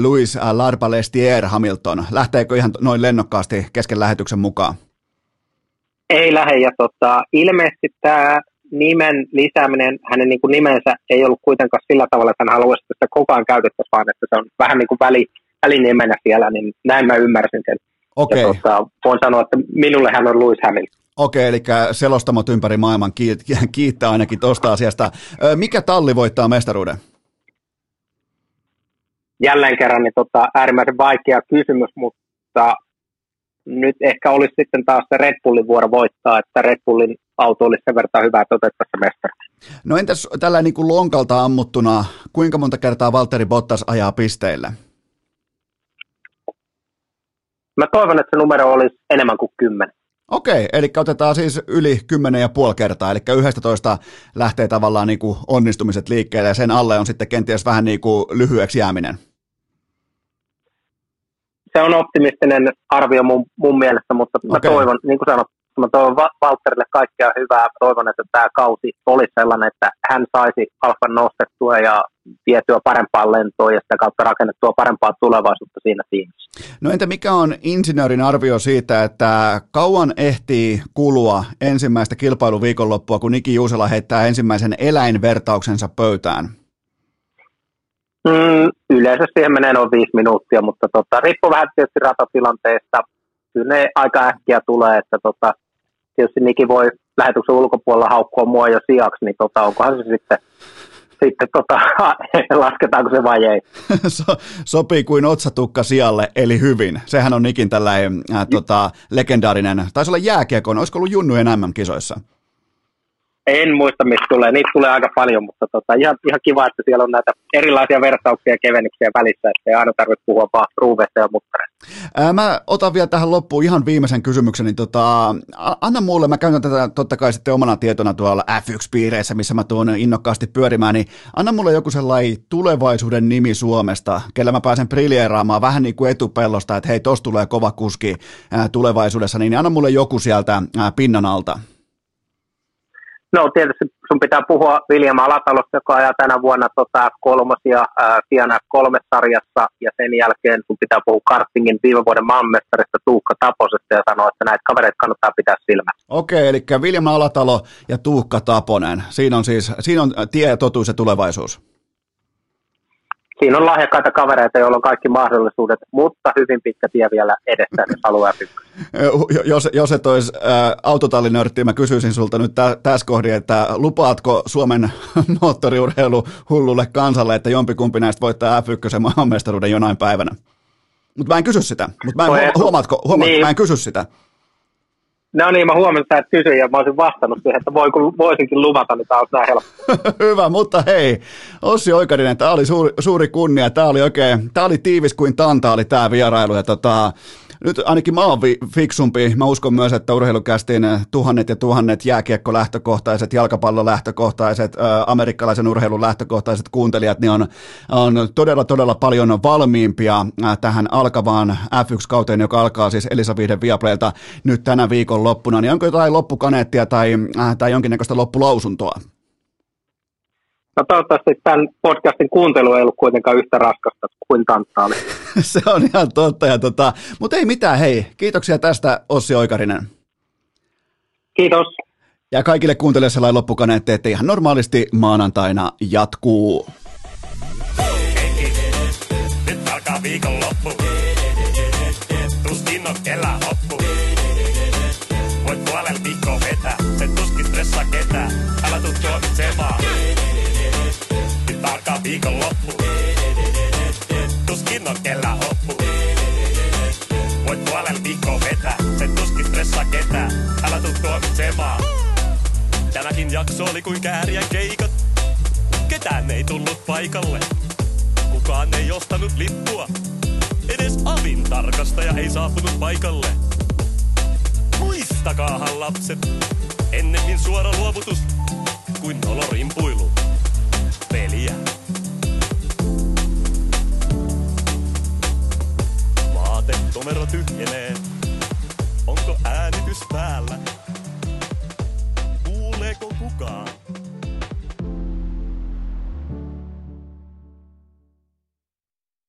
Louis Larbalestier Hamilton. Lähteekö ihan noin lennokkaasti kesken lähetyksen mukaan? Ei lähde, ja tota, ilmeisesti tämä nimen lisääminen, hänen niin kuin nimensä ei ollut kuitenkaan sillä tavalla, että hän haluaisi, että sitä koko ajan käytettäisiin, vaan että se on vähän niin kuin väli, välinimenä siellä, niin näin mä ymmärsin sen. Okay. Ja tota, voin sanoa, että minulle hän on Louis Hamilton. Okei, eli selostamot ympäri maailman kiittää ainakin tuosta asiasta. Mikä talli voittaa mestaruuden? Jälleen kerran niin tota, äärimmäisen vaikea kysymys, mutta nyt ehkä olisi sitten taas se Red Bullin vuoro voittaa, että Red Bullin auto olisi sen verran hyvä, että otettaisiin mestaruus. No entäs tällä niin kuin lonkalta ammuttuna, kuinka monta kertaa Valtteri Bottas ajaa pisteille? Mä toivon, että se numero olisi enemmän kuin kymmenen. Okei, eli otetaan siis yli 10,5 kertaa, eli 11 lähtee tavallaan niin kuin onnistumiset liikkeelle ja sen alle on sitten kenties vähän niin kuin lyhyeksi jääminen. Se on optimistinen arvio mun, mun mielestä, mutta mä okay. toivon, niin kuin sanot, mä toivon Valtterille kaikkea hyvää. Toivon, että tämä kausi olisi sellainen, että hän saisi Alfan nostettua ja vietyä parempaan lentoon ja sitä kautta rakennettua parempaa tulevaisuutta siinä tiimissä. No entä mikä on insinöörin arvio siitä, että kauan ehtii kulua ensimmäistä kilpailuviikonloppua, kun Niki Juusela heittää ensimmäisen eläinvertauksensa pöytään? Mm, yleensä siihen menee noin viisi minuuttia, mutta tota, riippuu vähän tietysti ratatilanteesta. Kyllä ne aika äkkiä tulee, että tota, tietysti Niki voi lähetyksen ulkopuolella haukkua mua jo sijaksi, niin tota, onkohan se sitten sitten tota, lasketaanko se vai ei. so, sopii kuin otsatukka sijalle, eli hyvin. Sehän on Nikin tällainen äh, tota, legendaarinen, taisi olla jääkiekon, olisiko ollut Junnujen MM-kisoissa? En muista, mistä tulee. Niitä tulee aika paljon, mutta tota, ihan, ihan kiva, että siellä on näitä erilaisia vertauksia ja kevennyksiä välissä, että ei aina tarvitse puhua vaan ruuveista ja muttareista. Mä otan vielä tähän loppuun ihan viimeisen kysymyksen. Niin tota, anna mulle, mä käytän tätä totta kai sitten omana tietona tuolla F1-piireissä, missä mä tuon innokkaasti pyörimään, niin anna mulle joku sellainen tulevaisuuden nimi Suomesta, kellä mä pääsen briljeeraamaan vähän niin kuin etupellosta, että hei, tosta tulee kova kuski tulevaisuudessa, niin anna mulle joku sieltä pinnan alta. No tietysti sun pitää puhua William Alatalosta, joka ajaa tänä vuonna tota, kolmosia Fiana kolme sarjassa ja sen jälkeen sun pitää puhua kartingin viime vuoden maanmestarista Tuukka Taposesta ja sanoa, että näitä kavereita kannattaa pitää silmässä. Okei, eli William Alatalo ja Tuukka Taponen. Siinä on siis siinä on tie, totuus ja tulevaisuus siinä on lahjakkaita kavereita, joilla on kaikki mahdollisuudet, mutta hyvin pitkä tie vielä edessä, jos haluaa jos, jos et olisi äh, autotallinörtti, mä kysyisin sulta nyt tä, tässä kohdin, että lupaatko Suomen moottoriurheilu hullulle kansalle, että jompikumpi näistä voittaa F1 maailmanmestaruuden jonain päivänä? Mutta mä en kysy sitä. Mutta mä en, huomaatko, huomaatko niin. mä en kysy sitä. No niin, mä huomasin, että et kysyin ja mä olisin vastannut siihen, että voi, voisinkin luvata, niin tämä olisi näin helppo. Hyvä, mutta hei, Ossi Oikarinen, tämä oli suuri, suuri kunnia, tämä oli oikein, tämä oli tiivis kuin tanta oli tämä vierailu. Ja tota, nyt ainakin mä oon fiksumpi. Mä uskon myös, että urheilukästin tuhannet ja tuhannet jääkiekko-lähtökohtaiset, jalkapallolähtökohtaiset, amerikkalaisen urheilun lähtökohtaiset kuuntelijat, niin on, on todella, todella paljon valmiimpia tähän alkavaan F1-kauteen, joka alkaa siis Elisa Vihden Viaplaylta nyt tänä viikon loppuna. Niin onko jotain loppukaneettia tai, tai jonkinnäköistä loppulausuntoa? No toivottavasti tämän podcastin kuuntelu ei ollut kuitenkaan yhtä raskasta kuin tanttaali. Se on ihan totta. Ja tota, mutta ei mitään, hei. Kiitoksia tästä Ossi Oikarinen. Kiitos. Ja kaikille kuuntelijoille sellainen loppukaneetti, että ihan normaalisti maanantaina jatkuu. Nyt alkaa viikonloppu. Tuskin on kelä hoppu. Voit puolella viikkoa vetää, viikonloppu. Tuskin on kellä hoppu. Voit puolella viikkoa vetää, sen tuskin stressaa ketään. Älä tuu tuomitsemaan. Tämäkin jakso oli kuin kääriä keikat. Ketään ei tullut paikalle. Kukaan ei ostanut lippua. Edes avin tarkastaja ei saapunut paikalle. Muistakaahan lapset, ennemmin suora luovutus kuin nolorimpuilu peliä. Vaatetomero tyhjenee. Onko äänitys päällä? Kuuleeko kukaan?